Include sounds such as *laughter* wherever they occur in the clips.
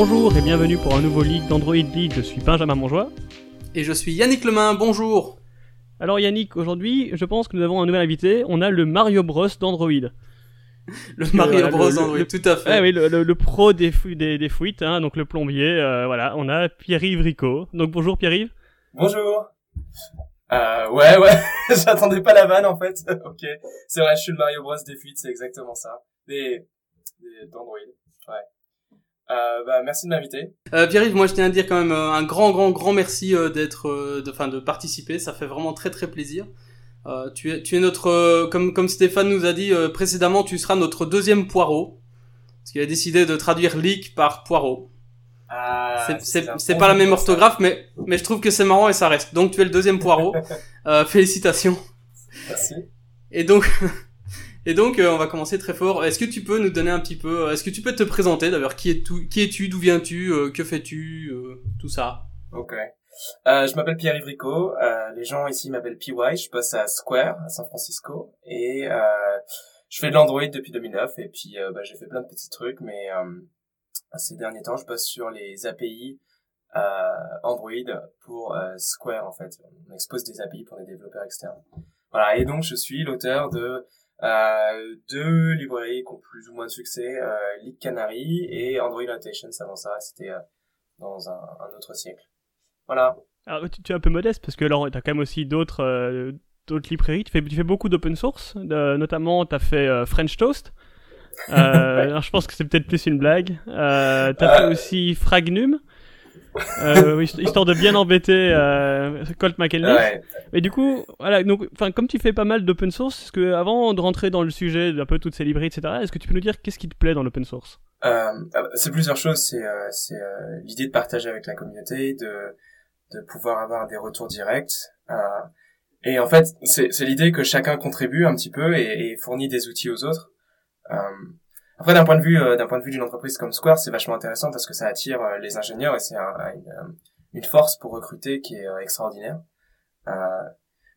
Bonjour et bienvenue pour un nouveau leak d'Android League. Je suis Benjamin Monjoie. Et je suis Yannick Lemain, bonjour Alors Yannick, aujourd'hui, je pense que nous avons un nouvel invité. On a le Mario Bros d'Android. Le Mario Bros d'Android, tout à fait. Ah oui, le, pro des, des, des fuites, hein, donc le plombier. Euh, voilà, on a Pierre-Yves Rico. Donc bonjour Pierre-Yves. Bonjour. Euh, ouais, ouais, *laughs* j'attendais pas la vanne en fait. *laughs* ok, c'est vrai, je suis le Mario Bros des fuites, c'est exactement ça. Des, des d'Android. Ouais. Euh, bah, merci de m'inviter. Euh, Pierre-Yves, moi je tiens à dire quand même euh, un grand, grand, grand merci euh, d'être, euh, de, fin, de participer. Ça fait vraiment très, très plaisir. Euh, tu es, tu es notre, comme, comme Stéphane nous a dit précédemment, tu seras notre deuxième poireau, parce qu'il a décidé de traduire leak par poireau. Ah, c'est pas la même orthographe, mais, mais je trouve que c'est marrant et ça reste. Donc tu es le deuxième poireau. *laughs* félicitations. Merci. Et donc, *laughs* Et donc, euh, on va commencer très fort. Est-ce que tu peux nous donner un petit peu, euh, est-ce que tu peux te présenter d'ailleurs Qui es-tu Qui es-tu D'où viens-tu euh, Que fais-tu Tout ça? Ok. je m'appelle Pierre Ivrico. les gens ici m'appellent PY. Je passe à Square à San Francisco et je fais de l'Android depuis 2009. Et puis, bah, j'ai fait plein de petits trucs, mais ces derniers temps, je passe sur les API Android pour Square en fait. On expose des API pour des développeurs externes. Voilà. Et donc, je suis l'auteur de euh, deux librairies qui ont plus ou moins de succès, euh, League Canary et Android Annotations. Avant ça, c'était euh, dans un, un, autre siècle. Voilà. Alors, tu, tu, es un peu modeste parce que alors, tu as quand même aussi d'autres euh, d'autres librairies. Tu fais, tu fais beaucoup d'open source, notamment tu as fait euh, French Toast. Euh, *laughs* alors, je pense que c'est peut-être plus une blague. Euh, tu as fait aussi Fragnum euh, histoire de bien embêter euh, Colt McElney. Ouais. Et du coup, voilà, donc, enfin, comme tu fais pas mal d'open source, est-ce que avant de rentrer dans le sujet d'un peu toutes ces librairies, etc., est-ce que tu peux nous dire qu'est-ce qui te plaît dans l'open source? Euh, C'est plusieurs choses. C'est euh, c'est euh, l'idée de partager avec la communauté, de de pouvoir avoir des retours directs. Euh, et en fait, c'est l'idée que chacun contribue un petit peu et, et fournit des outils aux autres. Euh, après, d'un point de vue euh, d'un point de vue d'une entreprise comme Square, c'est vachement intéressant parce que ça attire euh, les ingénieurs et c'est euh, une, force pour recruter qui est extraordinaire.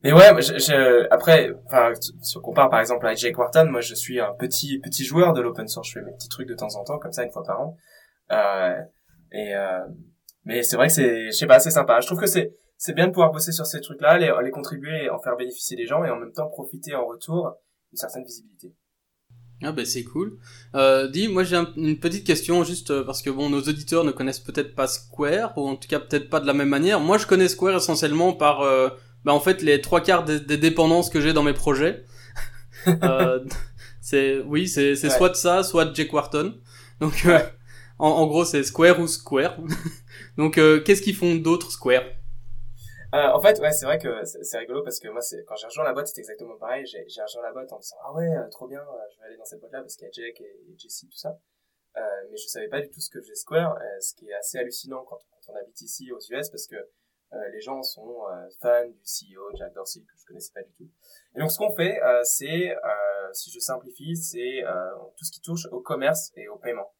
mais ouais, je, je, après, enfin, si on compare par exemple à Jake Wharton, moi je suis un petit petit joueur de l'open source. Je fais mes petits trucs de temps en temps, comme ça, une fois par an. et mais c'est vrai que c'est, je sais pas, c'est sympa. Je trouve que c'est c'est bien de pouvoir bosser sur ces trucs-là, les, les contribuer, en faire bénéficier les gens et en même temps profiter en retour d'une certaine visibilité. Ah bah c'est cool. Euh, dis, moi j'ai une petite question juste euh, parce que bon, nos auditeurs ne connaissent peut-être pas Square ou en tout cas peut-être pas de la même manière. Moi je connais Square essentiellement par, euh, bah en fait les trois quarts des, dépendances que j'ai dans mes projets. *laughs* euh, c'est, oui, c'est c'est soit de ça, soit de Jake Wharton. Donc euh, en, en, gros c'est Square ou Square. *laughs* Donc euh, qu'est-ce qu'ils font d'autres Square? Euh, en fait, ouais, c'est vrai que c'est rigolo parce que moi, quand j'ai rejoint la boîte, c'était exactement pareil. J'ai rejoint la boîte en me disant ah ouais, euh, trop bien, euh, je vais aller dans cette boîte-là parce qu'il y a Jack et, Jesse tout ça. Euh, mais je savais pas du tout ce que faisait Square, ce qui est assez hallucinant quand, quand, on habite ici aux US parce que les gens sont fans du CEO Jack Dorsey que je connaissais pas du tout. Et donc ce qu'on fait, c'est, si je simplifie, c'est tout ce qui touche au commerce et au paiement.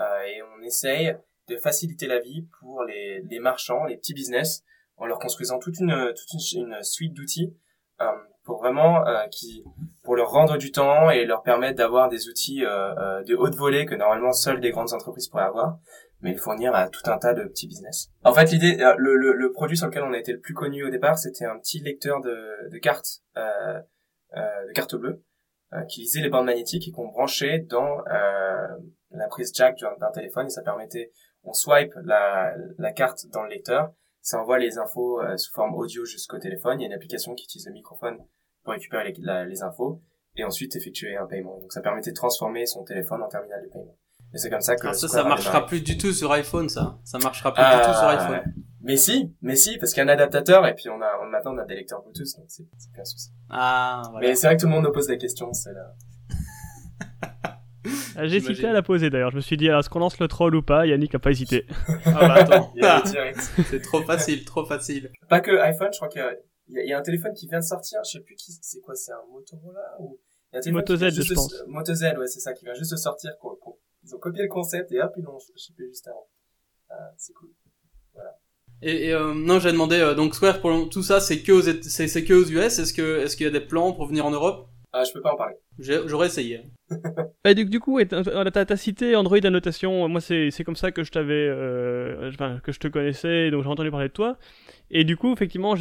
et on essaye de faciliter la vie pour les, les marchands, les petits business en leur construisant toute une, toute une, suite d'outils euh, pour vraiment euh, qui pour leur rendre du temps et leur permettre d'avoir des outils euh, de haute volée que normalement seules des grandes entreprises pourraient avoir mais les fournir à tout un tas de petits business. En fait, l'idée, le, le, le, produit sur lequel on a été le plus connu au départ, c'était un petit lecteur de, de cartes, euh, euh, de cartes bleues, qui lisait les bandes magnétiques et qu'on branchait dans la prise jack d'un téléphone et ça permettait, on swipe la, la carte dans le lecteur ça envoie les infos euh, sous forme audio jusqu'au téléphone. Il y a une application qui utilise le microphone pour récupérer les, les infos et ensuite effectuer un paiement. Donc ça permettait de transformer son téléphone en terminal de paiement. Et c'est comme ça que ah, ça, ça marchera plus du tout sur iPhone, ça. Ça marchera plus du tout sur ah, iPhone. Mais si, mais si, parce qu'il y a un adaptateur et puis on a, maintenant on a des lecteurs Bluetooth, donc c'est, c'est plus un souci. Ah, voilà. Mais c'est vrai que tout le monde nous pose la question, c'est là. *laughs* Ah, j'ai hésité à la poser d'ailleurs. Je me suis dit, est-ce qu'on lance le troll ou pas? Yannick a pas hésité. *laughs* ah bah attends, *laughs* *laughs* c'est trop facile, trop facile. Pas que iPhone, je crois qu'il y, y, a un téléphone qui vient de sortir. Je sais plus qui, c'est quoi, c'est un Motorola ou Moto Z, je pense. Moto Z, ouais, c'est ça, qui vient juste de sortir. Ils ont copié le concept et hop, ils l'ont shippé juste avant. Ah, c'est cool. Voilà. Et, et euh, non, j'ai demandé euh, donc Square pour tout ça, c'est que aux c'est que aux US. Est-ce que est-ce qu'il y a des plans pour venir en Europe? Ah, je peux pas en parler. J'aurais essayé. *laughs* bah, du, du, coup, t'as as cité Android Annotation. Moi, c'est comme ça que je t'avais, euh, que je te connaissais, donc j'ai entendu parler de toi. Et du coup, effectivement,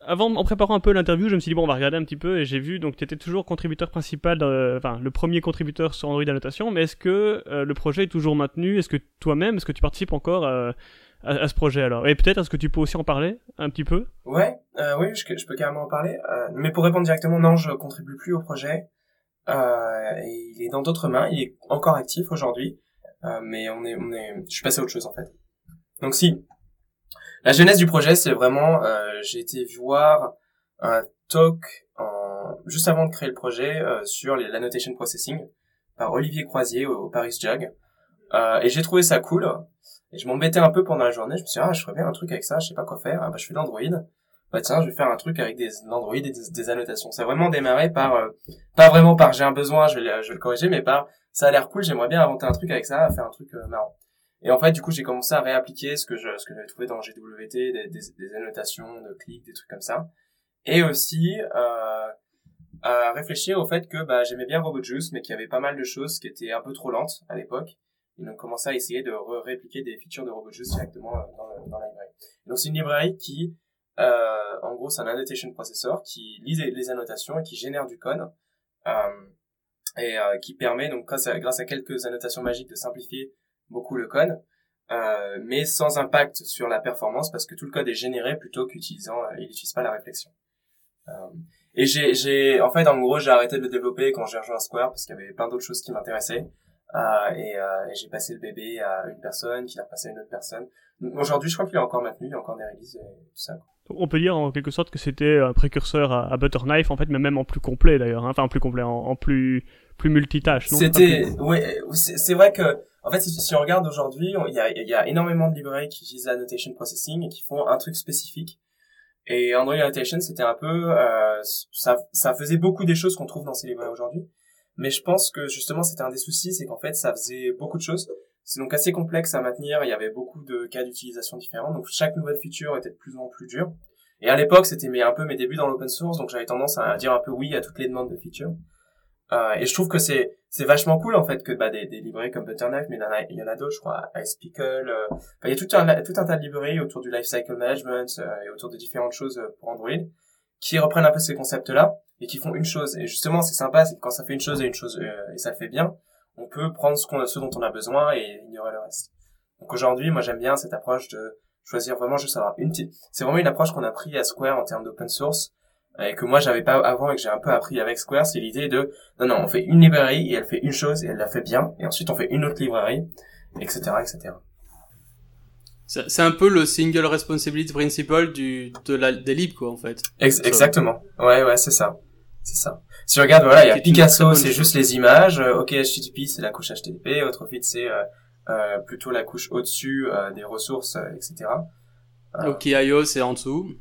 avant, en préparant un peu l'interview, je me suis dit bon, on va regarder un petit peu, et j'ai vu donc tu étais toujours contributeur principal, enfin le premier contributeur sur Android Annotation. Mais est-ce que euh, le projet est toujours maintenu? Est-ce que toi-même, est-ce que tu participes encore euh, à, ce projet alors Et peut-être est-ce que tu peux aussi en parler un petit peu? Ouais, euh, oui, je, je, peux carrément en parler. Euh, mais pour répondre directement, non, je contribue plus au projet. Euh, il est dans d'autres mains. Il est encore actif aujourd'hui, euh, mais on est, on est, je suis passé à autre chose en fait. Donc si, la jeunesse du projet, c'est vraiment, euh, j'ai été voir un talk en, juste avant de créer le projet sur l'annotation processing par Olivier Croisier au, Paris Jug. Euh, et j'ai trouvé ça cool. Et je m'embêtais un peu pendant la journée. Je me suis dit, ah, je ferais bien un truc avec ça, je sais pas quoi faire. Ah, bah, je fais l'Android. Bah, tiens, je vais faire un truc avec des l'Android et des, annotations. C'est vraiment démarré par, euh, pas vraiment par j'ai un besoin, je vais, je vais le corriger, mais par ça a l'air cool, j'aimerais bien inventer un truc avec ça, faire un truc euh, marrant. Et en fait, du coup, j'ai commencé à réappliquer ce que je, ce que j'avais trouvé dans GWT, des, des, annotations de clics, des trucs comme ça. Et aussi, euh, à réfléchir au fait que bah, j'aimais bien RobotJuice, mais qu'il y avait pas mal de choses qui étaient un peu trop lentes à l'époque. Ils ont commencé à essayer de répliquer des features de RobotJuice directement euh, dans, la librairie. Donc c'est une librairie qui, euh, en gros, c'est un annotation processor qui lit les annotations et qui génère du code. Euh, et euh, qui permet donc grâce à, quelques annotations magiques de simplifier beaucoup le code, euh, mais sans impact sur la performance parce que tout le code est généré plutôt qu'utilisant, il n'utilise pas la réflexion. Et j'ai, en fait, en gros, j'ai arrêté de le développer quand j'ai rejoint Square parce qu'il y avait plein d'autres choses qui m'intéressaient. Euh, et, euh, et j'ai passé le bébé à une personne qui l'a passé à une autre personne. Aujourd'hui, je crois qu'il est encore maintenu, il y a encore des releases et tout ça. On peut dire en quelque sorte que c'était un précurseur à, à Butterknife, en fait, mais même en plus complet d'ailleurs, hein. enfin en plus complet, en, plus plus multitâche, C'était, ouais, c'est vrai que en fait, si, on regarde aujourd'hui, il y a, y a énormément de librairies qui utilisent l'annotation processing et qui font un truc spécifique. Et Android Annotation, c'était un peu, euh, ça, ça faisait beaucoup des choses qu'on trouve dans ces librairies aujourd'hui. Mais je pense que justement, c'était un des soucis, c'est qu'en fait, ça faisait beaucoup de choses. C'est donc assez complexe à maintenir. Il y avait beaucoup de cas d'utilisation différents. Donc chaque nouvelle feature était de plus en plus dure. Et à l'époque, c'était un peu mes débuts dans l'open source, donc j'avais tendance à dire un peu oui à toutes les demandes de features. Euh, et je trouve que c'est c'est vachement cool en fait que bah, des, des librairies comme Butterknife, mais il y en a, a d'autres, je crois, icepickle. Euh, il y a tout un tout un tas de librairies autour du lifecycle management euh, et autour de différentes choses euh, pour Android qui reprennent un peu ces concepts-là et qui font une chose. Et justement, c'est sympa, c'est quand ça fait une chose et une chose et ça le fait bien, on peut prendre ce qu'on ce dont on a besoin et ignorer le reste. Donc aujourd'hui, moi j'aime bien cette approche de choisir vraiment juste avoir une petite. C'est vraiment une approche qu'on a pris à Square en termes d'open source et que moi j'avais pas avant et que j'ai un peu appris avec Square, c'est l'idée de non non on fait une librairie et elle fait une chose et elle la fait bien et ensuite on fait une autre librairie, etc. etc. C'est un peu le single responsibility principle du de la des libres quoi en fait. exactement. Ouais ouais c'est ça. C'est ça. Si tu regardes voilà il y a Picasso c'est juste les images, euh, OK HTTP c'est la couche HTTP, Autrefit c'est euh, euh, plutôt la couche au-dessus euh, des ressources etc. OKIO c'est en dessous.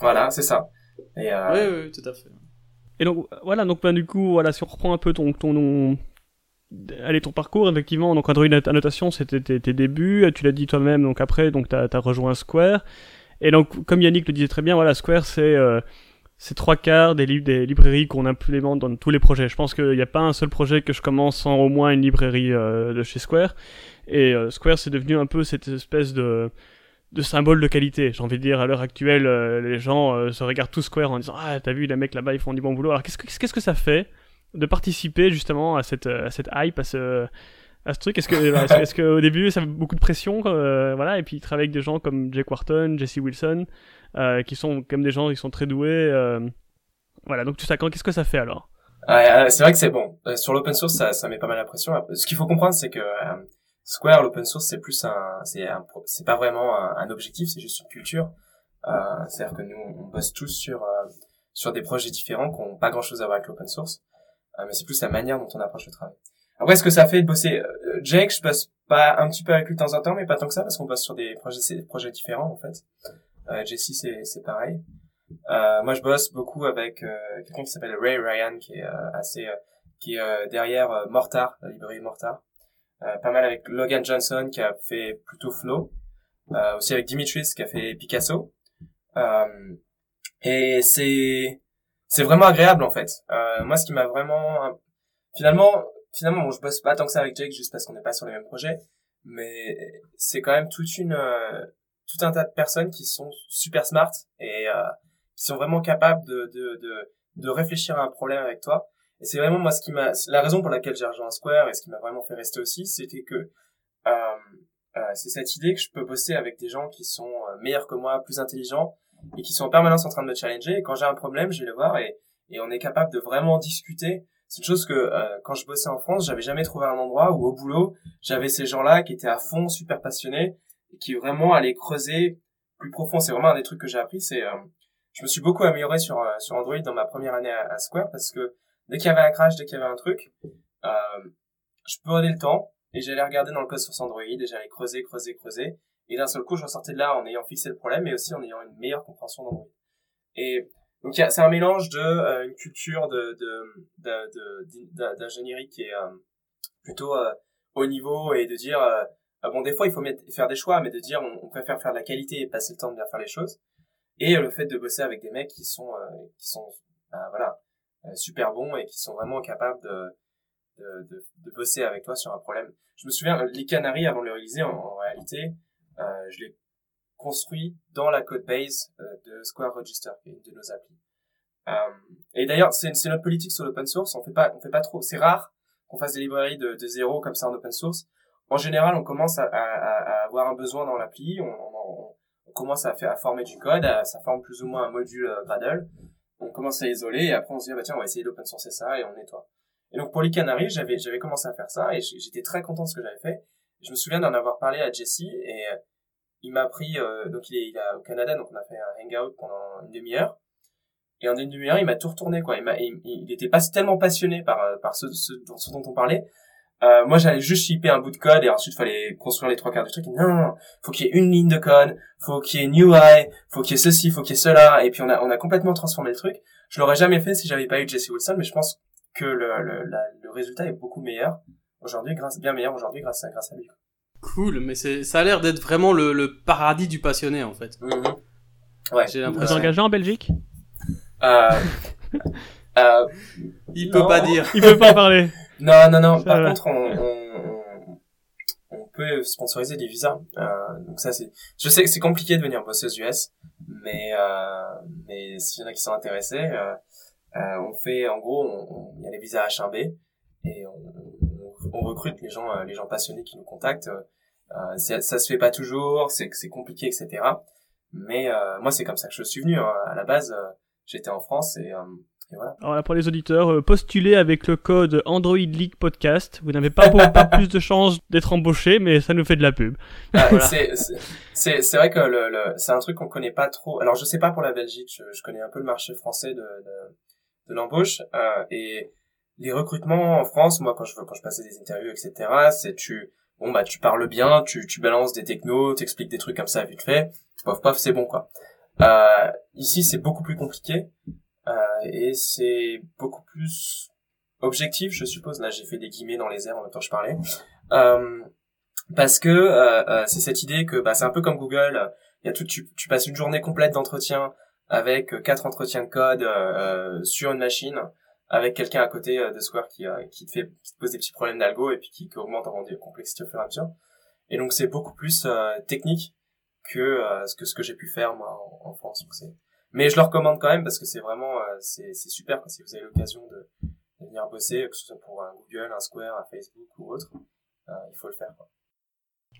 Voilà, c'est ça. Et euh... oui, oui, tout à fait. Et donc voilà, donc ben, du coup, voilà, si on reprend un peu ton ton allez ton parcours effectivement, donc Android Annotation, c'était tes, débuts, tu l'as dit toi-même, donc après, donc t'as as rejoint Square. Et donc, comme Yannick le disait très bien, voilà, Square, c'est euh, c'est trois quarts des, des librairies qu'on implémente dans tous les projets. Je pense qu'il n'y a pas un seul projet que je commence sans au moins une librairie euh, de chez Square. Et euh, Square, c'est devenu un peu cette espèce de symbole de qualité. J'ai envie de dire, à l'heure actuelle, euh, les gens se regardent tous Square en disant Ah, t'as vu, les mecs là-bas, ils font du bon boulot. Alors, qu'est-ce que, que ça fait de participer justement à cette, à cette hype, à ce, à ce truc? Est-ce que, est-ce, qu'au début, ça fait beaucoup de pression Voilà, et puis, il travaille avec des gens comme Jake Wharton, Jesse Wilson, qui sont comme des gens qui sont très doués. voilà, donc tout ça, qu'est-ce que ça fait alors? C'est vrai que c'est bon. sur l'open source, ça, ça met pas mal la. Ce qu'il faut comprendre, c'est que Square, l'open source, c'est plus un, c'est un, c'est pas vraiment un, objectif, c'est juste une culture. Euh, c'est-à-dire que nous, on bosse tous sur euh, sur des projets différents qui n'ont pas grand-chose à voir avec l'open source, euh, mais c'est plus la manière dont on approche le travail. Après, ce que ça fait de bosser, euh, Jake, je bosse pas un petit peu avec lui de temps en temps, mais pas tant que ça, parce qu'on bosse sur des projets, des projets différents en fait. Euh, Jesse, c'est c'est pareil. Euh, moi, je bosse beaucoup avec quelqu'un qui s'appelle Ray Ryan, qui est assez, qui est derrière Mortar, la librairie Mortar. Euh, pas mal avec Logan Johnson qui a fait plutôt Flow, euh, aussi avec Dimitris qui a fait Picasso. Euh, et c'est c'est vraiment agréable en fait. Euh, moi, ce qui m'a vraiment, finalement, finalement, bon, je bosse pas tant que ça avec Jake juste parce qu'on n'est pas sur les mêmes projets, mais c'est quand même toute une, euh, tout un tas de personnes qui sont super smart et euh, qui sont vraiment capables de, de, de, de réfléchir à un problème avec toi. Et c'est vraiment moi ce qui m'a, la raison pour laquelle j'ai rejoint Square et ce qui m'a vraiment fait rester aussi, c'était que euh, euh, c'est cette idée que je peux bosser avec des gens qui sont euh, meilleurs que moi, plus intelligents et qui sont en permanence en train de me challenger. Et quand j'ai un problème, je vais les voir et, et on est capable de vraiment discuter. C'est une chose que euh, quand je bossais en France, j'avais jamais trouvé un endroit où au boulot, j'avais ces gens-là qui étaient à fond, super passionnés et qui vraiment allaient creuser plus profond. C'est vraiment un des trucs que j'ai appris. C'est je me suis beaucoup amélioré sur sur Android dans ma première année à, Square parce que dès qu'il y avait un crash, dès qu'il y avait un truc, euh, je prenais le temps et j'allais regarder dans le code source Android et j'allais creuser, creuser, creuser. Et d'un seul coup, je ressortais de là en ayant fixé le problème, mais aussi en ayant une meilleure compréhension d'Android. Et donc c'est un mélange de euh, une culture de d'ingénierie qui est euh, plutôt euh, haut niveau et de dire bon des fois il faut faire des choix, mais de dire on, préfère faire de la qualité et passer le temps de bien faire les choses. Et le fait de bosser avec des mecs qui sont qui sont bah, voilà super bons et qui sont vraiment capables de de, de, de, bosser avec toi sur un problème. Je me souviens, les Canaries, avant de le réaliser, en, réalité, euh, je l'ai construit dans la code base euh, de Square Register, une de nos applis. Euh, et d'ailleurs, c'est notre politique sur l'open source. On fait pas, on fait pas trop. C'est rare qu'on fasse des librairies de, de zéro comme ça en open source. En général, on commence à, à, à avoir un besoin dans l'appli. On, on, on, commence à faire à former du code. ça forme plus ou moins un module Gradle. On commence à isoler et après on se dit ah bah tiens on va essayer d'open sourcer ça et on nettoie. Et donc pour les Canaries, j'avais j'avais commencé à faire ça et j'étais très content de ce que j'avais fait. Je me souviens d'en avoir parlé à Jesse et euh, il m'a pris euh, donc il est il est au Canada donc on a fait un hangout pendant une demi-heure et en une demi-heure il m'a tout retourné quoi. Il m'a il, était pas tellement passionné par euh, par ce, ce dont on parlait. Euh, moi j'allais juste shipper un bout de code et ensuite fallait construire les trois quarts du truc. Non, non, faut qu'il y ait une ligne de code, faut qu'il y ait une UI, faut qu'il y ait ceci, faut qu'il y ait cela et puis on a on a complètement transformé le truc. Je l'aurais jamais fait si j'avais pas eu Jesse Wilson mais je pense que le, le, le résultat est beaucoup meilleur aujourd'hui, grâce, bien meilleur aujourd'hui grâce à, grâce à lui. Cool, mais c'est, ça a l'air d'être vraiment le, le paradis du passionné en fait. Mm-hmm. Ouais. J'ai l'impression. Vous engagé en Belgique? Euh, euh, Il peut pas dire. Il peut pas parler. *laughs* Non, non, non. Par contre, on, on, on, peut sponsoriser des visas. Euh, donc ça, c'est. Je sais que c'est compliqué de venir bosser aux US, mais euh, mais s'il y en a qui sont intéressés, euh, euh, on fait, en gros, il y a les visas H1B et on, on, recrute les gens, euh, les gens passionnés qui nous contactent. Euh, ça, ça se fait pas toujours, c'est c'est compliqué, etc. Mais moi, c'est comme ça que je suis venu. Hein. À la base, j'étais en France et voilà. Alors là, pour les auditeurs, postulez avec le code Android League Podcast. Vous n'avez pas, pas plus de chances d'être embauché, mais ça nous fait de la pub. *laughs* Ah, c'est c'est vrai que le, le c'est un truc qu'on connaît pas trop. Alors je sais pas pour la Belgique, je, je connais un peu le marché français de, de de l'embauche euh, et les recrutements en France moi quand je quand je passais des interviews etc c'est tu bon bah tu parles bien tu tu balances des technos t'expliques des trucs comme ça vite fait pof pof c'est bon quoi euh, ici c'est beaucoup plus compliqué euh, et c'est beaucoup plus objectif je suppose là j'ai fait des guillemets dans les airs en même temps que je parlais euh, parce que euh, euh, c'est cette idée que bah c'est un peu comme Google il y a tout tu, tu passes une journée complète d'entretien avec euh, quatre entretiens de code euh, sur une machine avec quelqu'un à côté euh, de Square qui, qui te fait qui te pose des petits problèmes d'algo et puis qui, qui augmente en complexité au fur et à mesure. Et donc c'est beaucoup plus technique que ce que ce que j'ai pu faire moi en, France. Mais je le recommande quand même parce que c'est vraiment c'est c'est super si vous avez l'occasion de, de, venir bosser que ce soit pour un Google, un Square, un Facebook ou autre, il faut le faire. Quoi.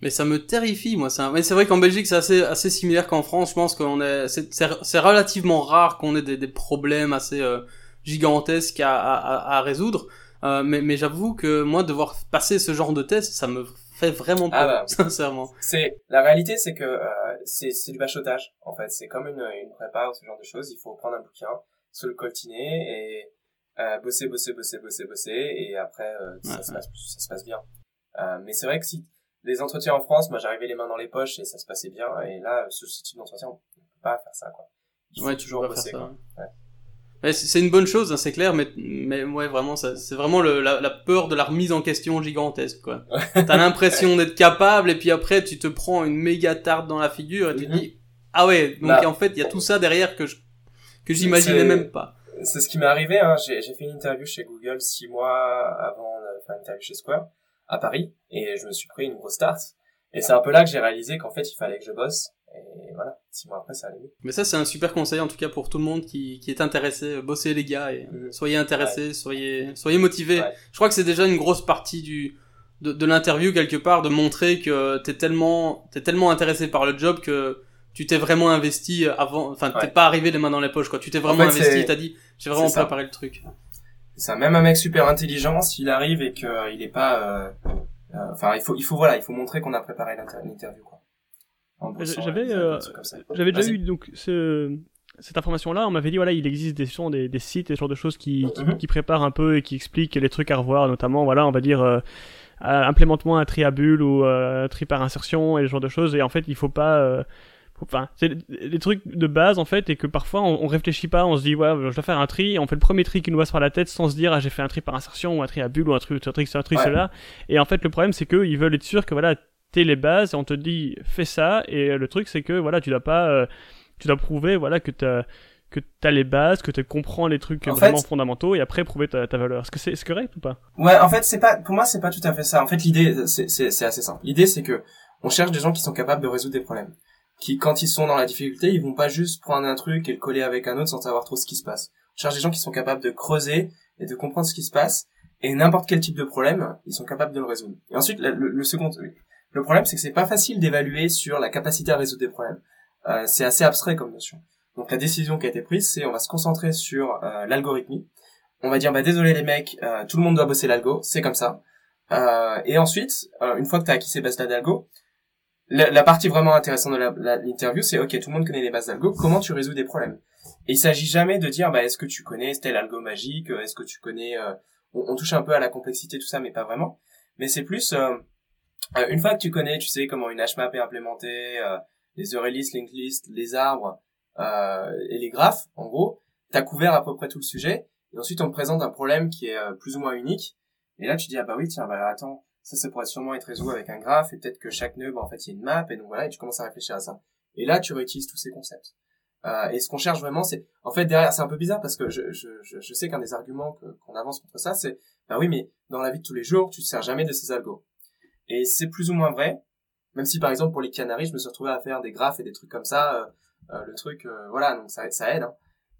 Mais ça me terrifie, moi. Ça. Mais c'est vrai qu'en Belgique, c'est assez, assez similaire qu'en France. Je pense qu'on est, c'est, c'est, relativement rare qu'on ait des, des problèmes assez euh, gigantesques à, à, à résoudre. Euh, mais, mais j'avoue que moi, devoir passer ce genre de test, ça me fait vraiment ah peur, bah, *laughs* sincèrement. C'est la réalité, c'est que euh, c'est, c'est du bachotage. En fait, c'est comme une, une prépa ou ce genre de choses. Il faut prendre un bouquin, se le coltiner et euh, bosser, bosser, bosser, bosser, bosser, et après euh, ça, se passe, ça se passe bien. Euh, mais c'est vrai que si les entretiens en France, moi j'arrivais les mains dans les poches et ça se passait bien. Et là, ce, type d'entretien, on peut pas faire ça, quoi. Il faut ouais, toujours bosser. Ouais. C'est une bonne chose, hein, c'est clair, mais, mais ouais, vraiment, c'est vraiment le, la, la, peur de la remise en question gigantesque, quoi. T'as l'impression d'être capable, et puis après, tu te prends une méga tarte dans la figure, et tu te mm-hmm. dis, ah ouais, donc bah, en fait, il y a tout ça derrière que je, que j'imaginais même pas. c'est ce qui m'est arrivé. Hein. J'ai, fait une interview chez Google six mois avant de faire une interview chez Square à Paris et je me suis pris une grosse start. Et c'est un peu là que j'ai réalisé qu'en fait il fallait que je bosse. Et voilà, six mois après ça allait mieux. Mais ça c'est un super conseil en tout cas pour tout le monde qui, qui est intéressé. Bossez les gars et Mhm. soyez intéressés, soyez soyez motivés. Ouais. Je crois que c'est déjà une grosse partie du de, de l'interview quelque part de montrer que t'es tellement t'es tellement intéressé par le job que tu t'es vraiment investi avant. Enfin t'es Ouais. pas arrivé les mains dans les poches quoi. Tu t'es vraiment En fait, investi. T'as dit j'ai vraiment préparé le truc. C'est ça. Même un mec super intelligent, s'il arrive et qu'il est pas, euh, euh, enfin il faut, il faut voilà, il faut montrer qu'on a préparé l'inter- l'interview quoi. Bossant, J'avais, des- des euh. J'avais déjà eu donc ce, cette information-là. On m'avait dit voilà, il existe des, sûrement des, des sites et ce genre de choses qui, qui, Mhm. qui préparent un peu et qui expliquent les trucs à revoir, notamment voilà, on va dire euh, euh, implémente-moi un tri à bulle ou euh, un tri par insertion et ce genre de choses. Et en fait, il faut pas euh, Enfin, c'est des- des trucs de base en fait, et que parfois on, on réfléchit pas, on se dit ouais, je dois faire un tri, on fait le premier tri qui nous passe par la tête sans se dire ah j'ai fait un tri par insertion ou un tri à bulle ou un truc, un truc, un truc, Ouais. cela. Et en fait, le problème c'est que ils veulent être sûrs que voilà, t'es les bases, on te dit fais ça, et le truc c'est que voilà, tu dois pas, euh, tu dois prouver voilà que t'as que t'as les bases, que tu comprends les trucs En vraiment fait- fondamentaux, et après prouver ta, ta valeur. Est-ce que c'est correct ou pas? Ouais, en fait, c'est pas, pour moi, c'est pas tout à fait ça. En fait, l'idée, c'est, assez simple. L'idée, c'est que on cherche des gens qui sont capables de résoudre des problèmes. Qui, quand ils sont dans la difficulté, ils vont pas juste prendre un truc et le coller avec un autre sans savoir trop ce qui se passe. On cherche des gens qui sont capables de creuser et de comprendre ce qui se passe. Et n'importe quel type de problème, ils sont capables de le résoudre. Et ensuite, le- le second, le problème, c'est que c'est pas facile d'évaluer sur la capacité à résoudre des problèmes. Euh, c'est assez abstrait comme notion. Donc la décision qui a été prise, c'est on va se concentrer sur euh, l'algorithmie. On va dire bah désolé les mecs, euh, tout le monde doit bosser l'algo, c'est comme ça. Euh, et ensuite, euh, une fois que tu as acquis ces bases d'algo, la, la partie vraiment intéressante de l'interview, c'est ok, tout le monde connaît les bases d'algo, comment tu résous des problèmes? Et il s'agit jamais de dire bah est-ce que tu connais tel algo magique, est-ce que tu connais, euh, on, on touche un peu à la complexité tout ça, mais pas vraiment. Mais c'est plus euh, une fois que tu connais, tu sais comment une HMAP est implémentée, euh, les lists, linked lists, les arbres euh, et les graphes, en gros, t'as couvert à peu près tout le sujet. Et ensuite, on te présente un problème qui est euh, plus ou moins unique. Et là, tu dis, ah bah oui, tiens, bah attends, ça, ça pourrait sûrement être résolu avec un graphe, et peut-être que chaque nœud, bah, en fait, il y a une map, et donc voilà, et tu commences à réfléchir à ça. Et là, tu réutilises tous ces concepts. Euh, et ce qu'on cherche vraiment, c'est, en fait, derrière, c'est un peu bizarre parce que je, je, je, sais qu'un des arguments qu'on avance contre ça, c'est, bah oui, mais dans la vie de tous les jours, tu te sers jamais de ces algos. Et c'est plus ou moins vrai, même si par exemple pour les canaries, je me suis retrouvé à faire des graphes et des trucs comme ça, euh, euh, le truc, euh, voilà, donc ça, ça aide. Hein.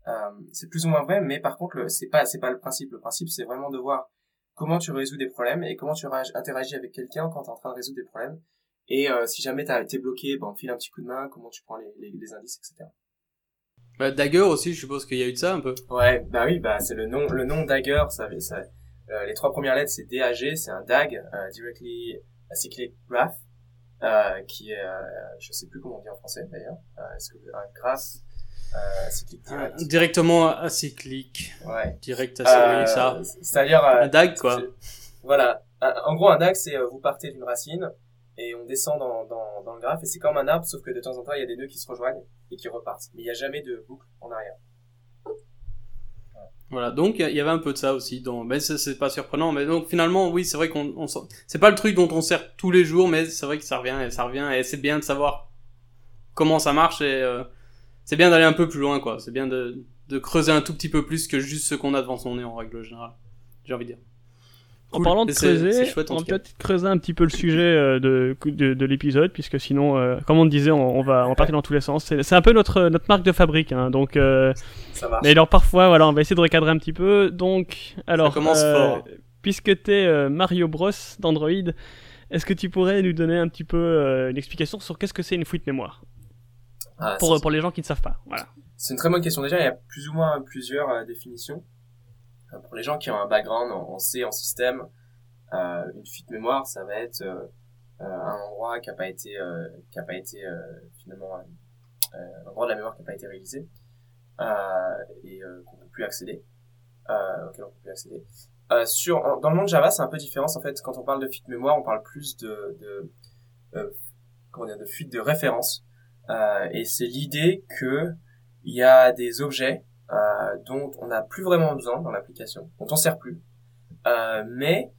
Euh, c'est plus ou moins vrai, mais par contre, c'est pas, c'est pas le principe. Le principe, c'est vraiment de voir comment tu résous des problèmes et comment tu interagis avec quelqu'un quand tu es en train de résoudre des problèmes. Et euh, si jamais t'as été bloqué, ben, file un petit coup de main, comment tu prends les, les, les indices, etc. Bah, Dagger aussi, je suppose qu'il y a eu de ça un peu. Ouais, bah oui, bah c'est le nom, le nom Dagger, ça, ça euh, les trois premières lettres c'est DAG, c'est un DAG, euh, Directly Acyclic Graph, euh, qui est, euh, je sais plus comment on dit en français d'ailleurs, euh, est-ce que un graphe euh, acyclique direct, Directement acyclique. ouais. Direct acyclique, Euh, ça. C'est-à-dire, euh, Un DAG, quoi. c'est- Voilà, en gros un DAG c'est euh, vous partez d'une racine et on descend dans, dans, dans le graphe et c'est comme un arbre sauf que de temps en temps il y a des nœuds qui se rejoignent et qui repartent, mais il n'y a jamais de boucle en arrière. Voilà, donc il y- avait un peu de ça aussi. Dans... Mais c'est pas surprenant. Mais donc finalement, oui, c'est vrai qu'on on c'est pas le truc dont on sert tous les jours, mais c'est vrai que ça revient et ça revient et c'est bien de savoir comment ça marche et euh, c'est bien d'aller un peu plus loin, quoi. C'est bien de, de creuser un tout petit peu plus que juste ce qu'on a devant son nez en règle générale. J'ai envie de dire. En parlant de creuser, chouette, en on cas. peut-être creuser un petit peu le sujet euh, de, de, de l'épisode, puisque sinon, euh, comme on disait, on, on va va partir dans tous les sens. C'est c'est un peu notre, notre marque de fabrique, hein, donc... Euh, Ça mais alors parfois, voilà, on va essayer de recadrer un petit peu. Donc, alors, commence euh, fort. puisque t'es euh, Mario Bros d'Android, est-ce que tu pourrais nous donner un petit peu euh, une explication sur qu'est-ce que c'est une fuite mémoire? Ah, pour, pour les gens qui ne savent pas. Voilà. C'est une très bonne question. Déjà, il y a plus ou moins plusieurs définitions. Euh, pour les gens qui ont un background en, C, en système, euh, une fuite mémoire, ça va être euh, un endroit qui a pas été, qui a pas été finalement un endroit de la mémoire qui a pas été réalisé et qu'on peut plus accéder, auquel on peut plus accéder. Euh, sur, dans le monde Java, c'est un peu différent. En fait, quand on parle de fuite mémoire, on parle plus de, de euh, comment dire, de fuite de référence. Euh, et c'est l'idée que il y a des objets dont on n'a plus vraiment besoin dans l'application, on sert plus, euh, mais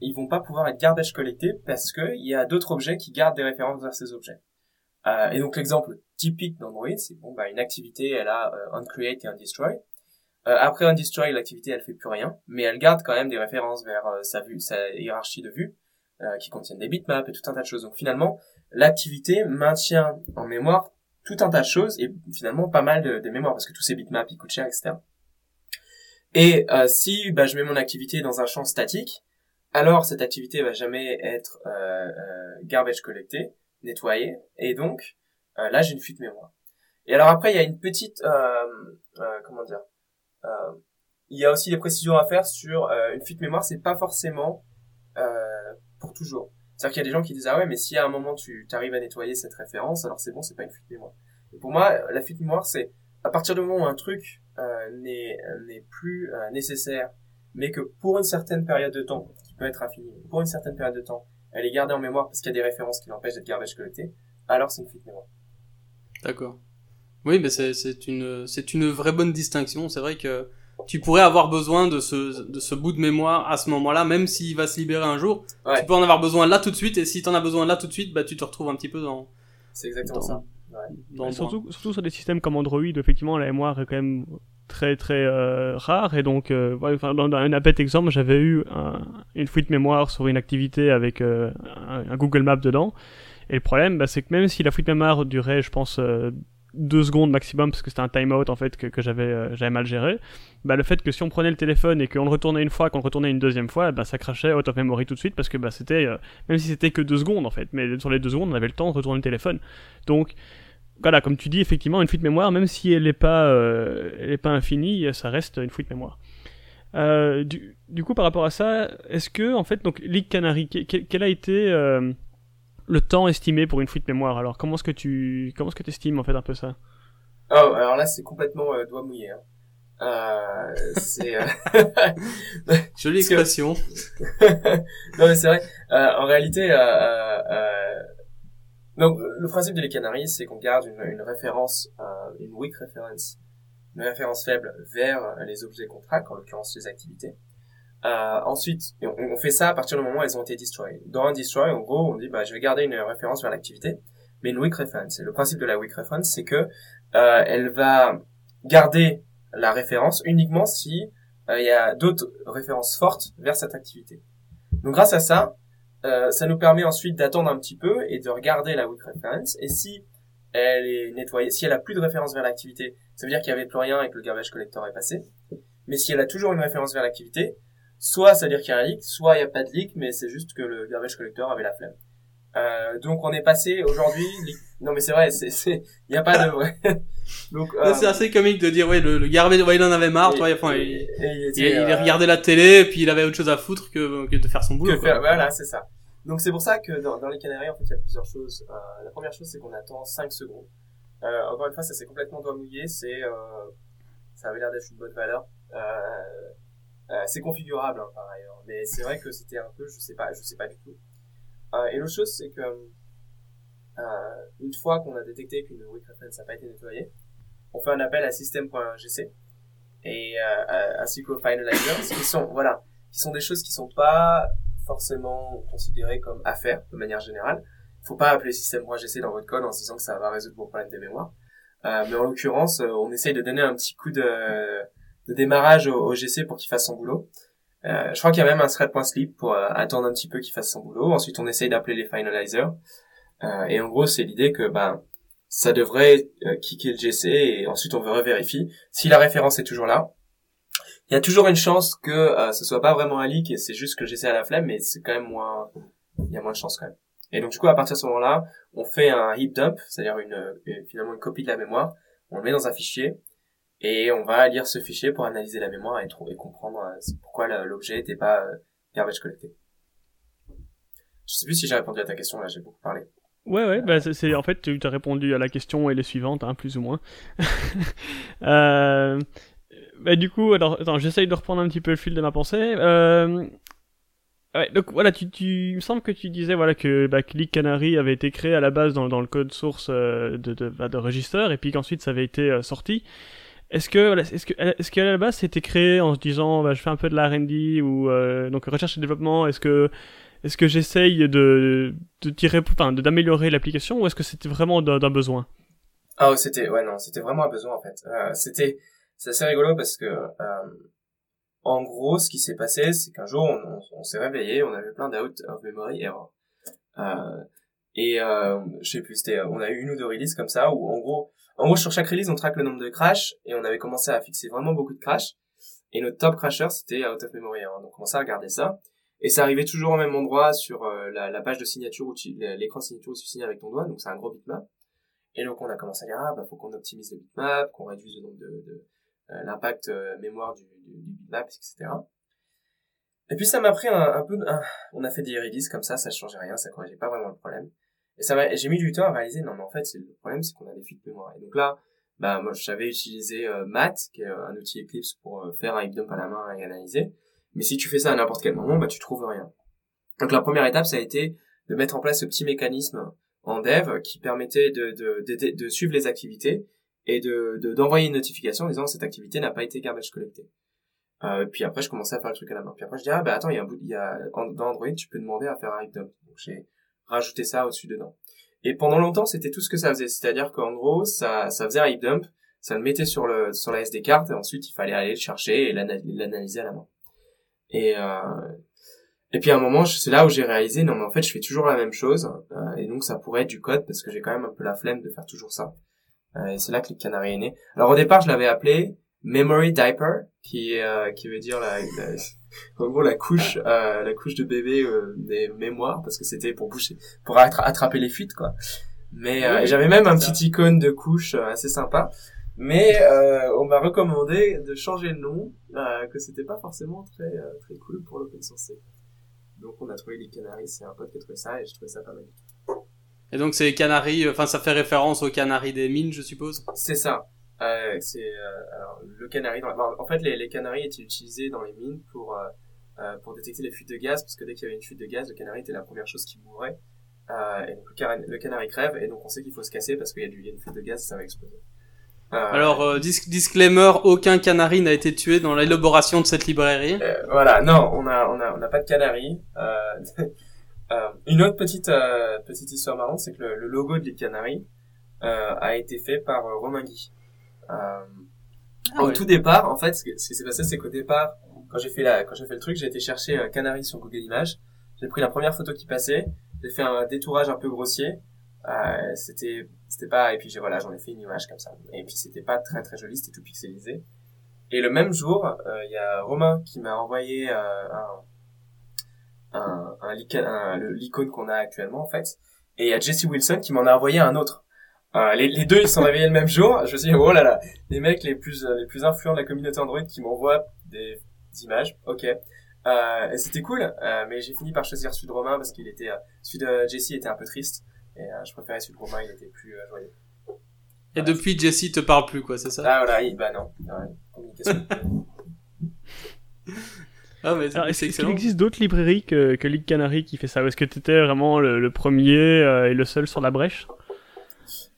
ils vont pas pouvoir être garbage collectés parce que il y a d'autres objets qui gardent des références vers ces objets. Euh, et donc l'exemple typique d'Android, c'est bon, bah, une activité, elle a euh, onCreate et onDestroy. Euh, après on destroy, l'activité elle fait plus rien, mais elle garde quand même des références vers euh, sa vue, sa hiérarchie de vue, euh, qui contiennent des bitmaps et tout un tas de choses. Donc finalement, l'activité maintient en mémoire tout un tas de choses et finalement pas mal de, de mémoire parce que tous ces bitmaps ils coûtent cher, etc. Et euh, si bah, je mets mon activité dans un champ statique, alors cette activité va jamais être euh, euh, garbage collectée, nettoyée, et donc là j'ai une fuite mémoire. Et alors après il y a une petite comment dire il y a aussi des précisions à faire sur une fuite mémoire, c'est pas forcément pour toujours. C'est-à-dire qu'il y a des gens qui disent ah ouais mais si à un moment tu arrives à nettoyer cette référence, alors c'est bon, c'est pas une fuite mémoire. Et pour moi, la fuite mémoire c'est à partir du moment où un truc euh, n'est n'est plus euh, nécessaire, mais que pour une certaine période de temps, qui peut être infinie, pour une certaine période de temps, elle est gardée en mémoire parce qu'il y a des références qui l'empêchent d'être garbage collecté, alors c'est une fuite mémoire. D'accord. Oui, mais c'est une c'est une vraie bonne distinction. C'est vrai que tu pourrais avoir besoin de ce de ce bout de mémoire à ce moment-là, même s'il va se libérer un jour. Tu peux en avoir besoin là tout de suite, et si t'en as besoin là tout de suite, bah tu te retrouves un petit peu dans. C'est exactement ça. Ouais. surtout, surtout sur des systèmes comme Android, effectivement, la mémoire est quand même très très euh, rare et donc euh, dans, un appel exemple j'avais eu une fuite mémoire sur une activité avec euh, un, Google Maps dedans et le problème bah, c'est que même si la fuite mémoire durait je pense deux secondes maximum parce que c'était un timeout en fait que, que j'avais j'avais mal géré bah le fait que si on prenait le téléphone et qu'on le retournait une fois qu'on le retournait une deuxième fois bah ça crachait out of memory tout de suite parce que bah c'était même si c'était que deux secondes en fait mais sur les deux secondes on avait le temps de retourner le téléphone donc voilà, comme tu dis, effectivement, une fuite mémoire, même si elle n'est pas, euh, pas infinie, ça reste une fuite mémoire. Euh, du, coup, par rapport à ça, est-ce que, en fait, donc, League Canary, quel, a été euh, le temps estimé pour une fuite mémoire Alors, comment est-ce que tu, comment est-ce que estimes en fait un peu ça? Oh, alors là, c'est complètement doigt mouillé. Hein. Euh, c'est *laughs* jolie expression. *laughs* non mais c'est vrai. en réalité, donc, le principe de les canaries, c'est qu'on garde une, une référence, euh, une weak reference, une référence faible vers les objets qu'on traque, en l'occurrence les activités. Euh, ensuite, on, fait ça à partir du moment où elles ont été destroyed. Dans un destroy, en gros, on dit, bah, je vais garder une référence vers l'activité, mais une weak reference. Et le principe de la weak reference, c'est que euh, elle va garder la référence uniquement si euh, il y a d'autres références fortes vers cette activité. Donc, grâce à ça, euh, ça nous permet ensuite d'attendre un petit peu et de regarder la weak reference. Et si elle est nettoyée, si elle a plus de référence vers l'activité, ça veut dire qu'il y avait plus rien et que le garbage collector est passé. Mais si elle a toujours une référence vers l'activité, soit ça veut dire qu'il y a un leak, soit il n'y a pas de leak, mais c'est juste que le garbage collector avait la flemme. Euh, donc on est passé aujourd'hui. Non mais c'est vrai, c'est c'est il y a pas de vrai. *laughs* donc euh... c'est assez comique de dire ouais le, le garbage ouais, il en avait marre, toi, enfin il, il, il, euh, regardait la télé puis il avait autre chose à foutre que, que de faire son boulot. Faire, voilà c'est ça. Donc c'est pour ça que dans, dans, les Canaries en fait il y a plusieurs choses. Euh, la première chose c'est qu'on attend 5 secondes. Euh, encore une fois ça c'est complètement doigt mouillé, c'est ça avait l'air d'être une bonne valeur. C'est configurable hein, par ailleurs, mais c'est vrai que c'était un peu je sais pas je sais pas du tout. Euh, et l'autre chose, c'est que euh, une fois qu'on a détecté qu'une weak reference n'a pas été nettoyée, on fait un appel à system.gc et euh, ainsi qu'au finalizer, qui sont voilà, qui sont des choses qui sont pas forcément considérées comme affaires de manière générale. Il faut pas appeler system.gc dans votre code en se disant que ça va résoudre vos problèmes de mémoire. Euh, mais en l'occurrence, on essaye de donner un petit coup de, de démarrage au, GC pour qu'il fasse son boulot. Euh, je crois qu'il y a même un thread.sleep pour euh, attendre un petit peu qu'il fasse son boulot. Ensuite, on essaye d'appeler les finalizers. Euh, et en gros, c'est l'idée que ben ça devrait kicker le GC et ensuite on vérifier si la référence est toujours là. Il y a toujours une chance que ce soit pas vraiment un leak et c'est juste que le GC a la flemme, mais c'est quand même moins, il y a moins de chance quand même. Et donc du coup, à partir de ce moment-là, on fait un heap dump, c'est-à-dire finalement une copie de la mémoire. On le met dans un fichier et on va lire ce fichier pour analyser la mémoire et trouver comprendre euh, pourquoi l'objet n'était pas euh, garbage collecté. Je sais plus si j'ai répondu à ta question là, j'ai beaucoup parlé. Ouais ouais, bah c'est en fait tu as répondu à la question et les suivantes hein, plus ou moins. *laughs* euh, bah, du coup alors attends, j'essaye de reprendre un petit peu le fil de ma pensée. Euh, Ouais, donc voilà, tu, tu, il me semble que tu disais voilà que bah, Click Canary avait été créé à la base dans, le code source euh, de, de, bah, de register et puis qu'ensuite ça avait été sorti. Est-ce que, est-ce que, est-ce qu'à la base c'était créé en se disant, bah, je fais un peu de la R&D ou euh, donc recherche et développement. Est-ce que, est-ce que j'essaye de, de tirer, enfin, d'améliorer l'application ou est-ce que c'était vraiment d'un besoin? Ah, c'était, ouais, non, c'était vraiment un besoin en fait. Euh, c'était, c'est assez rigolo parce que euh, en gros, ce qui s'est passé, c'est qu'un jour, on, on, s'est réveillé, on avait plein d'out of memory error. Euh, et euh, je sais plus, c'était, on a eu une ou deux releases comme ça où en gros, en gros sur chaque release, on traque le nombre de crash et on avait commencé à fixer vraiment beaucoup de crash. Et notre top crasher, c'était out of memory error. Donc on commençait à regarder ça. Et ça arrivait toujours au même endroit sur euh, la, page de signature où l'écran de signature où tu signes avec ton doigt. Donc c'est un gros bitmap. Et donc on a commencé à dire ah bah faut qu'on optimise le bitmap, qu'on réduise le nombre de, euh, l'impact euh, mémoire du, du, bitmap, etc. Et puis ça m'a pris un, un peu, on a fait des releases comme ça, ça changeait rien, ça corrigeait pas vraiment le problème. Et ça j'ai mis du temps à réaliser, non mais en fait le problème c'est qu'on a des fuites de mémoire. Et donc là, bah moi j'avais utilisé euh, qui est un outil Eclipse pour faire un heap dump à la main et analyser. Mais si tu fais ça à n'importe quel moment, bah tu trouves rien. Donc la première étape ça a été de mettre en place ce petit mécanisme en dev qui permettait de, de, de, de suivre les activités et de d'envoyer une notification en disant cette activité n'a pas été garbage collectée. Euh, puis après, je commençais à faire le truc à la main. Puis après, je dis ah bah attends, il y a un bout, il y a dans Android, tu peux demander à faire un heap dump. Donc rajouté ça au-dessus dedans. Et pendant longtemps, c'était tout ce que ça faisait. C'est-à-dire qu'en gros, ça ça faisait un heap dump, ça le mettait sur le sur la SD carte et ensuite il fallait aller le chercher et l'analyser à la main. Et euh, et puis à un moment, c'est là où j'ai réalisé non mais en fait, je fais toujours la même chose euh, et donc ça pourrait être du code parce que j'ai quand même un peu la flemme de faire toujours ça. Euh, et c'est là que le canari est né. Alors au départ, je l'avais appelé Memory Diaper, qui euh, qui veut dire la, la en gros la couche euh, la couche de bébé euh, des mémoires parce que c'était pour boucher pour attraper les fuites quoi. Mais euh, j'avais même un petit icône de couche assez sympa. Mais on m'a recommandé de changer le nom, que c'était pas forcément très très cool pour l'open source. Donc on a trouvé les canaries, c'est un pote qui a trouvé ça et je trouvais ça pas mal. Et donc c'est canaries, enfin ça fait référence aux canaries des mines, je suppose? C'est ça. Euh, c'est euh, le canari. Dans En fait, les, les canaries étaient utilisés dans les mines pour euh, euh, pour détecter les fuites de gaz, parce que dès qu'il y avait une fuite de gaz, le canari était la première chose qui mourrait. Euh, et donc le, canari crève, et donc on sait qu'il faut se casser parce qu'il y, a du, y a une fuite de gaz, ça va exploser. Alors, disclaimer, aucun canari n'a été tué dans l'élaboration de cette librairie. voilà, non, on a, on a, on a pas de canari. *laughs* une autre petite, petite histoire marrante, c'est que le, logo de Canary a été fait par Romain Guy. Euh, ah au tout départ, en fait, ce qui s'est passé, c'est qu'au départ, quand j'ai fait la, quand j'ai fait le truc, j'ai été chercher un canari sur Google Images. J'ai pris la première photo qui passait. J'ai fait un détourage un peu grossier. Euh, c'était, c'était pas, et puis j'ai, voilà, j'en ai fait une image comme ça. Et puis c'était pas très très joli, c'était tout pixelisé. Et le même jour, euh, il y a Romain qui m'a envoyé euh, un, un, un, l'icône qu'on a actuellement en fait. Et il y a Jesse Wilson qui m'en a envoyé un autre. Euh, les, les, deux, ils sont réveillés le même jour. Je me suis dit, oh là là, les mecs les plus euh, les plus influents de la communauté Android qui m'envoient des, images. Ok. Euh, c'était cool, euh, mais j'ai fini par choisir celui de Romain parce qu'il était, celui de Jesse était un peu triste et je préférais celui de Romain, il était plus joyeux. Et depuis, Jesse te parle plus, quoi, c'est ça? Ah voilà, bah non, communication. *laughs* *laughs* Ah, mais est-ce qu'il existe d'autres librairies que, que League Canary qui fait ça? Ou est-ce que tu étais vraiment le, le premier et le seul sur la brèche?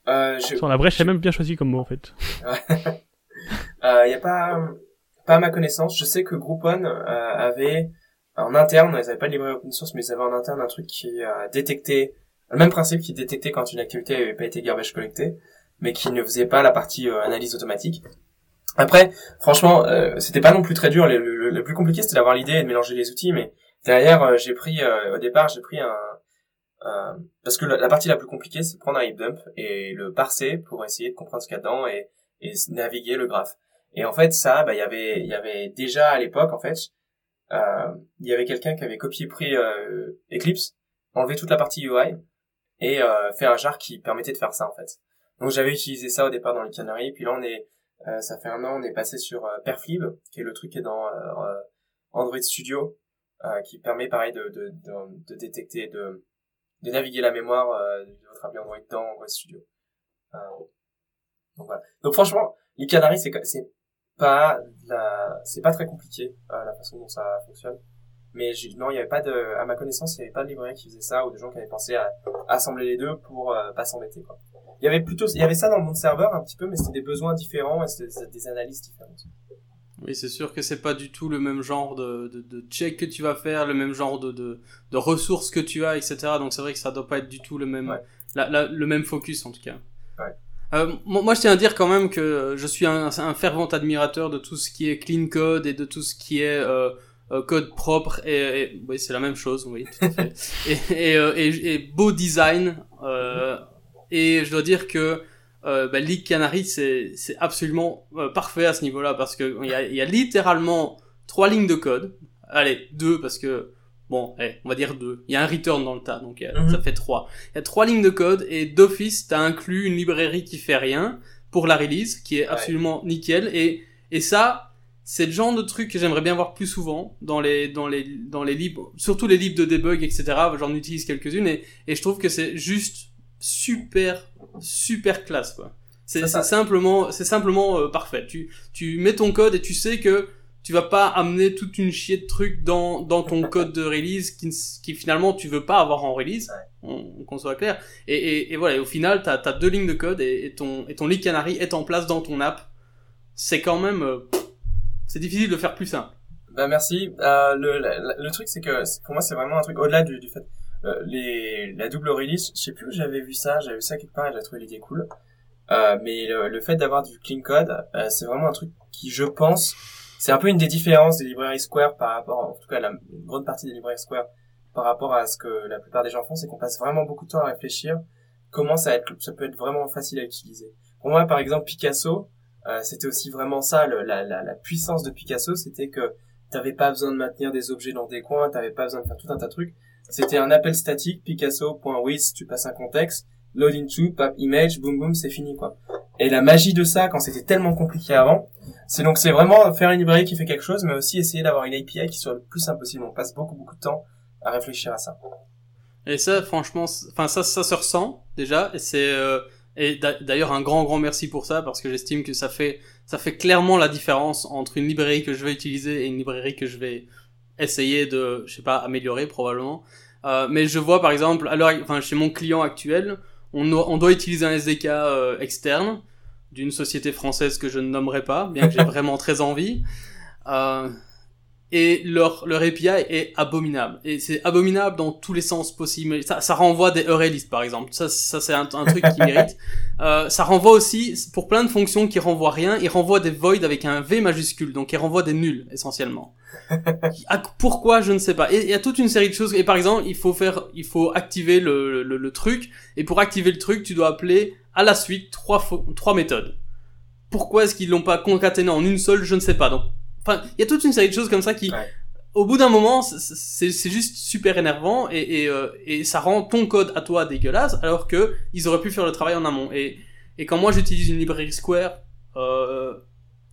Euh, je... Sur la brèche, même bien choisi comme mot en fait. Il *laughs* euh, y a pas, pas à ma connaissance. Je sais que Groupon euh, avait en interne, ils n'avaient pas de librairie open source, mais ils avaient en interne un truc qui euh, détectait le même principe qui détectait quand une activité n'avait pas été garbage collectée, mais qui ne faisait pas la partie euh, analyse automatique. Après, franchement, euh, c'était pas non plus très dur. Le, le, le plus compliqué, c'était d'avoir l'idée et de mélanger les outils, mais derrière, j'ai pris, au départ, j'ai pris un, euh, parce que la, partie la plus compliquée, c'est prendre un heap dump et le parser pour essayer de comprendre ce qu'il y a dedans et, et naviguer le graphe. Et en fait, ça, bah, il y avait, il y avait déjà à l'époque, en fait, euh, il y avait quelqu'un qui avait copié pris euh, Eclipse, enlevé toute la partie UI et euh, fait un jar qui permettait de faire ça en fait. Donc j'avais utilisé ça au départ dans les Canaries, puis là on est, euh, ça fait un an, on est passé sur Perflib, qui est le truc qui est dans Android Studio, qui permet pareil de, de, de, de détecter, de de naviguer la mémoire euh, de votre appli Android dans Android Studio. Euh, donc voilà. Donc franchement, les Canaries, c'est pas la, c'est pas très compliqué euh, la façon dont ça fonctionne. Mais non, il y avait pas de, à ma connaissance, il y avait pas de librairie qui faisait ça ou de gens qui avaient pensé à, assembler les deux pour euh, pas s'embêter quoi. Il y avait plutôt, il y avait ça dans le monde serveur un petit peu, mais c'était des besoins différents et c'était des analyses différentes. Oui, c'est sûr que c'est pas du tout le même genre de, de, de, check que tu vas faire, le même genre de, de, de ressources que tu as, etc. Donc c'est vrai que ça doit pas être du tout le même, la, la, le même focus en tout cas. Ouais. Euh, moi, je tiens à dire quand même que je suis un, un, fervent admirateur de tout ce qui est clean code et de tout ce qui est euh, euh code propre et, et oui, c'est la même chose, oui, tout à fait. *laughs* et, euh, et, et, beau design. Euh, et je dois dire que euh, bah, League Canary, c'est c'est absolument parfait à ce niveau-là parce que il y a, y a littéralement trois lignes de code. Allez, deux parce que Bon, eh, on va dire deux. Il y a un return dans le tas, donc euh, mhm. ça fait trois. Il y a trois lignes de code et d'office, t'as inclus une librairie qui fait rien pour la release, qui est absolument nickel. Et, et ça, c'est le genre de truc que j'aimerais bien voir plus souvent dans les, dans les, dans les livres, surtout les livres de debug, etc. J'en utilise quelques-unes et, et je trouve que c'est juste super, super classe, quoi. C'est simplement, c'est simplement euh, parfait. Tu, tu mets ton code et tu sais que tu vas pas amener toute une chier de trucs dans, dans ton code de release qui, qui finalement tu veux pas avoir en release, qu'on soit clair. Et, et, et, voilà, au final, t'as as deux lignes de code et, ton, et ton lead canary est en place dans ton app. C'est quand même, euh, c'est difficile de faire plus simple. Bah merci. Euh, le, le, truc c'est que pour moi c'est vraiment un truc au-delà du, du fait les la double release. Je sais plus où j'avais vu ça. J'avais vu ça quelque part j'ai trouvé l'idée cool. Euh, mais le, le fait d'avoir du clean code, euh, c'est vraiment un truc qui je pense c'est un peu une des différences des librairies Square par rapport, en tout cas la une grande partie des librairies Square par rapport à ce que la plupart des gens font, c'est qu'on passe vraiment beaucoup de temps à réfléchir comment ça peut être vraiment facile à utiliser. Pour moi, par exemple, Picasso, euh, c'était aussi vraiment ça, le, la, la, la, puissance de Picasso, c'était que t'avais pas besoin de maintenir des objets dans des coins, t'avais pas besoin de faire tout un tas de trucs. C'était un appel statique, picasso.with, tu passes un contexte, load into, pap image, boom boom, c'est fini quoi. Et la magie de ça, quand c'était tellement compliqué avant, c'est donc c'est vraiment faire une librairie qui fait quelque chose, mais aussi essayer d'avoir une API qui soit le plus simple possible. On passe beaucoup beaucoup de temps à réfléchir à ça. Et ça, franchement, enfin ça, ça se ressent déjà. Et c'est euh, et d'ailleurs un grand grand merci pour ça parce que j'estime que ça fait ça fait clairement la différence entre une librairie que je vais utiliser et une librairie que je vais essayer de, je sais pas, améliorer probablement. Euh, mais je vois par exemple, alors, enfin chez mon client actuel, on, on doit utiliser un SDK euh, externe d'une société française que je ne nommerai pas, bien que j'ai *laughs* vraiment très envie. Euh, et leur, leur API est abominable. Et c'est abominable dans tous les sens possibles. Ça, ça renvoie des URListes, par exemple. Ça, ça c'est un, un, truc qui *laughs* mérite. Euh, ça renvoie aussi, pour plein de fonctions qui renvoient rien, il renvoie des voids avec un V majuscule. Donc il renvoie des nuls, essentiellement. *laughs* Pourquoi, je ne sais pas. Et il y a toute une série de choses. Et par exemple, il faut faire, il faut activer le, le, le truc. Et pour activer le truc, tu dois appeler à la suite trois, trois méthodes. Pourquoi est-ce qu'ils l'ont pas concaténé en une seule, je ne sais pas. Donc Enfin, il y a toute une série de choses comme ça qui, au bout d'un moment, c'est juste super énervant et, et, euh, et, ça rend ton code à toi dégueulasse, alors que ils auraient pu faire le travail en amont. Et, et quand moi j'utilise une librairie Square, euh,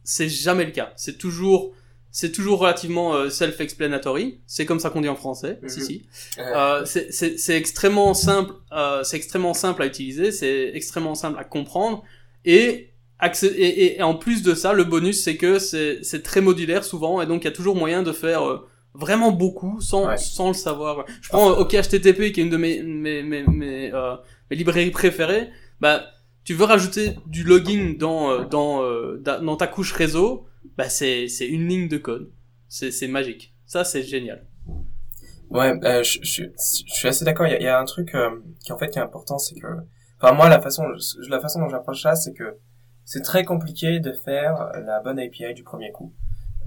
c'est jamais le cas. C'est toujours c'est toujours relativement euh, self-explanatory. C'est comme ça qu'on dit en français. Si mhm. si. Euh, c'est extrêmement simple. Euh, c'est extrêmement simple à utiliser. C'est extrêmement simple à comprendre. Et et, et, en plus de ça, le bonus, c'est que c'est très modulaire souvent, et donc il y a toujours moyen de faire euh, vraiment beaucoup sans, sans le savoir. Je prends OK HTTP, qui est une de mes, mes, mes, mes, euh, mes librairies préférées. Bah, tu veux rajouter du login dans, euh, dans, euh, dans ta couche réseau, bah c'est une ligne de code. C'est magique. Ça, c'est génial. Ouais, euh, je, je, je, suis assez d'accord. Il y a, y a, un truc qui en fait qui est important, c'est que, enfin moi la façon, la façon dont j'approche ça, c'est que c'est très compliqué de faire la bonne API du premier coup.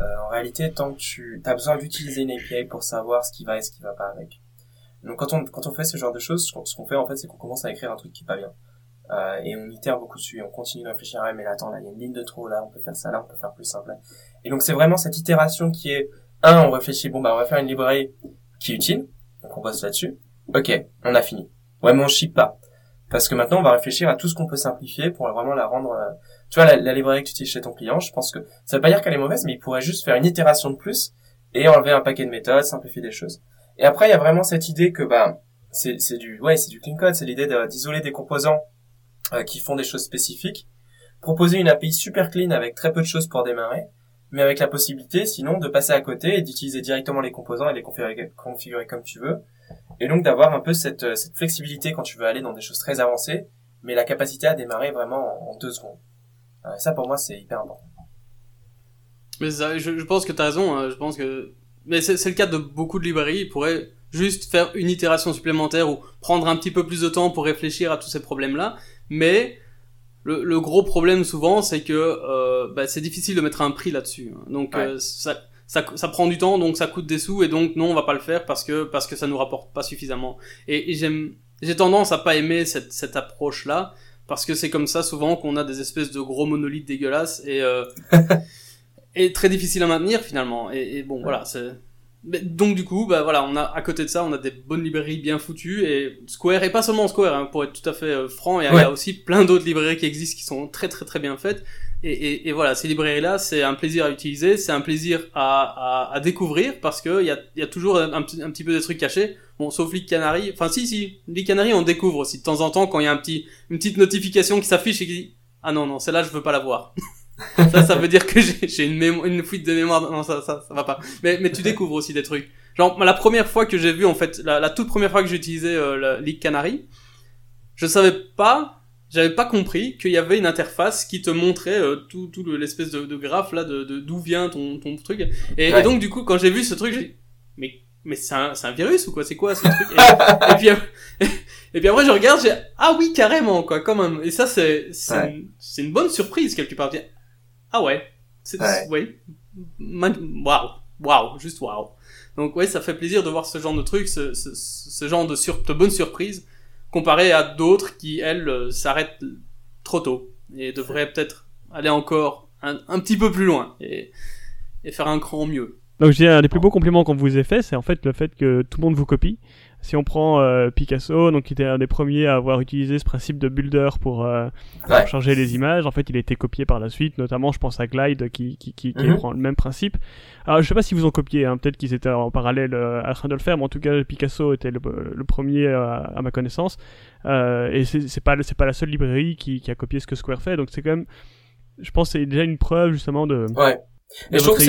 Euh, en réalité, tant que tu as besoin d'utiliser une API pour savoir ce qui va et ce qui va pas avec. Donc quand on quand on fait ce genre de choses, ce qu'on fait en fait, c'est qu'on commence à écrire un truc qui est pas bien. Euh, et on itère beaucoup dessus, on continue de réfléchir, ah, mais là, attends, là, il y a une ligne de trop, là, on peut faire ça, là, on peut faire plus simple. Et donc, c'est vraiment cette itération qui est, un, on réfléchit, bon, bah, on va faire une librairie qui est utile, donc on bosse là-dessus. Ok, on a fini. Ouais, mais on ship pas. Parce que maintenant, on va réfléchir à tout ce qu'on peut simplifier pour vraiment la rendre... Euh, tu vois, la, librairie que tu utilises chez ton client, je pense que ça veut pas dire qu'elle est mauvaise, mais il pourrait juste faire une itération de plus et enlever un paquet de méthodes, simplifier des choses. Et après, il y a vraiment cette idée que bah c'est du ouais c'est du clean code, c'est l'idée d'isoler des composants euh, qui font des choses spécifiques, proposer une API super clean avec très peu de choses pour démarrer, mais avec la possibilité sinon de passer à côté et d'utiliser directement les composants et les configurer, comme tu veux et donc d'avoir un peu cette, cette flexibilité quand tu veux aller dans des choses très avancées, mais la capacité à démarrer vraiment en, deux secondes. Euh, ça pour moi c'est hyper important. Mais ça, je, je, pense que tu as raison, hein. je pense que... Mais c'est le cas de beaucoup de librairies, ils pourraient juste faire une itération supplémentaire ou prendre un petit peu plus de temps pour réfléchir à tous ces problèmes-là, mais le, le gros problème souvent, c'est que euh, bah, c'est difficile de mettre un prix là-dessus. hein. Donc Ouais. euh, ça, ça, ça prend du temps, donc ça coûte des sous, et donc non, on va pas le faire parce que parce que ça nous rapporte pas suffisamment. Et, et j'aime, j'ai tendance à pas aimer cette cette approche-là parce que c'est comme ça souvent qu'on a des espèces de gros monolithes dégueulasses et euh, *laughs* et très difficile à maintenir finalement. Et, et bon, voilà, c'est donc du coup, bah voilà, on a à côté de ça, on a des bonnes librairies bien foutues et Square et pas seulement Square, hein, pour être tout à fait euh, franc, il y, a- y aussi plein d'autres librairies qui existent qui sont très très très bien faites. Et, et, et voilà, ces librairies-là, c'est un plaisir à utiliser, c'est un plaisir à, à, à découvrir parce que il y a, il y a toujours un, un petit peu des trucs cachés. Bon, sauf League Canary, enfin si si, League Canary, on découvre aussi de temps en temps quand il y a un petit une petite notification qui s'affiche et qui dit ah non non, celle-là je veux pas la voir. *laughs* ça, ça veut dire que j'ai une, mémo- une fuite de mémoire. Non, ça, ça, ça va pas. Mais, mais tu découvres aussi des trucs. Genre, la première fois que j'ai vu, en fait, la, la toute première fois que j'ai utilisé euh, la League Canary, je savais pas, j'avais pas compris qu'il y avait une interface qui te montrait euh, tout, tout le- l'espèce de, de graphe là, de de- d'où vient ton, ton truc. Et, et donc, du coup, quand j'ai vu ce truc, j'ai dit, mais, mais c'est un, c'est un virus ou quoi? C'est quoi ce truc? Et, et puis, *laughs* et puis après, je regarde, j'ai, ah oui, carrément, quoi, quand même. Et ça, c'est, c'est, Ouais. une, bonne surprise, quelque part. Ah ouais. C'est, Ouais. Waouh. Waouh. Juste waouh. Donc ouais, ça fait plaisir de voir ce genre de truc, ce, ce, ce genre de, sur, de bonnes surprises, comparé à d'autres qui, elles, euh, s'arrêtent trop tôt et devraient peut-être aller encore un, un petit peu plus loin et, et faire un cran mieux. Donc je dis un des plus beaux compliments qu'on vous ait fait, c'est en fait le fait que tout le monde vous copie. Si on prend euh, Picasso, donc qui était un des premiers à avoir utilisé ce principe de builder pour, euh, pour Ouais. changer les images, en fait il a été copié par la suite, notamment je pense à Glide qui, qui, qui, qui Mhm. prend le même principe. Alors je sais pas si vous ont copié, hein, peut-être qu'ils étaient en parallèle euh, à train de le faire, mais en tout cas Picasso était le, le premier euh, à ma connaissance. Euh, et c'est c'est pas, c'est pas la seule librairie qui, qui a copié ce que Square fait, donc c'est quand même, je pense que c'est déjà une preuve justement de... Ouais. Et je trouve que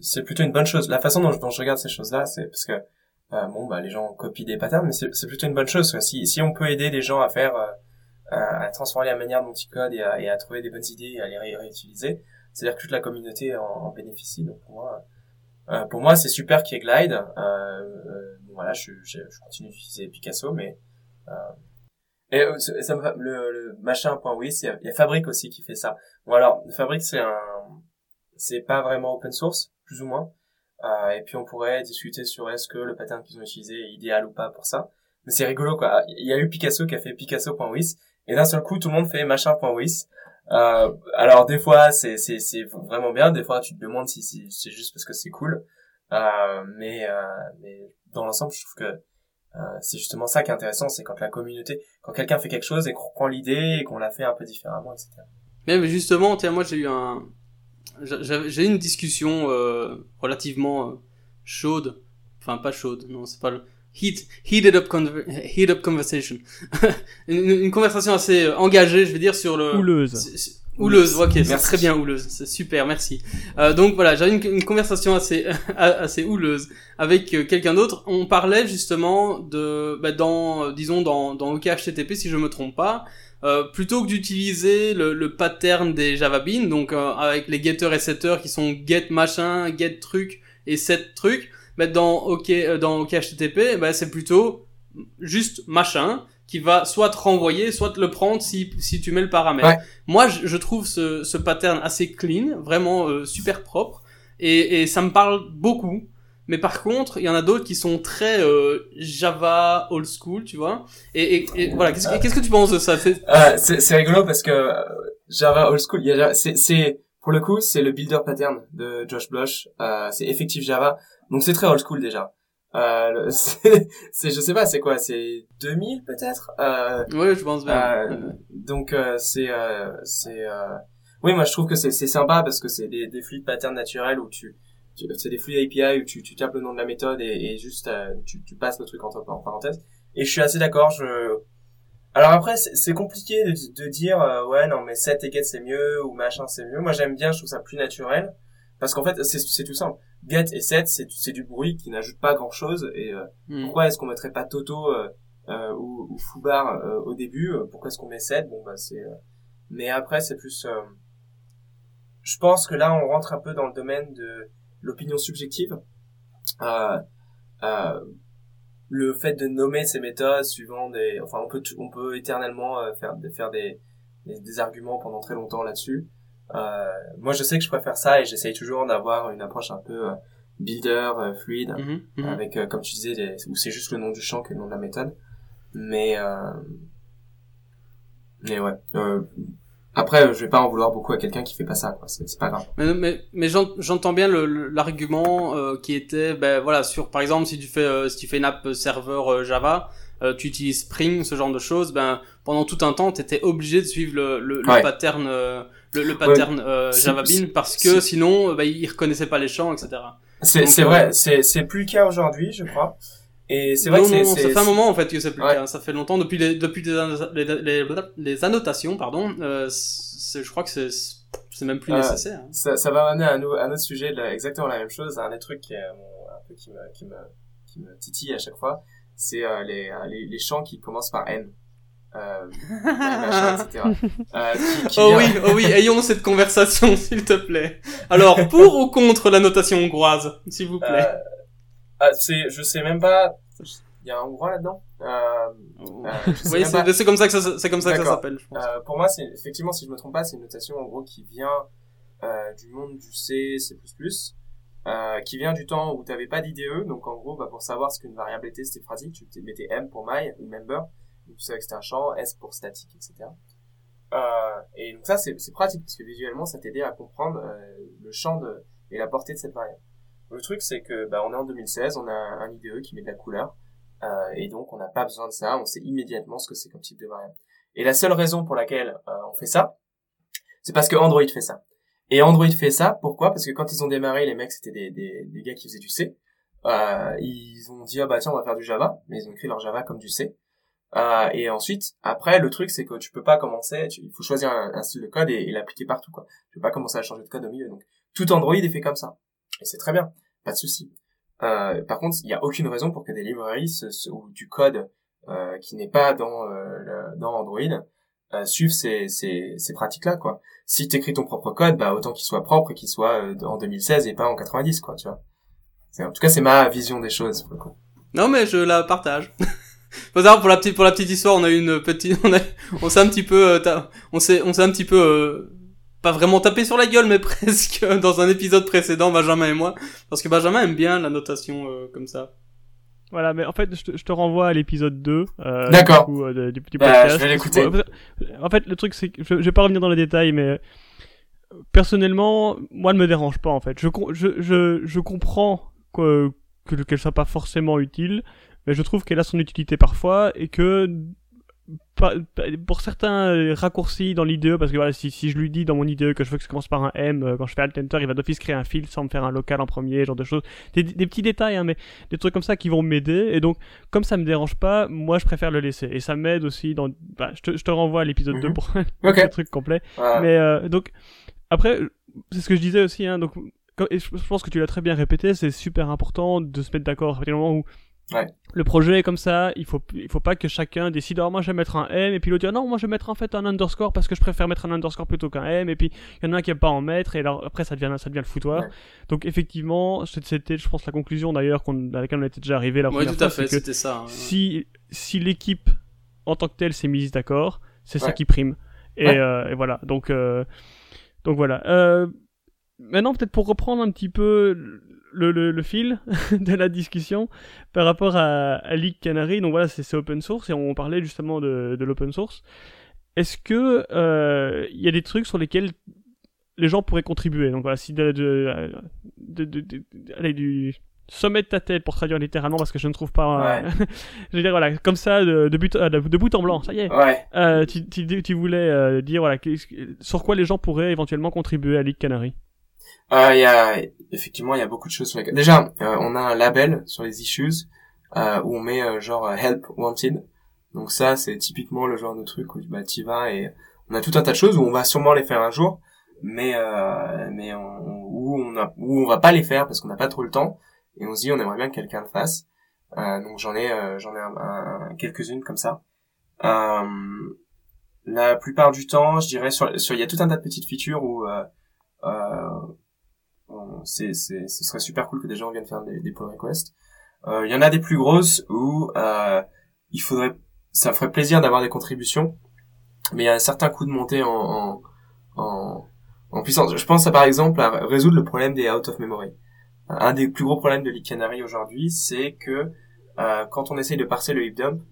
c'est plutôt une bonne chose. La façon dont je, dont je regarde ces choses-là, c'est parce que euh, bon bah les gens copient des patterns, mais c'est plutôt une bonne chose. quoi. Si si on peut aider les gens à faire euh, à, à transformer la manière dont ils codent et à, et à trouver des bonnes idées et à les ré- réutiliser, c'est-à-dire que toute la communauté en, en bénéficie. Donc pour moi, euh, pour moi c'est super qu'il y ait Glide. Euh, euh, voilà, je, je, je continue d'utiliser Picasso, mais euh, et euh, ça me le, le machin point oui, il y a- il y a Fabric aussi qui fait ça. Bon alors Fabric c'est un c'est pas vraiment open source, plus ou moins. Euh, et puis on pourrait discuter sur est-ce que le pattern qu'ils ont utilisé est idéal ou pas pour ça. Mais c'est rigolo quoi. Il y a eu Picasso qui a fait Picasso.wis et d'un seul coup tout le monde fait machin.wis. Euh, alors des fois c'est c'est c'est vraiment bien, des fois tu te demandes si, c'est juste parce que c'est cool. Euh, mais euh, mais dans l'ensemble je trouve que euh, c'est justement ça qui est intéressant, c'est quand la communauté, quand quelqu'un fait quelque chose et qu'on reprend l'idée et qu'on la fait un peu différemment, etc. Mais justement, tiens, moi j'ai eu un, j'ai eu une discussion euh, relativement euh, chaude, enfin pas chaude, non c'est pas le heat, heated up, conver- heat up conversation, *laughs* une, une conversation assez euh, engagée, je veux dire sur le Houleuse. Houleuse, ok, c'est très bien houleuse, c'est super, merci. Euh, donc voilà, j'avais une, une conversation assez *laughs* assez houleuse avec euh, quelqu'un d'autre. On parlait justement de, bah, dans, disons dans dans OKHTTP si je me trompe pas, euh, plutôt que d'utiliser le, le pattern des Java Beans, donc euh, avec les getters et setters qui sont get machin, get truc et set truc, bah, dans OK euh, dans OKHTTP, bah, c'est plutôt juste machin qui va soit te renvoyer, soit te le prendre si, si tu mets le paramètre. Ouais. Moi, je, je trouve ce, ce pattern assez clean, vraiment euh, super propre, et, et ça me parle beaucoup. Mais par contre, il y en a d'autres qui sont très euh, Java old school, tu vois. Et, et, et voilà, qu'est-ce que qu'est-ce que tu penses de ça? C'est- Euh, c'est c'est rigolo parce que euh, Java old school, il y a c'est c'est pour le coup c'est le builder pattern de Josh Bloch, euh, c'est effective Java, donc c'est très old school déjà. Euh, *laughs* c'est c'est- je sais pas c'est quoi? C'est 2000 peut-être? Euh, Ouais, je pense bien. Euh, donc euh, c'est euh, c'est euh... oui moi je trouve que c'est c'est sympa parce que c'est des des fluides patterns naturels où tu c'est des fluides API où tu tu tapes le nom de la méthode et, et juste euh, tu tu passes le truc entre en parenthèse et je suis assez d'accord je alors après c'est compliqué de, de dire euh, ouais non mais set et get c'est mieux ou machin c'est mieux moi j'aime bien je trouve ça plus naturel parce qu'en fait c'est tout simple get et set c'est c'est du bruit qui n'ajoute pas grand chose et euh, Hmm. pourquoi est-ce qu'on mettrait pas Toto euh, ou, ou Foubar euh, au début Pourquoi est-ce qu'on met 7 Bon bah c'est. euh, Mais après c'est plus. euh, Je pense que là on rentre un peu dans le domaine de l'opinion subjective. Euh, euh, le fait de nommer ces méthodes suivant des. Enfin on peut on peut éternellement euh, faire faire des des, arguments pendant très longtemps là-dessus. Euh, moi, je sais que je préfère ça et j'essaye toujours d'avoir une approche un peu euh, builder, euh, fluide, Mhm, mhm. avec, comme tu disais, des, où c'est juste le nom du champ que le nom de la méthode. Mais, euh, mais ouais. Euh, après, je vais pas en vouloir beaucoup à quelqu'un qui fait pas ça, quoi. C'est pas grave. Mais, mais, mais j'en- j'entends bien l'argument euh, qui était, ben voilà, sur par exemple si tu fais euh, si tu fais une app serveur euh, Java, euh, tu utilises Spring, ce genre de choses, ben pendant tout un temps, tu étais obligé de suivre le, le, le Ouais. pattern euh, le, le pattern euh, Si- Java Bean parce que si- sinon, euh, ben, il reconnaissait pas les champs, etc. C'est euh, vrai, c'est c'est plus le cas aujourd'hui, je crois. Et c'est vrai non, que c'est non, ça c'est- fait un moment en fait que c'est plus Ouais. le cas. Ça fait longtemps depuis les depuis les, les, les, les annotations, pardon. Euh, c'est- je crois que c'est c'est même plus Euh, nécessaire. hein. ça, ça va m'amener à un, autre sujet, exactement la même chose, un des trucs qui, mon- un peu qui me, qui me, qui me titille à chaque fois, c'est euh, les, euh, les, les chants qui commencent par N. Euh, machin, etc. *laughs* Euh, qui, qui Oh vient- oui, oh oui, ayons cette conversation, *laughs* s'il te plaît. Alors, pour ou contre la notation hongroise, s'il vous plaît? Euh, ah, c'est, je sais même pas, il y a un hongrois là-dedans? Euh, euh, je sais Oui, c'est c'est comme ça que ça, c'est comme ça que ça s'appelle, je pense. Euh, pour moi, c'est effectivement, si je me trompe pas, c'est une notation en gros qui vient euh, du monde du C, C++, euh, qui vient du temps où tu n'avais pas d'IDE. Donc en gros, bah, pour savoir ce qu'une variable était, c'était pratique. Tu mettais M pour my ou member, donc tu savais que c'était un champ, S pour statique, etc. Euh, et donc ça, c'est c'est pratique parce que visuellement, ça t'aidait à comprendre euh, le champ de, et la portée de cette variable. Le truc, c'est que bah, on est en 2016, on a un IDE qui met de la couleur. Euh, et donc, on n'a pas besoin de ça. On sait immédiatement ce que c'est comme type de variable. Et la seule raison pour laquelle euh, on fait ça, c'est parce que Android fait ça. Et Android fait ça, pourquoi? Parce que quand ils ont démarré, les mecs, c'était des, des, des gars qui faisaient du C. Euh, ils ont dit, ah bah tiens, on va faire du Java. Mais ils ont écrit leur Java comme du C. Euh, et ensuite, après, le truc, c'est que tu peux pas commencer, il faut choisir un, un style de code et, et l'appliquer partout, quoi. Tu peux pas commencer à changer de code au milieu. Donc, tout Android est fait comme ça. Et c'est très bien. Pas de souci. Euh, par contre, il n'y a aucune raison pour que des librairies ou du code euh, qui n'est pas dans, euh, dans Android euh, suivent ces, ces, ces pratiques-là, quoi. Si tu écris ton propre code, bah autant qu'il soit propre et qu'il soit euh, en 2016 et pas en 90, quoi, tu vois. En tout cas, c'est ma vision des choses. pour le coup. Non, mais je la partage. *laughs* Pour la petite, pour la petite histoire, on a eu une petite, *laughs* on a, on s'est un petit peu, euh, on s'est, on s'est un petit peu, euh, pas vraiment tapé sur la gueule, mais *laughs* presque dans un épisode précédent, Benjamin et moi, parce que Benjamin aime bien la notation euh, comme ça. Voilà, mais en fait, je te, je te renvoie à l'épisode 2. Euh, D'accord. du coup, euh, du, du Bah, podcast. je vais l'écouter. En fait, le truc, c'est que je, je vais pas revenir dans les détails, mais euh, personnellement, moi, ne me dérange pas, en fait. Je, je, je, je comprends que, que, qu'elle soit pas forcément utile, mais je trouve qu'elle a son utilité parfois et que pour certains euh, raccourcis dans l'IDE, parce que voilà, si, si je lui dis dans mon IDE que je veux que ça commence par un M, euh, quand je fais Alt Enter, il va d'office créer un fil sans me faire un local en premier, genre de choses. Des, des petits détails, hein, mais des trucs comme ça qui vont m'aider. Et donc, comme ça me dérange pas, moi je préfère le laisser. Et ça m'aide aussi dans. Bah, je, te, je te renvoie à l'épisode Mhm. 2 pour *laughs* Ok. le truc complet. Voilà. Mais euh, donc, après, c'est ce que je disais aussi, hein, donc, et je pense que tu l'as très bien répété, c'est super important de se mettre d'accord à partir du moment où Ouais. le projet est comme ça, il faut, il faut pas que chacun décide, alors moi je vais mettre un M, et puis l'autre dit, ah non, moi je vais mettre en fait un underscore parce que je préfère mettre un underscore plutôt qu'un M, et puis il y en a un qui aime pas en mettre, et alors après ça devient, ça devient le foutoir. Ouais. Donc effectivement, c'était, je pense, la conclusion d'ailleurs qu'on, à laquelle on était déjà arrivé la Oui, première tout à fois, fait, c'était ça. hein. si, si l'équipe en tant que telle s'est mise d'accord, c'est ça Ouais. qui prime. Et, Ouais. euh, et voilà. Donc, euh, donc voilà. Euh, maintenant, peut-être pour reprendre un petit peu le, le, le fil *laughs* de la discussion par rapport à, à League Canary. Donc voilà, c'est open source et on parlait justement de, de l'open source. Est-ce que euh, il y a des trucs sur lesquels les gens pourraient contribuer? Donc voilà, si de, de, allez, du sommet de ta tête pour traduire littéralement parce que je ne trouve pas. euh, *laughs* je veux dire voilà, comme ça de, de, but, euh, de, de bout en blanc, ça y est. Ouais. Euh, tu, tu, tu voulais euh, dire voilà sur quoi les gens pourraient éventuellement contribuer à League Canary? Euh, Il y a effectivement il y a beaucoup de choses sur lesquelles. Déjà, euh, on a un label sur les issues euh, où on met euh, genre euh, help wanted. Donc ça, c'est typiquement le genre de truc où bah t'y vas et on a tout un tas de choses où on va sûrement les faire un jour, mais mais on, où on a où on va pas les faire parce qu'on n'a pas trop le temps et on se dit on aimerait bien que quelqu'un le fasse. Donc j'en ai j'en ai un, un- quelques-unes comme ça. La plupart du temps, je dirais sur il y a tout un tas de petites features où euh, c'est, c'est, ce serait super cool que des gens viennent faire des, pull requests. Euh, Il y en a des plus grosses où euh, il faudrait, ça ferait plaisir d'avoir des contributions. mais il y a un certain coup de montée en, en, en, puissance. Je pense à, par exemple à résoudre le problème des out of memory. Un des plus gros problèmes de Leak aujourd'hui, c'est que euh, quand on essaye de parser le heap dump,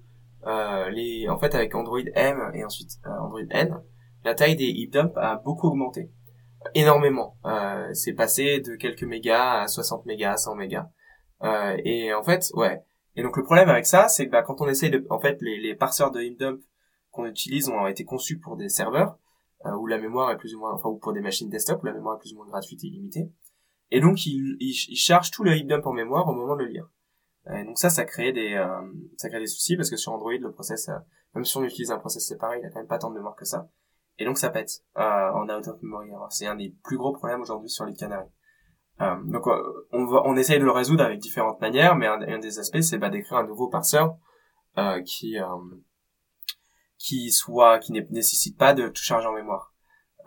euh, les, en fait avec Android M et ensuite euh, Android N, la taille des heap dump a beaucoup augmenté, énormément. Euh, c'est passé de quelques mégas à 60 mégas, 100 mégas. Euh, et en fait, ouais. Et donc le problème avec ça, c'est que bah, quand on essaye de, en fait, les, les parseurs de heap dump qu'on utilise ont été conçus pour des serveurs euh, où la mémoire est plus ou moins, enfin, ou pour des machines desktop où la mémoire est plus ou moins gratuite et illimitée. Et donc, il, il, charge tout le heap dump en mémoire au moment de le lire. Et donc ça, ça crée des, euh, ça crée des soucis parce que sur Android, le process, euh, même si on utilise un process séparé, il a quand même pas tant de mémoire que ça. Et donc ça pète euh, en out of memory. C'est un des plus gros problèmes aujourd'hui sur les canaries. Euh, donc on va, on essaye de le résoudre avec différentes manières, mais un, des aspects, c'est bah, d'écrire un nouveau parseur qui qui soit qui ne nécessite pas de tout charger en mémoire.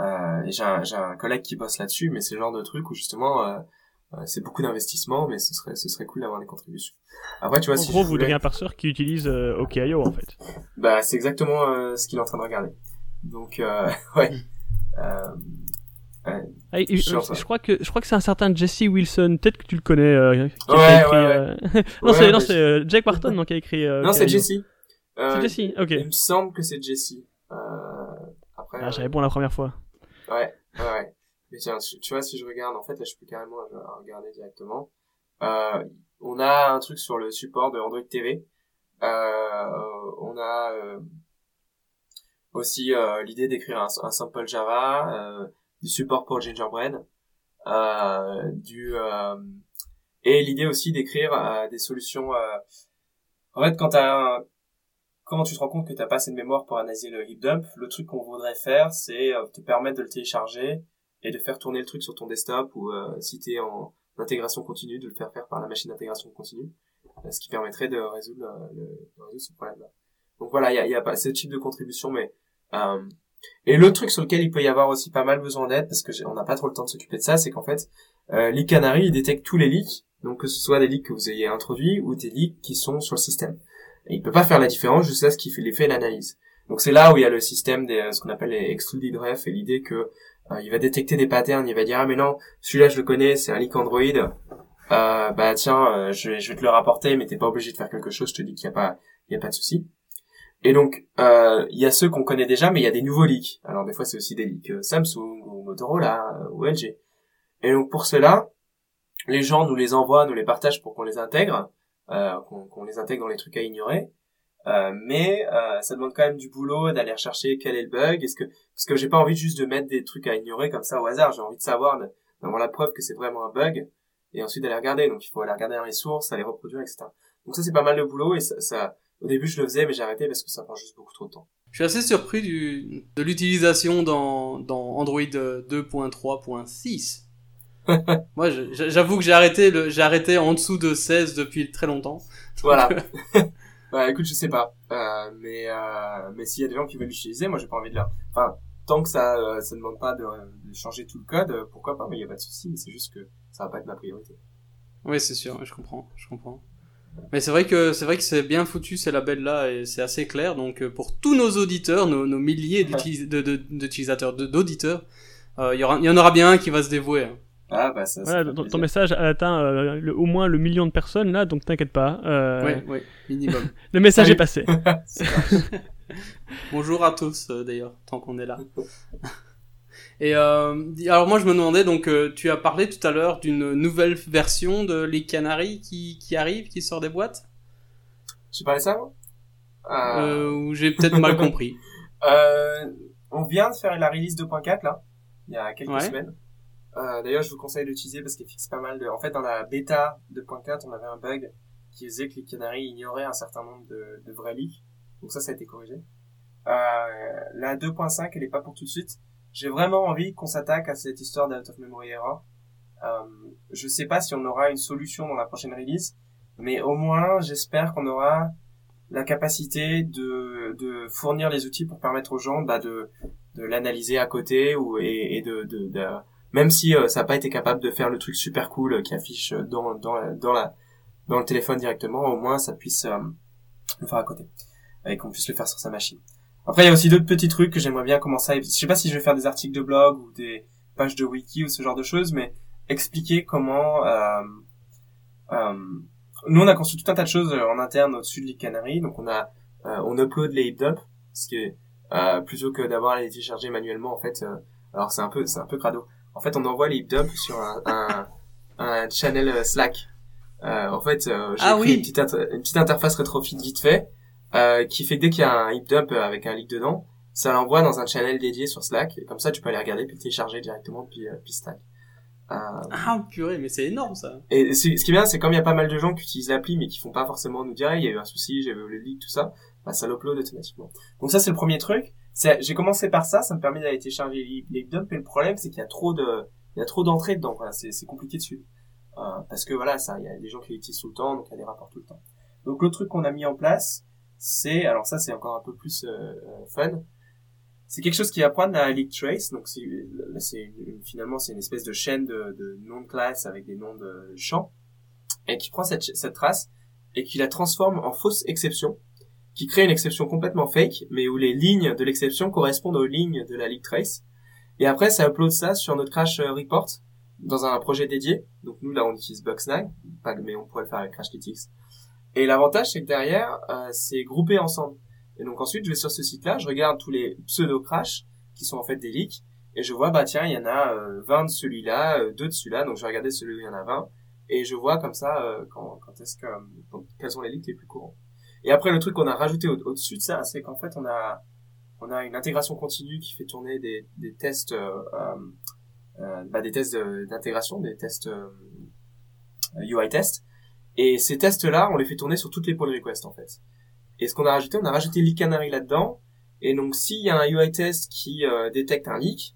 Euh, j'ai un, un, collègue qui bosse là-dessus, mais c'est le genre de truc où justement euh, euh, c'est beaucoup d'investissement, mais ce serait ce serait cool d'avoir des contributions. Après, tu vois, en si gros, vous voulez un parseur qui utilise euh, OKIO en fait. Bah, c'est exactement euh, ce qu'il est en train de regarder. Donc, *laughs* ouais. Ah, je, crois que je crois que c'est un certain Jesse Wilson. Peut-être que tu le connais. Qui ouais, écrit, ouais, *laughs* non, c'est non, c'est Jack Barton donc qui a écrit. non, c'est Jesse. c'est Jesse. Ok. Il me semble que c'est Jesse. après. Ah, j'avais bon la première fois. Ouais, ouais. Mais tiens, tu vois, si je regarde, en fait, là, je peux carrément regarder directement. Euh, on a un truc sur le support de Android TV. Euh, on a euh, aussi euh, l'idée d'écrire un, un, sample Java, euh, du support pour Gingerbread, du et l'idée aussi d'écrire des solutions. en fait, quand t'as quand tu te rends compte que t'as pas assez de mémoire pour analyser le heap dump, le truc qu'on voudrait faire, c'est te permettre de le télécharger et de faire tourner le truc sur ton desktop ou euh, si tu es en intégration continue, de le faire faire par la machine d'intégration continue, euh, ce qui permettrait de résoudre, euh, le, de résoudre ce problème-là. Donc voilà, il y a, y a, pas ce type de contribution, mais euh, et le truc sur lequel il peut y avoir aussi pas mal besoin d'aide, parce que on n'a pas trop le temps de s'occuper de ça, c'est qu'en fait, euh, les canaries, ils détectent tous les leaks, donc que ce soit des leaks que vous ayez introduits ou des leaks qui sont sur le système. Et il peut pas faire la différence jusqu'à ce qu'il fait l'effet l'analyse. Donc c'est là où il y a le système des ce qu'on appelle les excluded ref et l'idée que euh, il va détecter des patterns, il va dire ah mais non, celui-là je le connais, c'est un leak Android. Euh, bah tiens, euh, je, vais, je te le rapporter, mais t'es pas obligé de faire quelque chose. Je te dis qu'il y a pas, y a pas de souci. Et donc euh, il y a ceux qu'on connaît déjà, mais il y a des nouveaux leaks. Alors des fois c'est aussi des leaks Samsung ou Motorola ou LG. Et donc pour cela, les gens nous les envoient, nous les partagent pour qu'on les intègre, euh, qu'on les intègre dans les trucs à ignorer. Euh, mais euh, ça demande quand même du boulot d'aller rechercher quel est le bug. Est-ce que parce que j'ai pas envie juste de mettre des trucs à ignorer comme ça au hasard. J'ai envie de savoir d'avoir la preuve que c'est vraiment un bug et ensuite d'aller regarder. Donc il faut aller regarder dans les sources, aller reproduire, etc. Donc ça c'est pas mal de boulot et ça, ça au début je le faisais mais j'ai arrêté parce que ça prend juste beaucoup trop de temps. Je suis assez surpris du, de l'utilisation dans, dans Android 2.3.6. *laughs* Moi, j'avoue que j'ai arrêté le, j'ai arrêté en dessous de 16 depuis très longtemps. Voilà. *laughs* *laughs* Bah écoute, je sais pas. Euh, mais euh, mais s'il y a des gens qui veulent l'utiliser, moi j'ai pas envie de leur... Enfin, tant que ça euh, ça ne demande pas de, de, changer tout le code, euh, pourquoi pas, il y a pas de souci, mais c'est juste que ça va pas être ma priorité. Oui, c'est sûr, je comprends, je comprends. Mais c'est vrai que c'est vrai que c'est bien foutu ces labels là et c'est assez clair. Donc euh, pour tous nos auditeurs, nos, nos milliers d'utilisateurs, d'auditeurs, il y, aura, il y en aura bien un qui va se dévouer. Hein. Ah bah ça. Voilà, ton, message a atteint euh, le, au moins le million de personnes là, donc t'inquiète pas. Euh... Oui, oui, minimum. *laughs* le message est passé. *laughs* *laughs* Bonjour à tous euh, d'ailleurs, tant qu'on est là. Et euh, alors moi je me demandais donc euh, tu as parlé tout à l'heure d'une nouvelle version de les Canaries qui, qui arrive, qui sort des boîtes. J'ai parlé ça moi? Euh... Ou j'ai peut-être mal compris. *laughs* on vient de faire la release 2.4 là, il y a quelques semaines. Euh, D'ailleurs, je vous conseille d'utiliser parce qu'il fixe pas mal de... En fait, dans la bêta 2.4, on avait un bug qui faisait que les canaries ignoraient un certain nombre de, de vrais leaks. Donc ça, ça a été corrigé. Euh, la 2.5, elle est pas pour tout de suite. J'ai vraiment envie qu'on s'attaque à cette histoire d'out of memory error. Euh, je sais pas si on aura une solution dans la prochaine release, mais au moins, j'espère qu'on aura la capacité de, de fournir les outils pour permettre aux gens bah, de, de l'analyser à côté ou et, et de, de, de même si euh, ça n'a pas été capable de faire le truc super cool euh, qui affiche euh, dans, dans, dans, la, dans le téléphone directement, au moins ça puisse le faire à côté et qu'on puisse le faire sur sa machine. Après, il y a aussi d'autres petits trucs que j'aimerais bien commencer à... Je sais pas si je vais faire des articles de blog ou des pages de wiki ou ce genre de choses, mais expliquer comment... Euh, euh, nous, on a construit tout un tas de choses en interne au-dessus de l'île Canary. Donc, on a... Euh, on upload les hip parce que euh, plutôt que d'avoir à les télécharger manuellement, en fait... Euh, alors, c'est un peu c'est un peu crado. En fait, on envoie les hip sur un, un, un channel Slack. en fait, j'ai ah, oui. une, petite une petite interface retrofit vite fait euh, qui fait que dès qu'il y a un hip dump avec un leak dedans, ça l'envoie dans un channel dédié sur Slack, et comme ça tu peux aller regarder puis télécharger directement depuis, euh, Slack. Euh... Ah purée, mais c'est énorme ça. Et ce qui est bien, c'est comme il y a pas mal de gens qui utilisent l'appli mais qui font pas forcément nous dire il y a eu un souci, j'ai vu le leak, tout ça, bah ça l'upload automatiquement. Donc ça c'est le premier truc. J'ai commencé par ça, ça me permet d'aller télécharger les hip dump, et le problème c'est qu'il y a trop de, il y a trop d'entrées dedans, voilà, c'est compliqué dessus. Euh, parce que voilà, ça, il y a des gens qui l'utilisent tout le temps, donc il y a des rapports tout le temps. Donc le truc qu'on a mis en place, c'est alors ça c'est encore un peu plus euh, euh, fun. C'est quelque chose qui prendre la leak trace donc c'est finalement c'est une espèce de chaîne de, de noms de classe avec des noms de champs et qui prend cette, cette trace et qui la transforme en fausse exception qui crée une exception complètement fake mais où les lignes de l'exception correspondent aux lignes de la leak trace. Et après ça upload ça sur notre crash euh, report dans un projet dédié. Donc nous là on utilise Bugsnag mais on pourrait le faire avec Crashlytics et l'avantage, c'est que derrière, euh, c'est groupé ensemble. Et donc ensuite, je vais sur ce site-là, je regarde tous les pseudo-crash, qui sont en fait des leaks, et je vois, bah tiens, il y en a euh, 20 de celui-là, euh, 2 de celui-là, donc je vais regarder celui où il y en a 20, et je vois comme ça euh, quand, quand est-ce que, quels sont les leaks les plus courants. Et après, le truc qu'on a rajouté au-dessus de ça, c'est qu'en fait, on a, on a une intégration continue qui fait tourner des, des tests, bah, des tests d'intégration, des tests UI tests, et ces tests-là, on les fait tourner sur toutes les pull requests en fait. Et ce qu'on a rajouté, on a rajouté leak canary là-dedans. Et donc s'il y a un UI test qui euh, détecte un leak,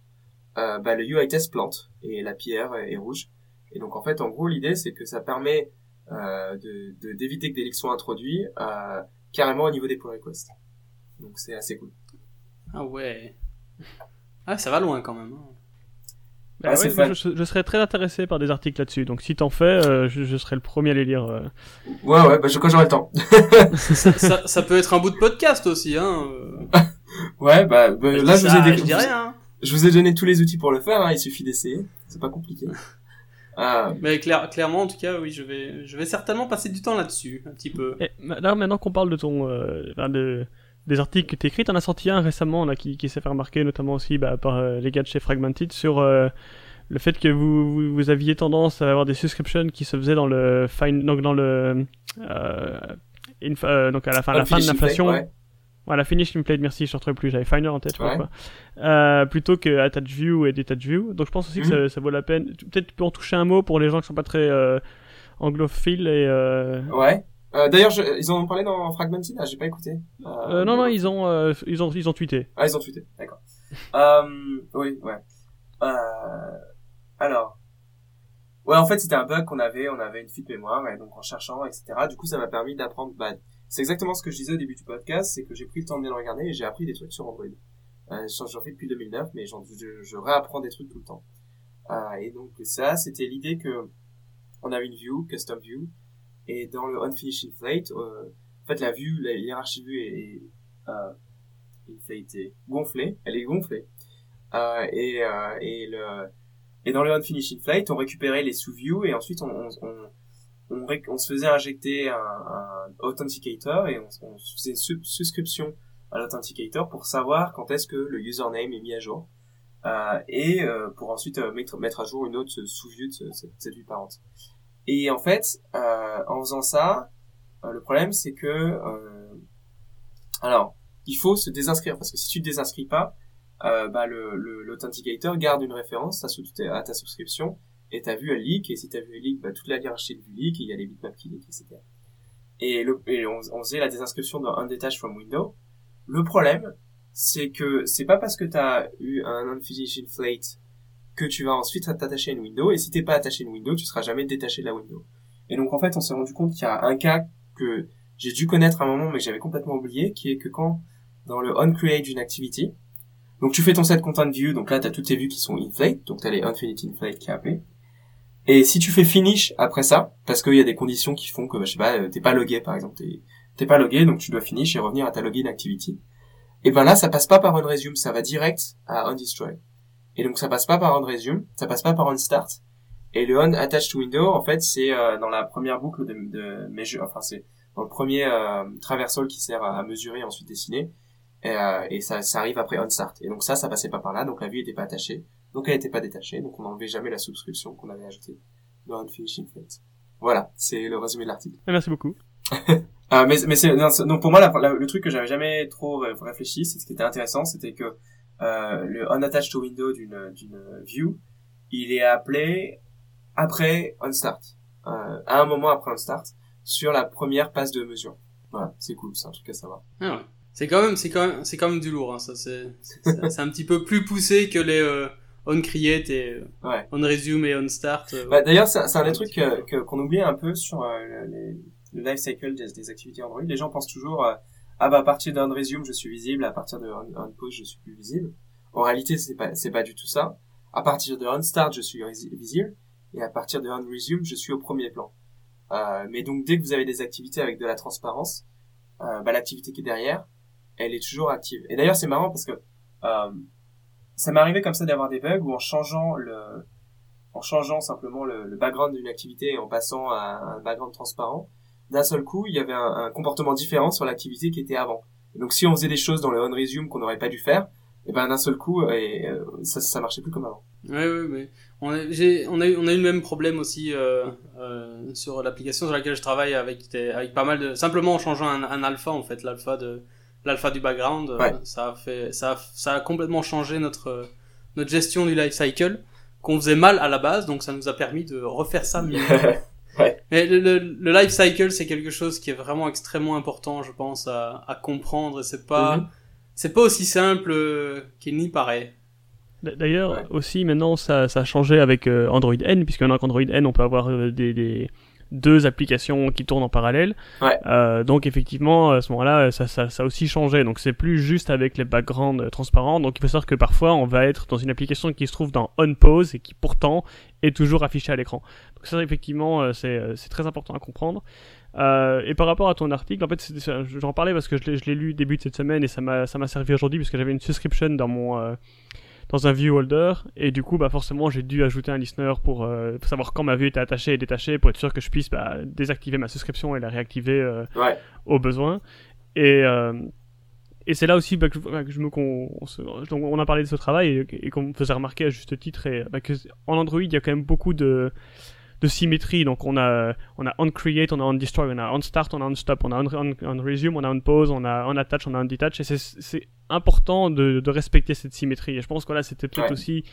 euh, bah, le UI test plante et la pierre est, rouge. Et donc en fait, en gros, l'idée c'est que ça permet euh, de d'éviter que des leaks soient introduits euh, carrément au niveau des pull requests. Donc c'est assez cool. Ah ouais. Ah ça va loin quand même. Hein. Bah je, serais très intéressé par des articles là-dessus. Donc si t'en fais, euh, je, serais le premier à les lire. Euh. Ouais, ouais, bah, quand j'aurai le temps. ça, ça, peut être un bout de podcast aussi, hein. ouais, bah, bah là, je, vous ai je, rien, je vous ai donné tous les outils pour le faire. Hein, il suffit d'essayer. C'est pas compliqué. Ah. *laughs* Mais clair, clairement, en tout cas, oui, je vais, je vais certainement passer du temps là-dessus, un petit peu. Et là, maintenant qu'on parle de ton, euh, de, des articles que tu écris. Tu en as sorti un récemment là, qui, qui s'est fait remarquer, notamment aussi bah, par euh, les gars de chez Fragmented, sur euh, le fait que vous, vous, aviez tendance à avoir des subscriptions qui se faisaient dans le fine, donc dans le euh, donc à la fin, la fin de l'inflation. Ouais. Voilà, finish template, merci, je ne retrouve plus, j'avais Finder en tête, je crois. Quoi. Euh, plutôt que Attach View et Detach View. Donc je pense aussi que mhm. ça, ça, vaut la peine. Peut-être tu peux en toucher un mot pour les gens qui sont pas très euh, anglophiles et. Euh... Ouais. Euh, D'ailleurs, ils en ont parlé dans Fragmented, ah, j'ai pas écouté. Euh, euh, non, non, ils ont, euh, ils ont, ils ont tweeté. Ah, ils ont tweeté, d'accord. euh, oui, ouais. Euh, alors, ouais, en fait, c'était un bug qu'on avait, on avait une fuite mémoire, et donc en cherchant, etc. Du coup, ça m'a permis d'apprendre. Bah, c'est exactement ce que je disais au début du podcast, c'est que j'ai pris le temps de bien le regarder et j'ai appris des trucs sur Android. Euh, J'en fais depuis 2009, mais je, je réapprends des trucs tout le temps. Euh, et donc ça, c'était l'idée que on avait une view, custom view, et dans le unfinished inflate, euh, en fait, la vue, la hiérarchie vue est, euh, inflate est gonflée, elle est gonflée. Euh, et, euh, et, le, et dans le unfinished inflate, on récupérait les sous-views et ensuite on, on, on, on, se faisait injecter un, un authenticator et on, on faisait une subscription à l'authenticator pour savoir quand est-ce que le username est mis à jour. Euh, et euh, pour ensuite euh, mettre, mettre à jour une autre sous-view de cette vue parente. Et en fait, euh, en faisant ça, euh, le problème c'est que, euh, alors, il faut se désinscrire parce que si tu te désinscris pas, bah, le l'authenticator garde une référence à, ta subscription et ta vue elle leak et si ta vue elle leak, bah, toute la hiérarchie vue leak et il y a les bitmaps qui leak, etc. Et, on, faisait la désinscription dans Undetached from Window. Le problème, c'est que c'est pas parce que tu as eu un unfinished inflate que tu vas ensuite t'attacher à une window, et si t'es pas attaché à une window, tu seras jamais détaché de la window. Et donc en fait, on s'est rendu compte qu'il y a un cas que j'ai dû connaître à un moment, mais que j'avais complètement oublié, qui est que quand, dans le onCreate d'une activity, donc tu fais ton set content view, donc là t'as toutes tes vues qui sont inflate, donc t'as les infinite inflate qui est. Et si tu fais finish après ça, parce qu'il y a des conditions qui font que, bah, je sais pas, euh, t'es pas logué par exemple, t'es pas logué, donc tu dois finish et revenir à ta login activity. et ben là ça passe pas par on resume, ça va direct à on destroy. Et donc ça passe pas par on resume, ça passe pas par on start. Et le on attach to window, en fait, c'est euh, dans la première boucle de, de measure, enfin c'est dans le premier euh, traversal qui sert à, mesurer et ensuite dessiner. Et, euh, et ça, ça arrive après on start. Et donc ça, ça passait pas par là, donc la vue était pas attachée, donc elle était pas détachée, donc on n'enlevait jamais la subscription qu'on avait ajoutée dans Unfinishing Fate. Voilà, c'est le résumé de l'article. Merci beaucoup. *laughs* euh, mais mais c'est donc pour moi le truc que j'avais jamais trop réfléchi, c'est ce qui était intéressant, c'était que euh, le unattached to window d'une d'une view, il est appelé après onStart, euh, à un moment après onStart, sur la première passe de mesure. Voilà, c'est cool, c'est un truc à savoir. Ah ouais. C'est quand même, c'est quand même, c'est quand même du lourd, hein, ça, c'est, c'est un petit peu plus poussé que les euh, on create et euh, ouais. on resume et on start. Euh, bah, D'ailleurs, c'est un des trucs que, qu'on oublie un peu sur euh, les, le life cycle des, des, activités Android. Les gens pensent toujours, ah bah à partir d'un resume, je suis visible, à partir on, pause, je suis plus visible. En réalité, c'est pas, c'est pas du tout ça. À partir de on start, je suis visible et à partir de on resume, je suis au premier plan. Euh, mais donc dès que vous avez des activités avec de la transparence, euh, bah, l'activité qui est derrière, elle est toujours active. Et d'ailleurs c'est marrant parce que euh, ça m'est arrivé comme ça d'avoir des bugs où en changeant le, en changeant simplement le, le background d'une activité et en passant à un background transparent, d'un seul coup il y avait un, un comportement différent sur l'activité qui était avant. Et donc si on faisait des choses dans le on resume qu'on n'aurait pas dû faire, et ben d'un seul coup et euh, ça ça marchait plus comme avant. Ouais ouais mais on a j'ai on a eu on a eu le même problème aussi euh, euh, sur l'application sur laquelle je travaille avec avec pas mal de simplement en changeant un, un alpha en fait l'alpha de l'alpha du background ouais. ça a fait ça a, ça a complètement changé notre notre gestion du life cycle qu'on faisait mal à la base donc ça nous a permis de refaire ça mieux. *laughs* ouais. Mais le, le, le life cycle c'est quelque chose qui est vraiment extrêmement important je pense à, à comprendre c'est pas mm -hmm c'est pas aussi simple euh, qu'il n'y paraît. D'ailleurs, ouais. aussi maintenant ça, ça a changé avec euh, Android N, puisque maintenant avec Android N on peut avoir euh, des, des, deux applications qui tournent en parallèle. Ouais. Euh, donc effectivement, à ce moment-là, ça, ça, ça a aussi changé. Donc c'est plus juste avec les backgrounds transparents. Donc il faut savoir que parfois on va être dans une application qui se trouve dans On Pause et qui pourtant est toujours affichée à l'écran. Donc ça effectivement c'est très important à comprendre. Euh, et par rapport à ton article, en fait, j'en parlais parce que je l'ai lu début de cette semaine et ça m'a servi aujourd'hui parce que j'avais une subscription dans mon euh, dans un view holder et du coup, bah forcément, j'ai dû ajouter un listener pour, euh, pour, savoir quand ma vue était attachée et détachée pour être sûr que je puisse bah, désactiver ma subscription et la réactiver euh, ouais. au besoin. Et euh, et c'est là aussi bah, que, bah, que, je me qu'on on, on, a parlé de ce travail et, et qu'on me faisait remarquer à juste titre et bah, que en Android il y a quand même beaucoup de de symétrie. Donc on a on a on create, on a on destroy, on a on start, on a on stop, on a on, on, on resume, on a on pause, on a on attach, on a on detach. Et c'est important de, de, respecter cette symétrie. Et je pense que là c'était peut-être ouais. aussi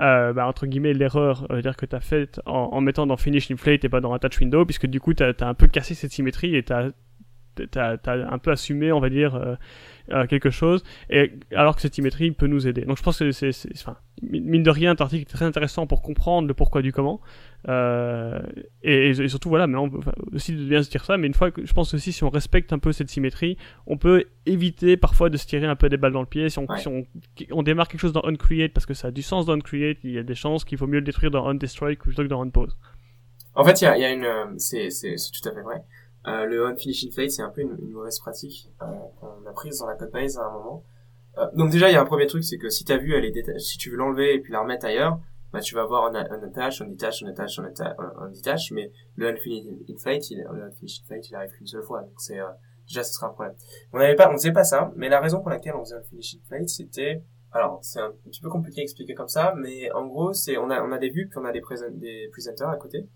euh, bah, entre guillemets l'erreur euh, dire que tu as faite en, en, mettant dans finish inflate et pas dans attach window, puisque du coup tu as, as, un peu cassé cette symétrie et tu as t'as as un peu assumé, on va dire, euh, euh, quelque chose, et alors que cette symétrie peut nous aider. Donc je pense que c'est, enfin, mine de rien, un article est très intéressant pour comprendre le pourquoi du comment, euh, et, et, surtout voilà, mais on peut enfin, aussi de bien se dire ça, mais une fois que je pense aussi si on respecte un peu cette symétrie, on peut éviter parfois de se tirer un peu des balles dans le pied. Si on, ouais. si on, on démarre quelque chose dans uncreate parce que ça a du sens dans uncreate, il y a des chances qu'il faut mieux le détruire dans undestroy plutôt que dans unpause. En fait, il y a, y a, une, c'est tout à fait vrai. Euh, le on-finish inflate, c'est un peu une, une mauvaise pratique euh, qu'on a prise dans la code base à un moment. Euh, donc déjà, il y a un premier truc, c'est que si ta vue, elle est si tu veux l'enlever et puis la remettre ailleurs, bah tu vas avoir un, un attach, un detach, un attach, un, attach, un, un detach, mais le on-finish inflate, il, le on-finish inflate, il arrive qu'une seule fois, donc c'est euh, déjà ce sera un problème. On n'avait pas, on faisait pas ça, mais la raison pour laquelle on faisait un finish inflate, c'était alors c'est un petit peu compliqué à expliquer comme ça, mais en gros, c'est on a on a des vues puis on a des, présent, des presenters à côté.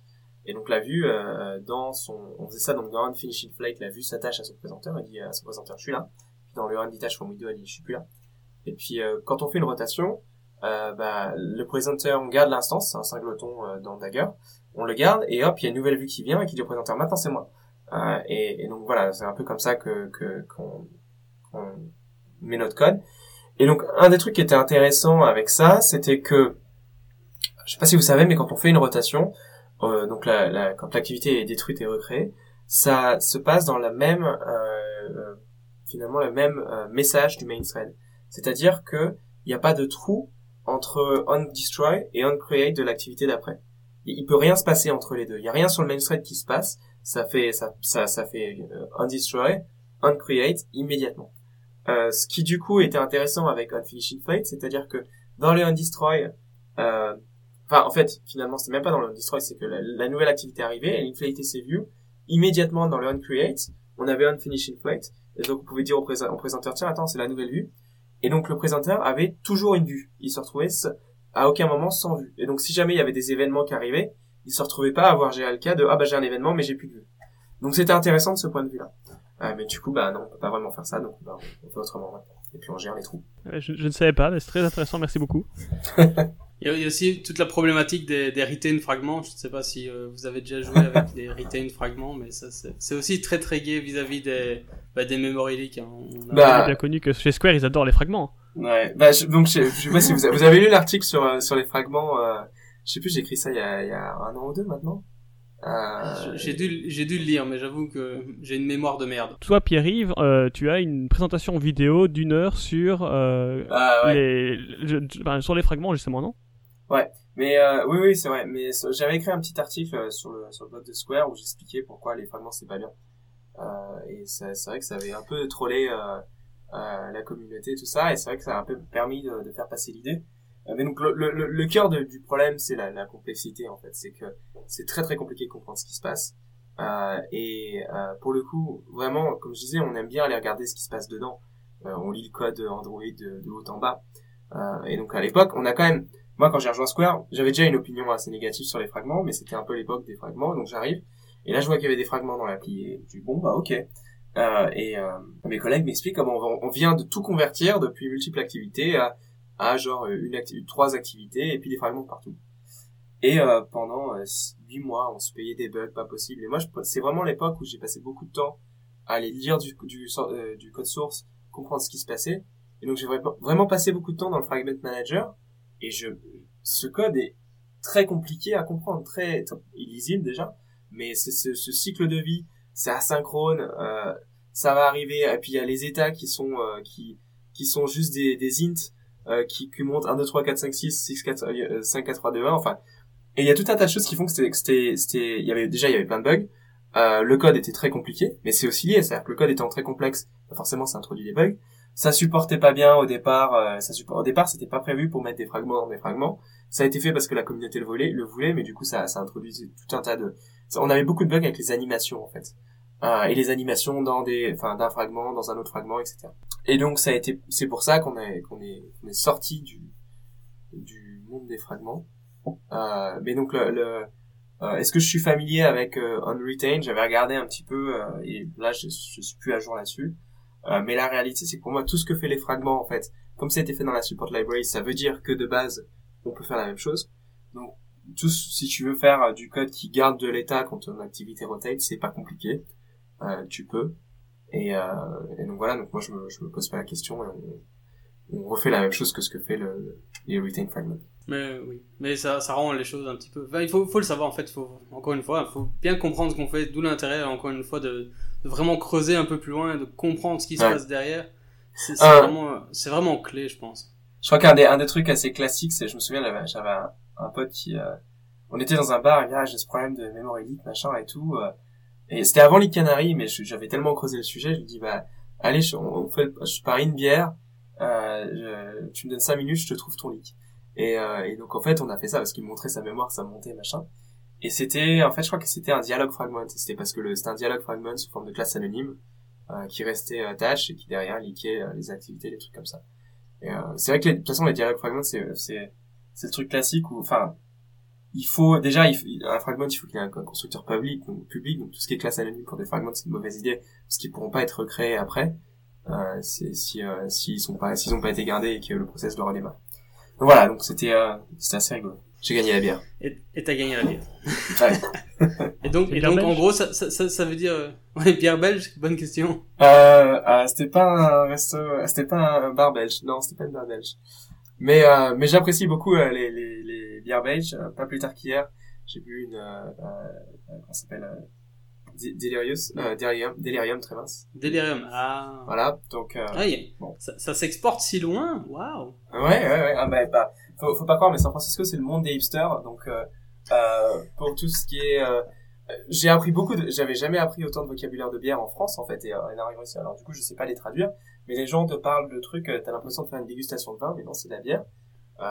Et donc la vue euh, dans son, on faisait ça donc dans un finishing flake, la vue s'attache à son présenteur, elle dit à son présenteur je suis là. Puis dans le un detach from window, elle dit je suis plus là. Et puis euh, quand on fait une rotation, bah, le présenteur on garde l'instance, c'est un singleton euh, dans Dagger, on le garde et hop il y a une nouvelle vue qui vient et qui dit au présenteur maintenant c'est moi. Euh, et, et, donc voilà c'est un peu comme ça que qu'on qu met notre code. Et donc un des trucs qui était intéressant avec ça, c'était que je sais pas si vous savez, mais quand on fait une rotation, euh, donc quand l'activité est détruite et recréée, ça se passe dans la même euh, finalement le même euh, message du main thread. C'est-à-dire que il n'y a pas de trou entre on destroy et on create de l'activité d'après. Il peut rien se passer entre les deux. Il y a rien sur le main thread qui se passe. Ça fait ça ça, ça fait on destroy, create immédiatement. Euh, ce qui du coup était intéressant avec Unfinished Inflate, c'est-à-dire que dans le Undestroy, euh, enfin en fait finalement c'était même pas dans le Undestroy, c'est que la, nouvelle activité arrivait, elle inflatait ses views, immédiatement dans le Uncreate, on avait Unfinished Inflate, et donc on pouvait dire au, présenteur tiens attends c'est la nouvelle vue, et donc le présenteur avait toujours une vue, il se retrouvait à aucun moment sans vue, et donc si jamais il y avait des événements qui arrivaient, il se retrouvait pas à avoir GLK de ah bah j'ai un événement mais j'ai plus de vue. Donc c'était intéressant de ce point de vue là. Euh, mais du coup, bah non, on peut pas vraiment faire ça, donc bah, on fait autrement maintenant. Et puis on gère les trous. Je, je ne savais pas, mais c'est très intéressant, merci beaucoup. *laughs* Il y a aussi toute la problématique des, des retain fragments. Je ne sais pas si euh, vous avez déjà joué avec *laughs* les retain fragments, mais ça c'est aussi très très gay vis-à-vis des, bah, des memory leaks. Hein. On a bah, bien connu que chez Square ils adorent les fragments. Ouais, bah donc je, je sais pas si vous, avez, vous avez lu l'article sur euh, sur les fragments. Euh, je sais plus, j'ai écrit ça il y, a, il y a un an ou deux maintenant. Euh... J'ai dû, j'ai dû le lire, mais j'avoue que j'ai une mémoire de merde. Toi, Pierre-Yves, euh, tu as une présentation vidéo d'une heure sur euh, ah, les, sur les fragments justement, non? Ouais, mais euh, oui, oui, c'est vrai. Mais j'avais écrit un petit article euh, sur le sur le blog de Square où j'expliquais pourquoi les fragments c'est pas bien. Euh, et c'est vrai que ça avait un peu trollé euh, la communauté, tout ça, et c'est vrai que ça a un peu permis de, de faire passer l'idée. Euh, mais donc le, le, le cœur du problème, c'est la, la, complexité en fait. C'est que c'est très très compliqué de comprendre ce qui se passe. Euh, et euh, pour le coup, vraiment, comme je disais, on aime bien aller regarder ce qui se passe dedans. Euh, on lit le code Android de, de haut en bas. Euh, et donc à l'époque, on a quand même, moi quand j'ai rejoint Square, j'avais déjà une opinion assez négative sur les fragments, mais c'était un peu l'époque des fragments. Donc j'arrive et là je vois qu'il y avait des fragments dans l'appli et je dis bon bah ok. et mes collègues m'expliquent comment on, vient de tout convertir depuis multiples activités à à genre euh, une trois activités et puis des fragments partout. Et euh, pendant euh, huit mois, on se payait des bugs pas possibles. Et moi, c'est vraiment l'époque où j'ai passé beaucoup de temps à aller lire du, du, du code source, comprendre ce qui se passait. Et donc j'ai vraiment passé beaucoup de temps dans le Fragment Manager. Et je, ce code est très compliqué à comprendre, très illisible déjà. Mais c'est ce, ce, cycle de vie, c'est asynchrone, euh, ça va arriver. Et puis il y a les états qui sont qui qui sont juste des, des ints euh, qui, qui montre 1, 2, 3, 4, 5, 6, 6, 4, 5, 4, 3, 2, 1, enfin. Et il y a tout un tas de choses qui font que c'était, c'était, il y avait, déjà, il y avait plein de bugs. Euh, le code était très compliqué, mais c'est aussi lié, c'est-à-dire que le code étant très complexe, bah, forcément ça introduit des bugs. Ça supportait pas bien au départ, euh, ça support... au départ c'était pas prévu pour mettre des fragments dans des fragments. Ça a été fait parce que la communauté le voulait, le voulait, mais du coup ça, ça introduisait tout un tas de... On avait beaucoup de bugs avec les animations en fait. Euh, et les animations dans des, enfin d'un fragment, dans un autre fragment, etc. Et donc ça a été, c'est pour ça qu'on est qu'on est qu'on est sorti du du monde des fragments. Euh, mais donc le, le euh, est-ce que je suis familier avec euh, Unretain J'avais regardé un petit peu euh, et là je, je suis plus à jour là-dessus. Euh, mais la réalité c'est que pour moi tout ce que fait les fragments en fait, comme ça a été fait dans la support library, ça veut dire que de base on peut faire la même chose. Donc tout, si tu veux faire du code qui garde de l'état quand ton activité rotate, c'est pas compliqué. tu peux. Et, euh, et, donc voilà, donc moi je me, je me pose pas la question et on, on refait la même chose que ce que fait le, les retain fragments. Mais oui, mais ça, ça rend les choses un petit peu. Enfin, il faut, faut le savoir en fait. Faut encore une fois, il faut bien comprendre ce qu'on fait. D'où l'intérêt, encore une fois, de, de, vraiment creuser un peu plus loin, et de comprendre ce qui se passe derrière. C'est euh, vraiment, vraiment clé, je pense. Je crois qu'un des, un des trucs assez classiques, c'est, je me souviens, j'avais un, un, pote qui, euh, on était dans un bar, et ah, j'ai ce problème de mémoire élite, machin et tout. Euh, et c'était avant les Canaries, mais j'avais tellement creusé le sujet, je lui dis bah allez, je, on fait, je parie une bière, euh, tu me donnes cinq minutes, je te trouve ton leak. Et, euh, et donc en fait, on a fait ça parce qu'il montrait sa mémoire, ça montait, machin. Et c'était, en fait, je crois que c'était un dialogue fragment. C'était parce que c'était un dialogue fragment sous forme de classe anonyme euh, qui restait attach et qui derrière euh, les activités, les trucs comme ça. Euh, c'est vrai que de toute façon, les dialogues fragments, c'est c'est c'est le truc classique où, enfin, il faut déjà il un fragment il faut qu'il y ait un, constructeur public donc public donc tout ce qui est classe anonyme pour des fragments c'est une mauvaise idée parce qu'ils pourront pas être recréés après euh, si euh, s'ils sont pas s'ils ont pas été gardés et que le process doit redémarrer donc voilà donc c'était euh, c'était assez rigolo. J'ai gagné la bière. Et t'as gagné la bière. *laughs* Et donc et donc en gros ça, ça, ça, veut dire euh, ouais bière belge bonne question. Euh, euh c'était pas un resto c'était pas un bar belge. Non c'était pas une bar belge mais euh, mais j'apprécie beaucoup euh, les, les, les bières belges. Euh, pas plus tard qu'hier, j'ai bu une euh, comment s'appelle Delirious, Delirium, Delirium très mince. Delirium, ah. Voilà, donc. Ah, bon. Ça, ça s'exporte si loin, waouh. Ouais, ouais, ouais. Ah bah, bah, faut, faut pas croire, mais San Francisco c'est le monde des hipsters, donc pour tout ce qui est j'ai appris beaucoup de, j'avais jamais appris autant de vocabulaire de bière en France, en fait, et en arrivant ici. Alors, du coup, je sais pas les traduire, mais les gens te parlent de trucs, t'as l'impression de faire une dégustation de vin, mais non, c'est de la bière. Euh,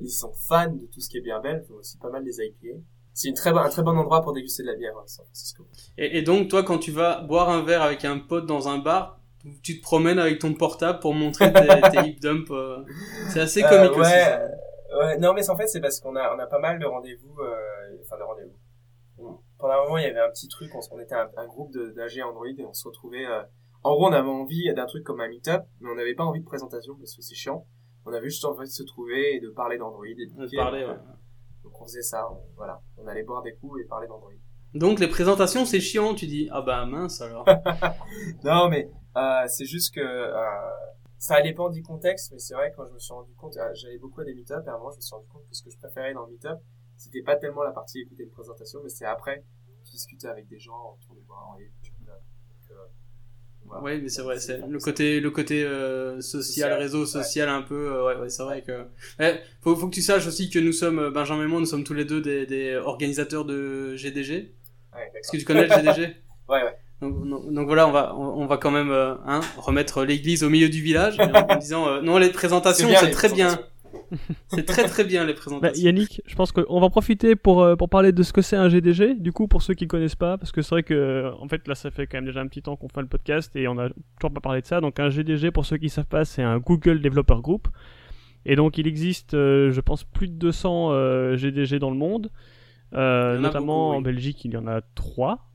ils sont fans de tout ce qui est bière belge, aussi pas mal des IPA. C'est une très un très bon endroit pour déguster de la bière, San Francisco. Et, et donc, toi, quand tu vas boire un verre avec un pote dans un bar, tu te promènes avec ton portable pour montrer tes, *laughs* tes hip dumps. Euh... C'est assez comique euh, ouais, aussi. Ouais, non, mais en fait, c'est parce qu'on a, on a pas mal de rendez-vous, euh, enfin de rendez-vous. Pendant un moment, il y avait un petit truc, on, on était un, un groupe d'AG Android et on se retrouvait. Euh, en gros, on avait envie d'un truc comme un meet-up, mais on n'avait pas envie de présentation parce que c'est chiant. On avait juste envie de se trouver et de parler d'Android et de, de parler. Donc, ouais. donc on faisait ça, on, voilà. On allait boire des coups et parler d'Android. Donc les présentations, c'est chiant, tu dis. Ah bah mince alors. *laughs* non, mais euh, c'est juste que euh, ça dépend du contexte, mais c'est vrai que quand je me suis rendu compte, euh, j'allais beaucoup à des meet-up et moment je me suis rendu compte que ce que je préférais dans le meet-up, c'était pas tellement la partie écouter une présentation, mais c'est après discuter avec des gens autour du bar et voilà. Oui, mais c'est vrai, c'est le côté, le côté euh, social, social, réseau social ouais. un peu. Euh, ouais, ouais c'est vrai que. Eh, faut, faut que tu saches aussi que nous sommes Benjamin et moi, nous sommes tous les deux des, des organisateurs de GDG. Ouais, Est-ce que tu connais le GDG *laughs* Ouais, ouais. Donc, donc, donc, voilà, on va, on, on va quand même euh, hein, remettre l'église au milieu du village en, en disant euh, non les présentations c'est très bien. C'est très très bien les présentations. Bah, Yannick, je pense qu'on va en profiter pour, euh, pour parler de ce que c'est un GDG, du coup pour ceux qui connaissent pas, parce que c'est vrai que en fait là ça fait quand même déjà un petit temps qu'on fait le podcast et on a toujours pas parlé de ça. Donc un GDG pour ceux qui savent pas, c'est un Google Developer Group. Et donc il existe, euh, je pense, plus de 200 euh, GDG dans le monde. notamment beaucoup, oui. en Belgique, il y en a 3.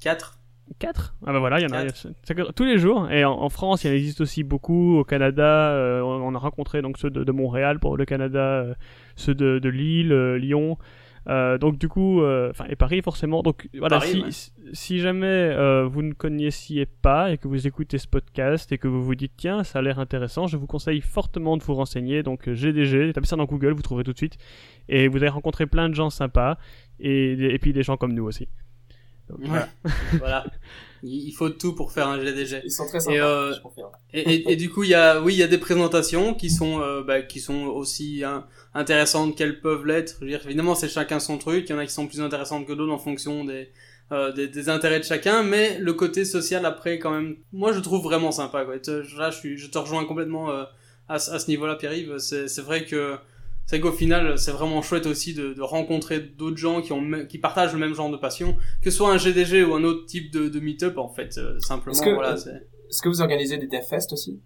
4 4 Ah bah voilà, il y en a, a tous les jours. Et en, en, France, il en existe aussi beaucoup. Au Canada, euh, on, on, a rencontré donc ceux de, de, Montréal pour le Canada, euh, ceux de, de Lille, euh, Lyon. donc du coup, enfin et Paris forcément. Donc voilà, Paris, si, ouais. si jamais vous ne connaissiez pas et que vous écoutez ce podcast et que vous vous dites tiens, ça a l'air intéressant, je vous conseille fortement de vous renseigner. Donc GDG, tapez ça dans Google, vous trouverez tout de suite. Et vous allez rencontrer plein de gens sympas et, et puis des gens comme nous aussi. Donc, ouais. voilà. *laughs* Il faut tout pour faire un GDG. Ils sont très sympas. Et, euh, et, et, et, du coup, il y a, oui, il y a des présentations qui sont, euh, bah, qui sont aussi hein, intéressantes qu'elles peuvent l'être. Je veux dire, évidemment, c'est chacun son truc. Il y en a qui sont plus intéressantes que d'autres en fonction des, euh, des, des, intérêts de chacun. Mais le côté social après, quand même, moi, je trouve vraiment sympa. Quoi. Là, je suis, je te rejoins complètement euh, à, à ce niveau-là, Pierre-Yves. C'est vrai que c'est qu'au final, c'est vraiment chouette aussi de, de rencontrer d'autres gens qui ont qui partagent le même genre de passion, que ce soit un GDG ou un autre type de, de meet-up en fait, euh, simplement. Est-ce que, voilà, est-ce que vous organisez des DevFest aussi?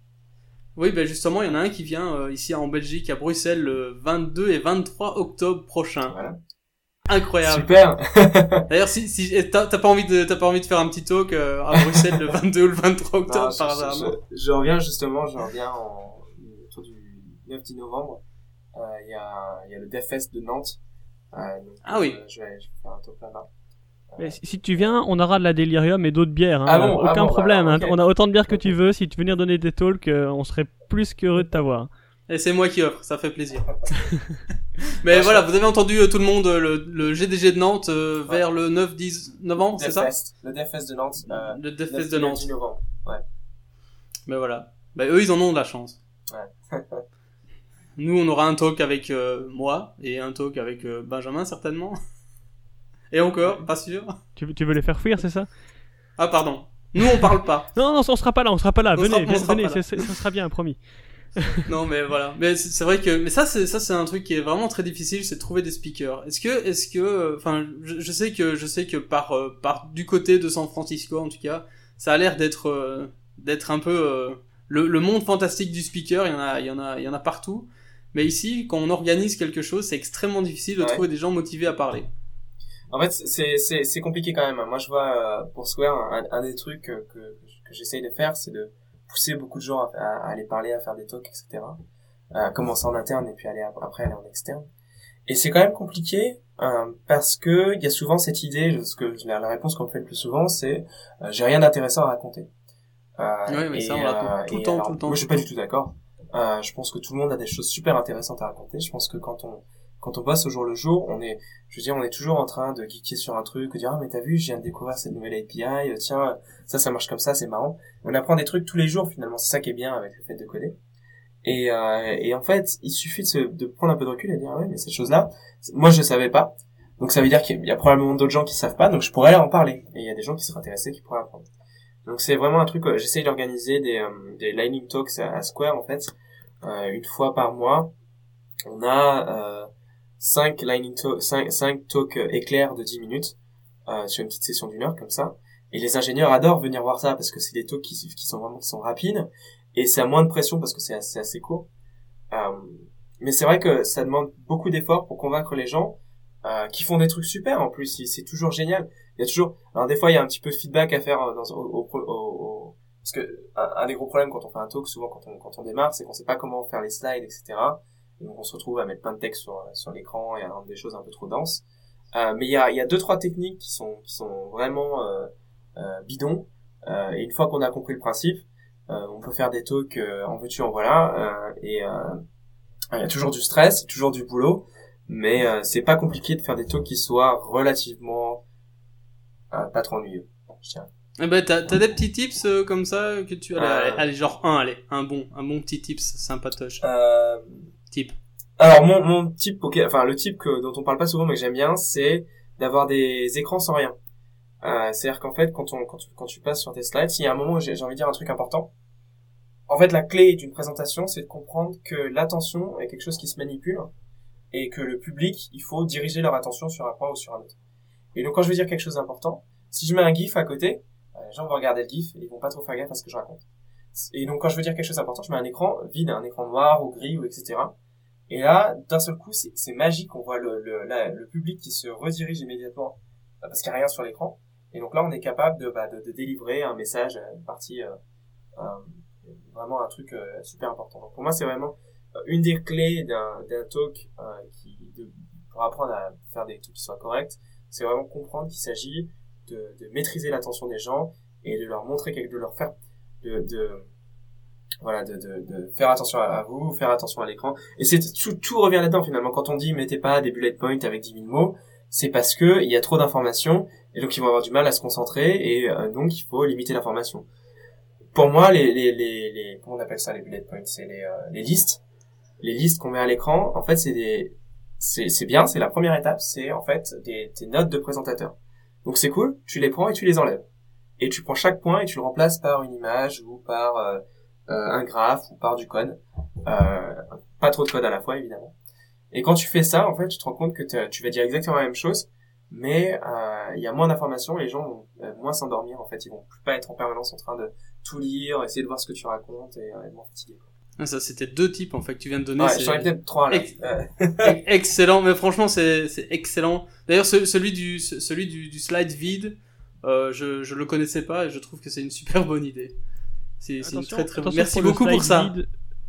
Oui, ben justement, il y en a un qui vient euh, ici en Belgique, à Bruxelles, le 22 et 23 octobre prochain. Voilà. Incroyable. Super. *laughs* D'ailleurs, si, si t'as pas envie de t'as pas envie de faire un petit talk euh, à Bruxelles le 22 ou le 23 octobre non, par je, hasard. Je, je, reviens justement, je reviens en, autour du 9-10 novembre il euh, y, a, y a le DevFest de Nantes. Euh, donc, ah oui. Euh, je, vais, je vais faire un talk là-bas. Mais si tu viens, on aura de la Delirium et d'autres bières. Hein. Ah bon, Aucun ah bon, problème. alors, okay. hein. On a autant de bières que tu veux. Si tu veux venir donner des talks, on serait plus qu'heureux de t'avoir. Et c'est moi qui offre, ça fait plaisir. *laughs* *laughs* Mais voilà, vous avez entendu euh, tout le monde, le, le, GDG de Nantes euh, ouais. vers le 9-10 novembre, c'est ça Le DevFest de Nantes. Euh, le DevFest de Nantes. novembre, ouais. Mais voilà. Bah, eux, ils en ont de la chance. Ouais. *laughs* Nous, on aura un talk avec euh, moi et un talk avec euh, Benjamin, certainement. *laughs* Et encore, pas sûr. Tu, tu veux les faire fuir, c'est ça? Ah, pardon. Nous, on parle pas. non, non, on sera pas là, on sera pas là. On venez, sera, venez, ça sera bien, promis. *laughs* non, mais voilà. Mais c'est vrai que, mais ça, c'est ça, c'est un truc qui est vraiment très difficile, c'est de trouver des speakers. Est-ce que, est-ce que, enfin, je, je, sais que, je sais que par, euh, par du côté de San Francisco, en tout cas, ça a l'air d'être, euh, d'être un peu le, le monde fantastique du speaker. Il y en a, il y en a, il y en a partout. Mais ici, quand on organise quelque chose, c'est extrêmement difficile de ouais. trouver des gens motivés à parler. En fait, c'est compliqué quand même. Moi, je vois pour Square un, un des trucs que que, j'essaye de faire, c'est de pousser beaucoup de gens à, à, aller parler, à faire des talks, etc. À commencer en interne et puis aller après aller en externe. Et c'est quand même compliqué euh, parce que il y a souvent cette idée, ce que la, réponse qu'on me fait le plus souvent, c'est euh, j'ai rien d'intéressant à raconter. Euh, oui, mais et, ça on l'a tout, le temps, tout le temps. Moi, je suis pas du tout d'accord. Euh, je pense que tout le monde a des choses super intéressantes à raconter. Je pense que quand on quand on bosse au jour le jour, on est, je veux dire, on est toujours en train de geeker sur un truc, de dire ah mais t'as vu, je viens de découvrir cette nouvelle API, euh, tiens, ça ça marche comme ça, c'est marrant. On apprend des trucs tous les jours finalement, c'est ça qui est bien avec le fait de coder. Et, euh, et en fait, il suffit de, se, de prendre un peu de recul et de dire ah ouais mais ces choses-là, moi je savais pas. Donc ça veut dire qu'il y a probablement d'autres gens qui savent pas, donc je pourrais leur en parler. Et il y a des gens qui seraient intéressés qui pourraient apprendre. Donc c'est vraiment un truc, euh, j'essaye d'organiser des, euh, des Lightning Talks à, Square en fait, euh, une fois par mois. On a euh, 5 Lightning Talks, 5, 5 talks éclairs de 10 minutes sur une petite session d'une heure comme ça. Et les ingénieurs adorent venir voir ça parce que c'est des talks qui, sont vraiment qui sont rapides et c'est à moins de pression parce que c'est assez, assez court. mais c'est vrai que ça demande beaucoup d'efforts pour convaincre les gens euh, qui font des trucs super en plus c'est toujours génial. Il y a toujours alors des fois il y a un petit peu de feedback à faire euh, dans, au, au, au, parce que un, des gros problèmes quand on fait un talk souvent quand on quand on démarre c'est qu'on sait pas comment faire les slides etc et donc on se retrouve à mettre plein de texte sur sur l'écran et à rendre des choses un peu trop denses. Euh, mais il y a y a deux trois techniques qui sont qui sont vraiment euh, euh bidons. Et une fois qu'on a compris le principe on peut faire des talks en veux-tu en voilà et il y a toujours du stress, toujours du boulot, mais euh, c'est pas compliqué de faire des talks qui soient relativement euh, pas trop ennuyeux. Eh ben, t'as, t'as des petits tips euh, comme ça que tu allez, allez, genre un, allez, un bon, un bon petit tips sympatoche. Euh... Type. Alors mon mon type, ok, enfin le type que dont on parle pas souvent mais que j'aime bien, c'est d'avoir des écrans sans rien. Euh, c'est-à-dire qu'en fait, quand on quand tu, quand tu passes sur tes slides, s'il y a un moment où j'ai, j'ai envie de dire un truc important, en fait, la clé d'une présentation, c'est de comprendre que l'attention est quelque chose qui se manipule et que le public, il faut diriger leur attention sur un point ou sur un autre. Et donc quand je veux dire quelque chose d'important, si je mets un gif à côté, euh, les gens vont regarder le gif et ils vont pas trop faire gaffe à ce que je raconte. Et donc quand je veux dire quelque chose d'important, je mets un écran vide, un écran noir ou gris ou etc. Et là, d'un seul coup, c'est magique, on voit le, le, le public qui se redirige immédiatement euh, parce qu'il n'y a rien sur l'écran. Et donc là, on est capable de, bah, de, de délivrer un message, une partie, euh, vraiment un truc super important. Donc pour moi, c'est vraiment une des clés d'un talk euh, qui, de, pour apprendre à faire des trucs qui soient corrects, c'est vraiment comprendre qu'il s'agit de, de, maîtriser l'attention des gens et de leur montrer, de leur faire, de, de voilà, de, de, faire attention à, vous, faire attention à l'écran. Et c'est tout, tout revient là-dedans finalement. Quand on dit mettez pas des bullet points avec 10 000 mots, c'est parce que il y a trop d'informations et donc ils vont avoir du mal à se concentrer et euh, donc il faut limiter l'information. Pour moi, les, les, les, les, comment on appelle ça les bullet points, c'est les, euh, les listes les listes qu'on met à l'écran, en fait, c'est des, c'est, bien, c'est la première étape, c'est en fait des, des notes de présentateur. Donc c'est cool, tu les prends et tu les enlèves. Et tu prends chaque point et tu le remplaces par une image ou par euh, euh, un graphe ou par du code. Euh, pas trop de code à la fois, évidemment. Et quand tu fais ça, en fait, tu te rends compte que tu vas dire exactement la même chose, mais il y a moins d'informations, les gens vont moins s'endormir, en fait, ils vont plus pas être en permanence en train de tout lire, essayer de voir ce que tu racontes et être moins fatigué. Ah, ça, c'était deux types en fait que tu viens de donner. Ouais, j'en ai peut-être trois là. *laughs* excellent, mais franchement, c'est excellent. D'ailleurs, celui du celui du, du slide vide, euh, je je le connaissais pas et je trouve que c'est une super bonne idée. C'est une très très. Merci beaucoup pour ça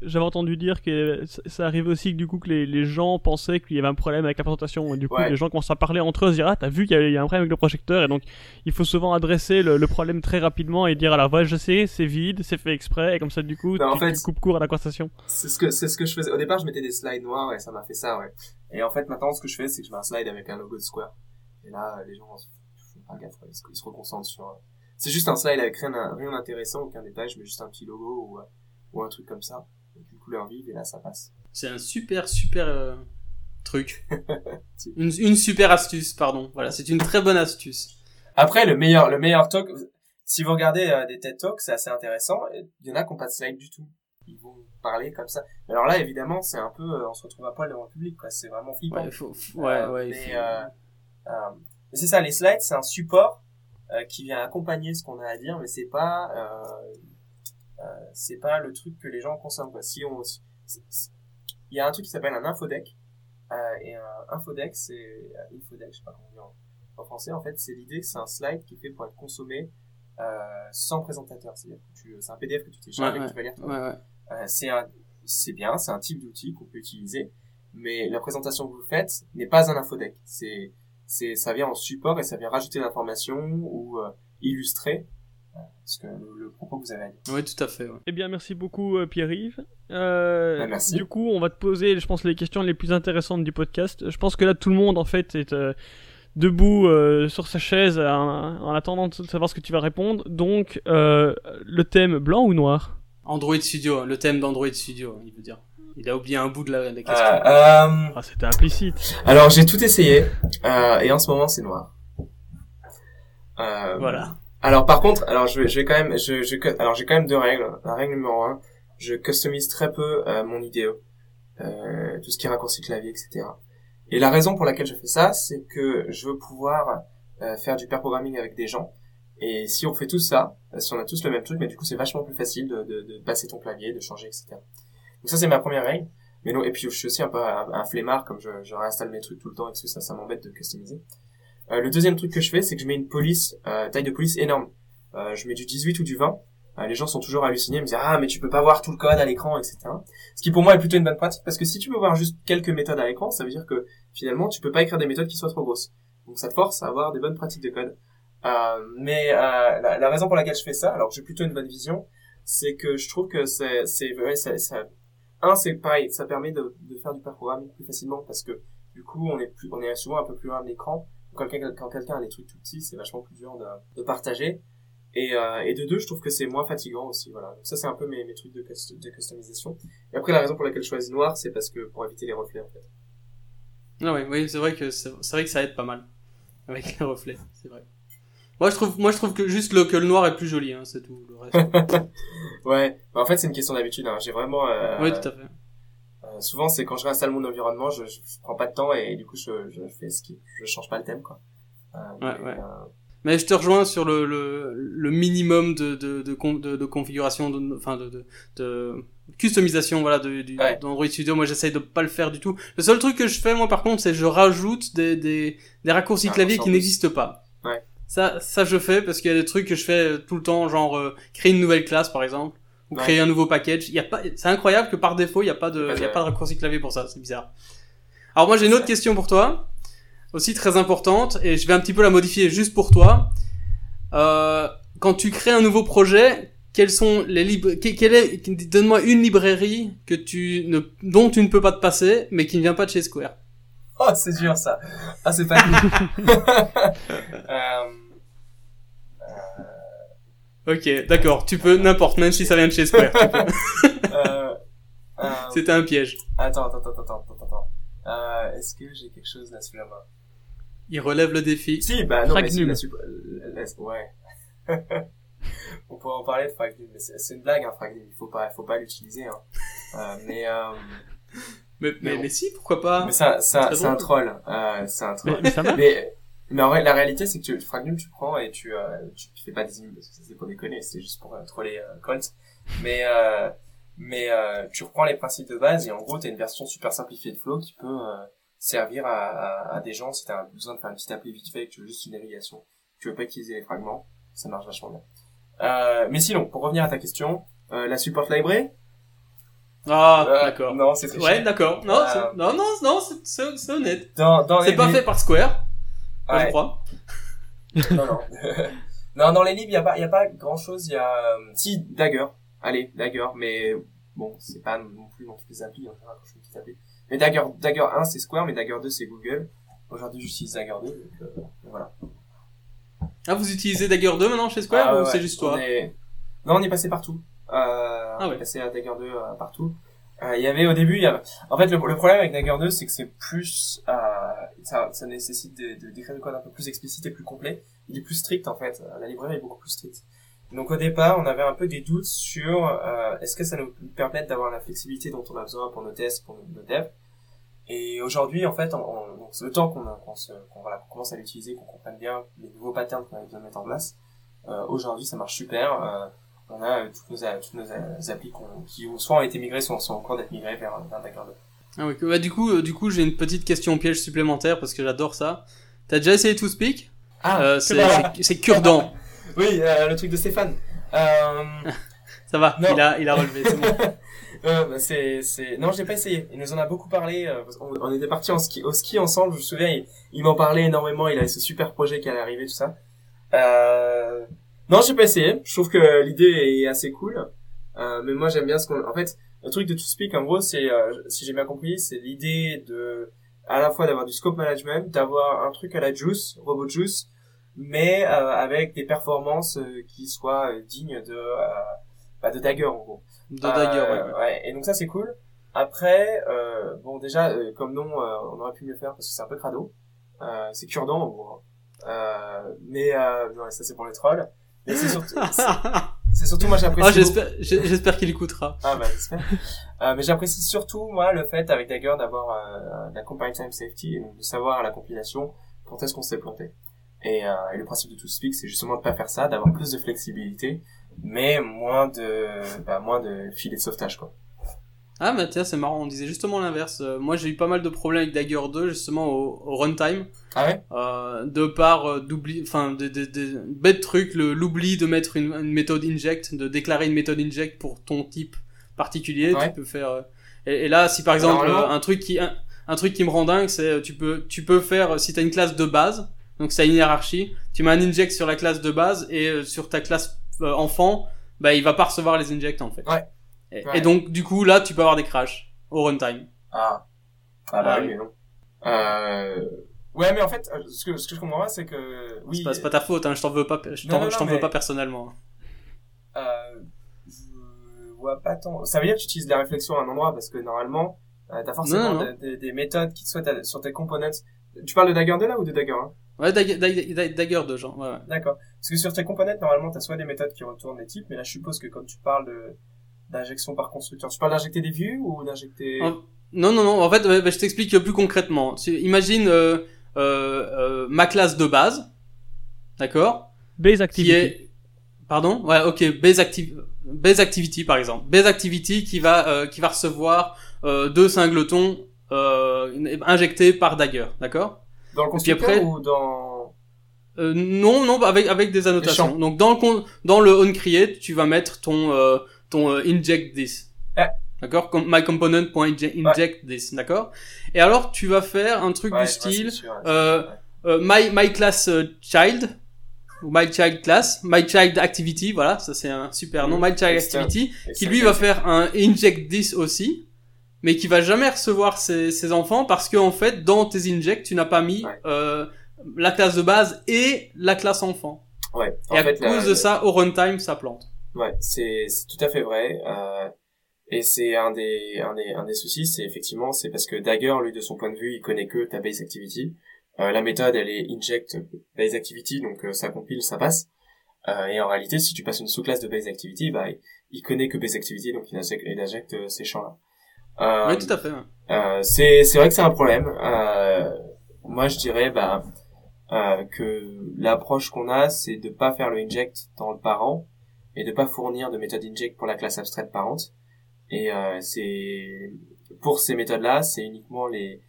j'avais entendu dire que ça arrive aussi que du coup que les, les gens pensaient qu'il y avait un problème avec la présentation. Et du coup, les gens commencent à parler entre eux, se dire ah t'as vu qu'il y, a un problème avec le projecteur et donc il faut souvent adresser le, problème très rapidement et dire alors voilà je sais c'est vide, c'est fait exprès et comme ça du coup bah, tu, coupes court à la conversation. C'est ce que c'est ce que je faisais. Au départ je mettais des slides noirs et ça m'a fait ça ouais. Et en fait maintenant ce que je fais c'est que je mets un slide avec un logo de Square. Et là les gens font pas gaffe, ils, se, ils se reconcentrent sur. C'est juste un slide avec rien, rien d'intéressant, aucun détail. Je mets juste un petit logo ou, ou un truc comme ça et là ça passe. C'est un super super euh, truc. *laughs* une, une, super astuce, pardon. Voilà, c'est une très bonne astuce. Après le meilleur le meilleur talk, si vous regardez euh, des TED Talks, c'est assez intéressant. Il y en a qui n'ont pas de slide du tout. Ils vont parler comme ça. Alors là, évidemment, c'est un peu, euh, on se retrouve à poil devant le public, quoi. C'est vraiment flippant. Ouais, faut, ouais, ouais. Mais, c'est ça, les slides, c'est un support qui vient accompagner ce qu'on a à dire, mais c'est pas c'est pas le truc que les gens consomment. Quoi. Si on, il y a un truc qui s'appelle un infodeck. Euh, et un infodeck, c'est euh, infodeck, je sais pas comment dire en, français. En fait, c'est l'idée que c'est un slide qui est fait pour être consommé sans présentateur. C'est-à-dire que c'est un PDF que tu télécharges et que tu vas lire. Ouais, c'est un, c'est bien, c'est un type d'outil qu'on peut utiliser, mais la présentation que vous faites n'est pas un infodeck. C'est, c'est, ça vient en support et ça vient rajouter l'information ou illustrer ce que le, propos que vous avez dit. Oui, tout à fait. Eh bien, merci beaucoup, euh, Pierre-Yves. Euh, bah, merci. Du coup, on va te poser, je pense, les questions les plus intéressantes du podcast. Je pense que là, tout le monde, en fait, est euh, debout sur sa chaise en, attendant de savoir ce que tu vas répondre. Donc, le thème blanc ou noir? Android Studio, le thème d'Android Studio, il veut dire. Il a oublié un bout de la, la question. Euh, euh, Ah, c'était implicite. alors j'ai tout essayé euh, et en ce moment c'est noir. Euh, Voilà. Alors par contre, alors je vais, je vais quand même, je, je, alors j'ai quand même deux règles. La règle numéro un, je customise très peu euh, mon IDE, euh, tout ce qui est raccourci clavier, etc. Et la raison pour laquelle je fais ça, c'est que je veux pouvoir euh, faire du pair programming avec des gens. Et si on fait tout ça, euh, si on a tous le même truc, mais du coup c'est vachement plus facile de, de, de passer ton clavier, de changer, etc. Donc ça c'est ma première règle. Mais non, et puis je suis aussi un peu un, un flemmard, comme je, je réinstalle mes trucs tout le temps, et que ça, ça m'embête de customiser. Euh, le deuxième truc que je fais, c'est que je mets une police, euh, taille de police énorme. Euh, je mets du 18 ou du 20. Euh, les gens sont toujours hallucinés, ils me disent ah mais tu peux pas voir tout le code à l'écran, etc. Ce qui pour moi est plutôt une bonne pratique parce que si tu peux voir juste quelques méthodes à l'écran, ça veut dire que finalement tu peux pas écrire des méthodes qui soient trop grosses. Donc ça te force à avoir des bonnes pratiques de code. Mais la, raison pour laquelle je fais ça, alors j'ai plutôt une bonne vision, c'est que je trouve que c'est ça, un c'est pareil, ça permet de, faire du programming plus facilement parce que du coup on est plus on est souvent un peu plus loin de l'écran quand quelqu'un quand quelqu'un a des trucs tout petits, c'est vachement plus dur de, de partager. Et, euh, et de deux, je trouve que c'est moins fatigant aussi. Voilà. Donc ça, c'est un peu mes, mes trucs de, cust- de customisation. Et après, la raison pour laquelle je choisis noir, c'est parce que pour éviter les reflets, en fait. Ah oui, oui, c'est vrai que c'est c'est vrai que ça aide pas mal avec les reflets, c'est vrai. Moi je trouve, moi je trouve que juste le que le noir est plus joli, hein, c'est tout. Le reste. *laughs* ouais. Bah, en fait, c'est une question d'habitude. Hein. J'ai vraiment. Euh, oui, tout à fait. Souvent, c'est quand je réinstalle mon environnement, je, je, je prends pas de temps et du coup, je, je fais skip. Je change pas le thème, quoi. Euh, Ouais, mais, ouais. euh, Mais je te rejoins sur le, le, le minimum de, de, de, de, de configuration, de, enfin de, de, de customisation voilà, de, du, Ouais. d'Android Studio. Moi, j'essaye de pas le faire du tout. Le seul truc que je fais, moi, par contre, c'est je rajoute des, des, des raccourcis Ah, clavier qui n'existent pas. Ouais. Ça, ça, je fais parce qu'il y a des trucs que je fais euh, tout le temps, genre euh, créer une nouvelle classe, par exemple, ou Ouais. créer un nouveau package. Il y a pas, c'est incroyable que par défaut, il y a pas de, il y a pas de raccourci clavier pour ça. C'est bizarre. Alors moi, j'ai une autre question pour toi, aussi très importante, et je vais un petit peu la modifier juste pour toi. Euh, quand tu crées un nouveau projet, quels sont les libres, donne-moi une librairie que tu ne, dont tu ne peux pas te passer, mais qui ne vient pas de chez Square. Oh, c'est dur, ça. Ah, c'est pas cool. *laughs* *laughs* euh... Ok, d'accord, tu peux n'importe, même si ça vient de chez Square. *laughs* euh, euh, C'était un piège. Attends, attends, attends, attends, attends, attends. Euh, est-ce que j'ai quelque chose là sous la main Il relève le défi. Si, bah non, mais Fragnum. la sup- la- la- ouais. *laughs* On pourrait en parler de Fragnum, mais c'est c'est une blague, hein, Fragnum. Il faut pas, faut pas l'utiliser, hein. Euh, mais, euh, Mais, mais, bon. mais si, pourquoi pas? Mais ça, c'est un troll. Euh, c'est un Mais, troll. mais ça marche. Mais, mais en vrai, la réalité, c'est que tu, Fragnum, tu prends et tu, euh, tu, fais pas des images, parce que c'est pour déconner, c'est juste pour euh, troller euh, Colt. Mais, euh, mais euh, tu reprends les principes de base et en gros, t'as une version super simplifiée de Flow qui peut euh, servir à, à, à des gens si t'as besoin de faire une petite appli vite fait et que tu veux juste une navigation. Tu veux pas utiliser les fragments, ça marche vachement bien. Euh, mais sinon, pour revenir à ta question, euh, la support library? Ah, euh, d'accord. Non, c'est Ouais, d'accord. Non, Euh, non, non, non, c'est- honnête. Dans, dans C'est pas fait par Square, je Ouais. crois. non, non. *laughs* non, dans les livres, il y a pas, il y a pas grand chose. Il y a, euh, si, Dagger. Allez, Dagger, mais bon, c'est pas non plus dans toutes les applis, en général, quand je fais une petite appli. Mais Dagger, Dagger 1, c'est Square, mais Dagger 2, c'est Google. Aujourd'hui, j'utilise Dagger 2, donc, euh, voilà. Ah, vous utilisez Dagger 2 maintenant chez Square Ah, ou ouais, c'est juste on toi est- Non, on est passé partout. Euh, on ouais. est passé à Dagger 2 euh, partout. Euh, Il y avait au début, il y avait... en fait, le, le problème avec Dagger 2, c'est que c'est plus, euh, ça, ça nécessite de, de d'écrire du code un peu plus explicite et plus complet. Il est plus strict en fait. La librairie est beaucoup plus stricte. Donc au départ, on avait un peu des doutes sur euh, est-ce que ça nous permet d'avoir la flexibilité dont on a besoin pour nos tests, pour nos, devs? Et aujourd'hui, en fait, on, on, donc, le temps qu'on se- qu'on, voilà, qu'on commence à l'utiliser, qu'on comprenne bien les nouveaux patterns qu'on a besoin de mettre en place, euh, aujourd'hui, ça marche super. Euh, on a euh, toutes nos, a- toutes nos a- applis qui ont soit ont été migrées, soit sont en cours d'être migrées vers, vers Dagger 2. Ah oui, bah, du coup, euh, du coup, j'ai une petite question piège supplémentaire parce que j'adore ça. T'as déjà essayé ToSpeak Ah, euh, C'est voilà. cure-dent. *laughs* oui, euh, le truc de Stéphane. Euh, *laughs* Ça va, Non. il a, il a relevé, c'est bon. *laughs* Euh, bah, c'est, non, je l'ai pas essayé. Il nous en a beaucoup parlé. euh, on, était partis en ski, au ski ensemble. Je me souviens, il, il m'en parlait énormément. Il avait ce super projet qui allait arriver, tout ça. Euh, non, j'ai pas essayé. Je trouve que l'idée est assez cool. Euh, mais moi, j'aime bien ce qu'on, en fait, le truc de ToSpeak, en gros, c'est, euh, si j'ai bien compris, c'est l'idée de, à la fois d'avoir du scope management, d'avoir un truc à la Juice, Robot Juice, mais euh, avec des performances euh, qui soient euh, dignes de, euh, bah, de Dagger, en gros. De Dagger, ouais. ouais. Et donc ça c'est cool. Après, euh, bon déjà, euh, comme nom, euh, on aurait pu mieux faire parce que c'est un peu crado. Euh, c'est cure-dent en gros. hein. Euh, mais euh, non, ça c'est pour les trolls. C'est surtout, *laughs* c'est- surtout moi j'apprécie. Ah, j'espère, j'espère qu'il écoutera. Ah bah j'espère. euh, mais j'apprécie surtout moi le fait avec Dagger d'avoir euh, la compile time safety et donc de savoir à la compilation quand est-ce qu'on s'est planté. Et, euh, et le principe de ToSpeak c'est justement de pas faire ça, d'avoir plus de flexibilité, mais moins de bah, moins de filets de sauvetage quoi. Ah, bah tiens, c'est marrant, on disait justement l'inverse. Euh, moi, j'ai eu pas mal de problèmes avec Dagger 2, justement, au, au runtime. Ah ouais Euh, de par euh, d'oubli, enfin, des, des, des bêtes trucs, le- l'oubli de mettre une, une méthode inject, de déclarer une méthode inject pour ton type particulier, Ouais. tu peux faire. euh, et, et là, si par exemple euh, un truc qui un, un truc qui me rend dingue, c'est euh, tu peux tu peux faire si t'as une classe de base, donc c'est une hiérarchie, tu mets un inject sur la classe de base et euh, sur ta classe euh, enfant, bah il va pas recevoir les injects en fait. Ouais. Et, Ouais. et donc du coup là, tu peux avoir des crashs au runtime. Ah. Ah bah Ah oui, oui. mais non. Euh... Ouais, mais en fait, euh, ce que, ce que je comprends pas, c'est que... Oui, C'est pas, pas ta faute, hein, je t'en veux pas, je t'en veux pas personnellement. euh, je vois pas tant... Ça veut dire que tu utilises la réflexion à un endroit, parce que normalement, euh, t'as forcément Non, non, Des, des- des méthodes qui soient à- sur tes components. Tu parles de Dagger 2 là ou de Dagger 1 Ouais, Dagger, Dagger, Dagger de genre, ouais, ouais. D'accord. Parce que sur tes components, normalement, t'as soit des méthodes qui retournent des types, mais là, je suppose que quand tu parles de d'injection par constructeur, tu parles d'injecter des vues ou d'injecter... Non, non, non. En fait, bah, je t'explique plus concrètement. Imagine euh, ma classe de base, d'accord, Base qui activity. est, pardon, ouais, ok, base, acti- base activity par exemple, base activity qui va euh, qui va recevoir euh, deux singletons euh, injectés par Dagger, d'accord. Dans le constructeur après- ou dans... Euh, non, non, avec avec des annotations. Donc dans le con- dans le onCreate, tu vas mettre ton euh, ton euh, inject this. D'accord Com- mycomponent.inject this, d'accord Et alors tu vas faire un truc Ouais, du style sûr, euh, euh, my my class euh, child ou my child class, my child activity, voilà, ça c'est un super nom, my child activity qui lui va faire un inject this aussi, mais qui va jamais recevoir ses, ses enfants parce que en fait dans tes injects tu n'as pas mis euh, la classe de base et la classe enfant. Ouais. En Et à fait, la- cause de ça, au runtime, ça plante. Ouais, c'est c'est tout à fait vrai. Euh, et c'est un des un des un des soucis, c'est effectivement c'est parce que Dagger, lui de son point de vue, il connaît que ta base activity. Euh, la méthode, elle est inject base activity, donc euh, ça compile, ça passe. Euh, et en réalité, si tu passes une sous-classe de base activity, bah il, connaît que base activity, donc il injecte, il injecte euh, ces champs-là. Euh, oui, tout à fait. ouais. euh, c'est c'est vrai que c'est un problème. Euh, moi, je dirais bah euh, que l'approche qu'on a, c'est de pas faire le inject dans le parent et de pas fournir de méthode inject pour la classe abstraite parente. Et euh, c'est pour ces méthodes-là, c'est uniquement les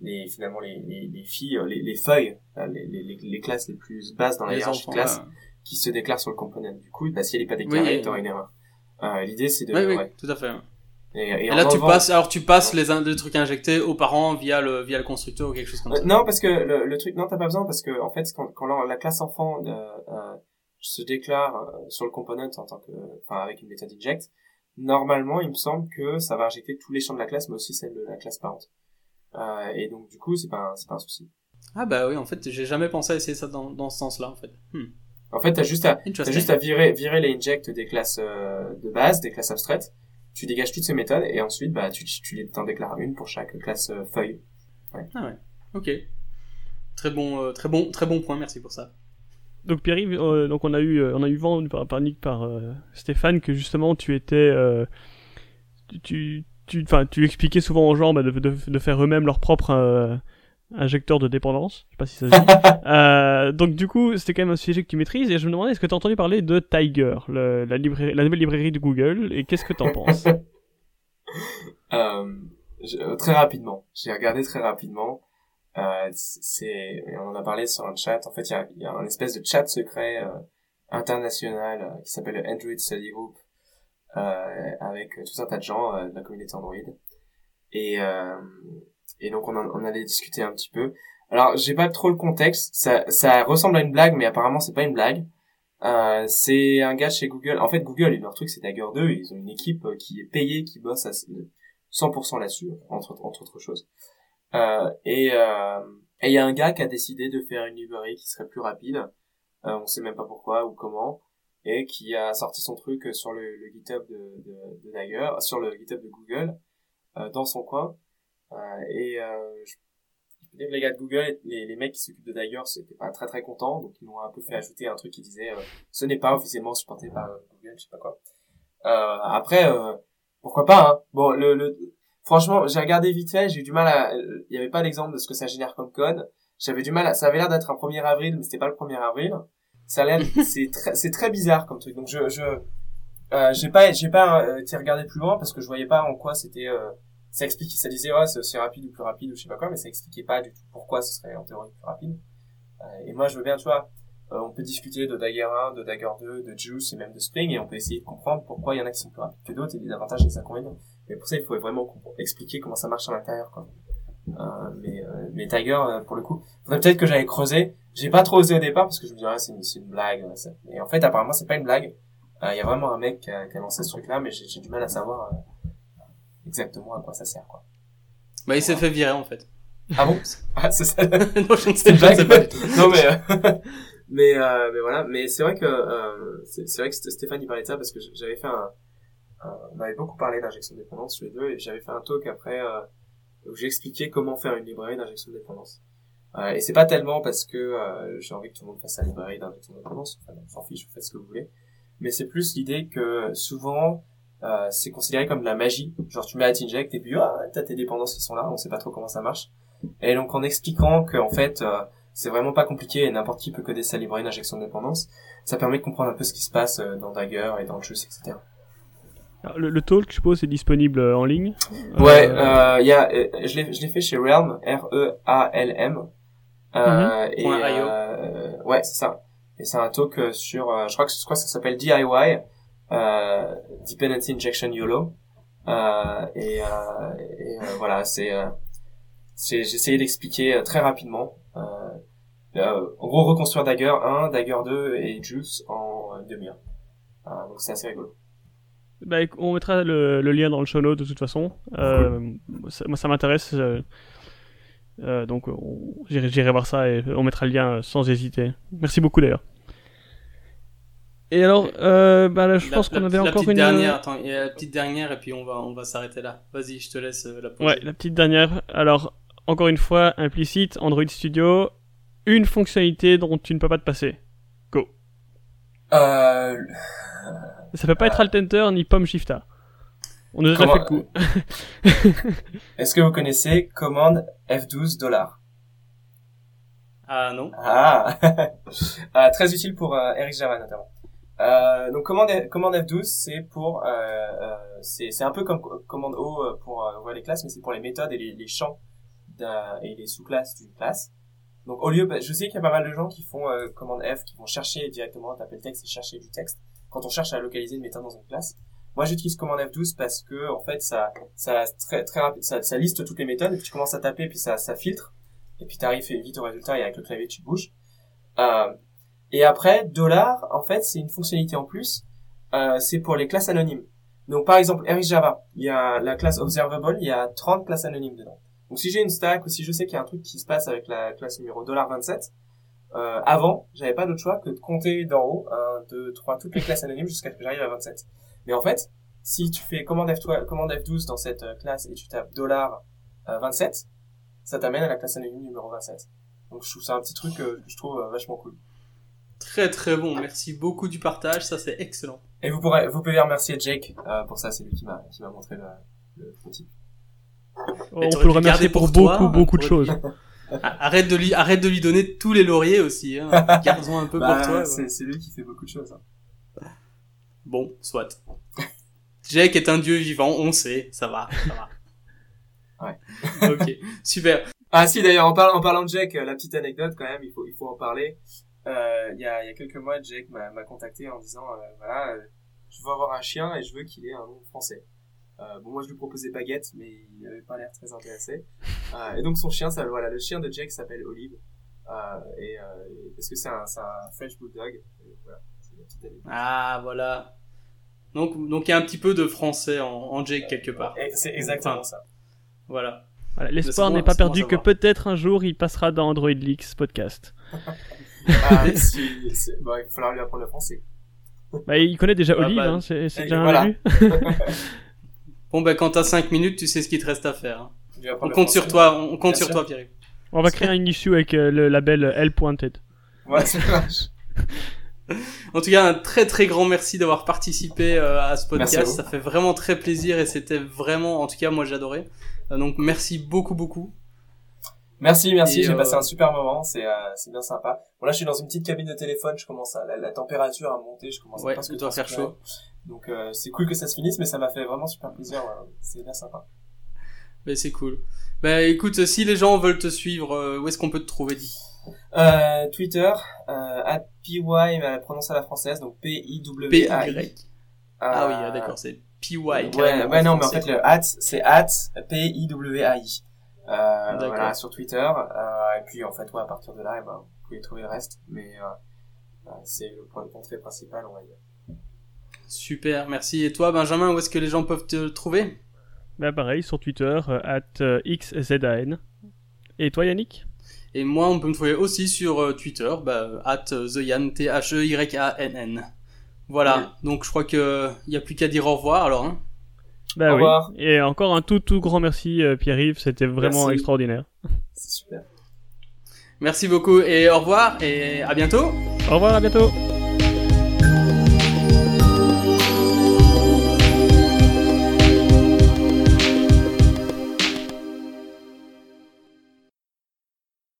les finalement les les, les filles, les, les feuilles, euh, les, les les classes les plus basses dans la Les hiérarchie de classe qui se déclarent sur le component. Du coup, bah si elle est pas déclarée, Oui, t'auras une erreur. Euh, L'idée, c'est de Oui, oui, ouais. tout à fait. Et, et Et, là, tu passes, alors tu passes les, in- les trucs injectés aux parents via le via le constructeur ou quelque chose comme Euh, ça. non, parce que le, le truc, non, t'as pas besoin parce que en fait, quand, quand la, la classe enfant euh, euh, se déclare euh, sur le component en tant que, enfin, avec une méthode inject, normalement, il me semble que ça va injecter tous les champs de la classe, mais aussi celle de la classe parente. Euh, et donc, du coup, c'est pas, un- c'est pas un souci. Ah bah oui, en fait, j'ai jamais pensé à essayer ça dans, dans ce sens-là, en fait. Hmm. En fait, t'as juste à, t'as Interesting. juste à virer, virer les injects des classes euh, de base, des classes abstraites. Tu dégages toutes ces méthodes et ensuite, bah, tu, tu les- t'en déclares une pour chaque classe euh, feuille. Ok. Très bon, euh, très bon, très bon point. Merci pour ça. Donc Pierre, euh, donc on a eu, euh, on a eu vent par, par Nick, par euh, Stéphane que justement tu étais, euh, tu, tu, tu, enfin, tu expliquais souvent aux gens bah, de, de, de faire eux-mêmes leur propre euh, injecteur de dépendance. Je sais pas si ça se dit. *laughs* Euh, donc du coup, c'était quand même un sujet que tu maîtrises et je me demandais est-ce que tu as entendu parler de Tiger, le, la, librairie, la nouvelle librairie de Google et qu'est-ce que t'en penses? *laughs* Euh, je- très rapidement. J'ai regardé très rapidement. Euh, c'est, on en a parlé sur un chat. En fait, il y a, y a un espèce de chat secret euh, international euh, qui s'appelle le Android Study Group euh, avec tout un tas de gens euh, de la communauté Android. Et, euh, et donc on, en, on allait discuter un petit peu. Alors, j'ai pas trop le contexte. Ça, ça ressemble à une blague, mais apparemment c'est pas une blague. Euh, c'est un gars chez Google. En fait, Google, leur truc, c'est Dagger 2. Ils ont une équipe euh, qui est payée, qui bosse à 100% là-dessus, entre, entre autres choses. Euh, et euh, et il y a un gars qui a décidé de faire une librairie qui serait plus rapide. Euh, on sait même pas pourquoi ou comment. Et qui a sorti son truc sur le, le GitHub de, de, de sur le GitHub de Google. dans son coin. et je les gars de Google, les, les mecs qui s'occupent de Dagger, c'était pas très très contents, donc ils m'ont un peu fait ajouter un truc qui disait ce n'est pas officiellement supporté par Google, je sais pas quoi. après, pourquoi pas hein. Bon, le, le franchement, j'ai regardé vite fait, j'ai eu du mal à, il y avait pas d'exemple de ce que ça génère comme code. J'avais du mal à, ça avait l'air d'être un 1er avril, mais c'était pas le 1er avril. Ça a l'air, *laughs* c'est très, c'est très bizarre comme truc. Donc je, je, euh, j'ai pas, j'ai pas euh, été regardé plus loin parce que je voyais pas en quoi c'était, euh, ça expliquait, ça disait ouais c'est aussi rapide ou plus rapide ou je sais pas quoi, mais ça expliquait pas du tout pourquoi ce serait en théorie plus rapide. Euh, et moi je veux bien, tu vois, euh, on peut discuter de Dagger 1, de Dagger 2, de Juice et même de Spring et on peut essayer de comprendre pourquoi il y en a qui sont plus rapides que d'autres et les avantages et les inconvénients. Mais pour ça, il faut vraiment expliquer comment ça marche à l'intérieur, quoi. Euh, mais, euh, mais Tiger, euh, pour le coup, faudrait peut-être que j'aille creuser. J'ai pas trop osé au départ parce que je me disais, c'est une, une, blague. Mais en fait, apparemment, c'est pas une blague. Il y a vraiment un mec qui a, qui a lancé ce truc-là, mais j'ai du mal à savoir exactement à quoi ça sert, quoi. Bah, il s'est fait virer, en fait. Ah bon? *laughs* Ah, c'est ça. *laughs* non, je ne sais pas du tout. *laughs* non, mais, mais, mais voilà. Mais c'est vrai que, c'est vrai que Stéphane, il parlait de ça parce que j'avais fait un, on avait beaucoup parlé d'injection de dépendance tous les deux et j'avais fait un talk après euh, où j'expliquais comment faire une librairie d'injection de dépendance. Euh, et c'est pas tellement parce que euh, j'ai envie que tout le monde fasse sa librairie d'injection de dépendance, enfin, s'en fiche, vous faites ce que vous voulez, mais c'est plus l'idée que souvent euh, c'est considéré comme de la magie, genre tu mets à t'inject et puis ah, t'as tes dépendances qui sont là, on sait pas trop comment ça marche. Et donc en expliquant que en fait c'est vraiment pas compliqué et n'importe qui peut coder sa librairie d'injection de dépendance, ça permet de comprendre un peu ce qui se passe dans Dagger et dans le jeu, etc le, talk, je suppose, est disponible euh, en ligne. Ouais, euh, il y a, euh, je l'ai, je l'ai fait chez Realm, R-E-A-L-M. Euh, mhm. et, euh, ouais, c'est ça. Et c'est un talk sur, je crois que, je crois que ça s'appelle DIY, euh, Dependency Injection YOLO. Euh, et, et voilà, c'est, c'est, j'ai essayé d'expliquer très rapidement. en gros, reconstruire Dagger 1, Dagger 2 et Juice en demi-heure. donc c'est assez rigolo. Bah, on mettra le, lien dans le show note de toute façon. Euh, moi, ça m'intéresse. Euh, euh, donc, j'irai voir ça et on mettra le lien sans hésiter. Merci beaucoup d'ailleurs. Et alors, bah, je pense qu'on avait encore une dernière. Attends, il y a la petite dernière et puis on va on va s'arrêter là. Vas-y, je te laisse la poser. Ouais, la petite dernière. Alors, encore une fois, implicite, Android Studio, une fonctionnalité dont tu ne peux pas te passer. Go. Euh ça peut pas être Alt Enter ni Pomme Shifta. On nous a déjà fait le coup. *laughs* Est-ce que vous connaissez commande F12 dollars Ah non. Ah, *laughs* ah Très utile pour euh, Eric Java notamment. Euh, donc commande, commande F12 c'est pour euh, euh c'est un peu comme commande O euh, pour euh, voir les classes mais c'est pour les méthodes et les, les champs et les sous-classes d'une classe. Donc au lieu, bah, je sais qu'il y a pas mal de gens qui font commande F, qui vont chercher directement, taper le texte et chercher du texte quand on cherche à localiser une méthode dans une classe. Moi, j'utilise commande F12 parce que, en fait, ça, ça, très, très rapide, ça, ça liste toutes les méthodes, et puis tu commences à taper, puis ça, ça filtre, et puis t'arrives vite au résultat, et avec le clavier, tu bouges. Euh, et après, dollar, en fait, c'est une fonctionnalité en plus, euh, c'est pour les classes anonymes. Donc, par exemple, Java, il y a la classe observable, il y a 30 classes anonymes dedans. Donc, si j'ai une stack, ou si je sais qu'il y a un truc qui se passe avec la classe numéro $27, euh, avant, j'avais pas d'autre choix que de compter d'en haut, 1, 2, 3, toutes les classes anonymes jusqu'à ce que j'arrive à 27. Mais en fait, si tu fais commande, F12, commande F12 dans cette euh, classe et tu tapes dollar euh, 27, ça t'amène à la classe anonyme numéro 27. Donc je trouve ça un petit truc que je trouve euh, vachement cool. Très très bon, merci beaucoup du partage, ça c'est excellent. Et vous pourrez, vous pouvez remercier Jake pour ça, c'est lui qui m'a qui m'a montré le, le On peut le remercier pour, beaucoup beaucoup de choses. Arrête de lui, arrête de lui donner tous les lauriers aussi. Hein. Garde-en un peu pour bah, toi. C'est lui qui fait beaucoup de choses. Hein. Bon, soit. Jake est un dieu vivant, on sait, ça va, ça va. Ouais. ok, super. Ah si, d'ailleurs, en, parlant, en parlant de Jake, euh, la petite anecdote quand même, il faut, il faut en parler. Euh, il y, a, y a quelques mois, Jake m'a contacté en disant, euh, voilà, je veux avoir un chien et je veux qu'il ait un nom français. Euh, bon, moi je lui proposais baguette, mais il avait pas l'air très intéressé. Euh, et donc son chien, ça, voilà, le chien de Jake s'appelle Olive. Euh, et, euh, parce que c'est un, un, French Bulldog. voilà, ah, voilà. Donc, donc il y a un petit peu de français en, en Jake quelque part. C'est exactement ça. Voilà. voilà L'espoir n'est pas perdu que peut-être un jour il passera dans Android Leaks podcast. *laughs* ah, si, bah, il va falloir lui apprendre le français. Bah, il connaît déjà ah, Olive, bah, hein, c'est déjà voilà. un *laughs* *laughs* Bon, ben, quand t'as 5 minutes, tu sais ce qu'il te reste à faire. hein. On compte sur toi, on compte sur toi, Pierre. On va créer un issue avec euh, le label L Pointed. Ouais. En tout cas, un très très grand merci d'avoir participé euh, à ce à podcast. Ça fait vraiment très plaisir et c'était vraiment, en tout cas, moi j'adorais. Euh, donc merci beaucoup beaucoup. Merci, merci, j'ai euh, passé un super moment, c'est euh, c'est bien sympa. Bon là je suis dans une petite cabine de téléphone, je commence à la, la température à monter, je commence Ouais, à il doit faire chaud. Donc euh, c'est cool que ça se finisse, mais ça m'a fait vraiment super plaisir, ouais, c'est bien sympa. Ben, c'est cool. Ben écoute, si les gens veulent te suivre, euh, où est-ce qu'on peut te trouver dit Euh, Twitter, euh, at PY, mais prononce à la française, donc P-I-W-A-I. P-Y. Ah oui, ah, d'accord, c'est PY. Ouais, ouais, non, mais en fait, le at, c'est at P-I-W-A-I. Euh, D'accord. voilà, sur Twitter. Euh, et puis, en fait, ouais, à partir de là, eh ben, vous pouvez trouver le reste. Mais euh, euh, c'est le point d'entrée principal, on va dire. Super, merci. Et toi, Benjamin, où est-ce que les gens peuvent te trouver? Bah pareil, sur Twitter, euh, at euh, XZAN. Et toi Yannick? Et moi, on peut me trouver aussi sur euh, Twitter, bah, at TheYann, T-H-E-Y-A-N-N. Voilà, donc je crois que il y a plus qu'à dire au revoir alors. Hein. Bah Au oui. revoir. Et encore un tout tout grand merci euh, Pierre-Yves, c'était vraiment Merci. extraordinaire. C'est super. Merci beaucoup et au revoir et à bientôt. Au revoir, à bientôt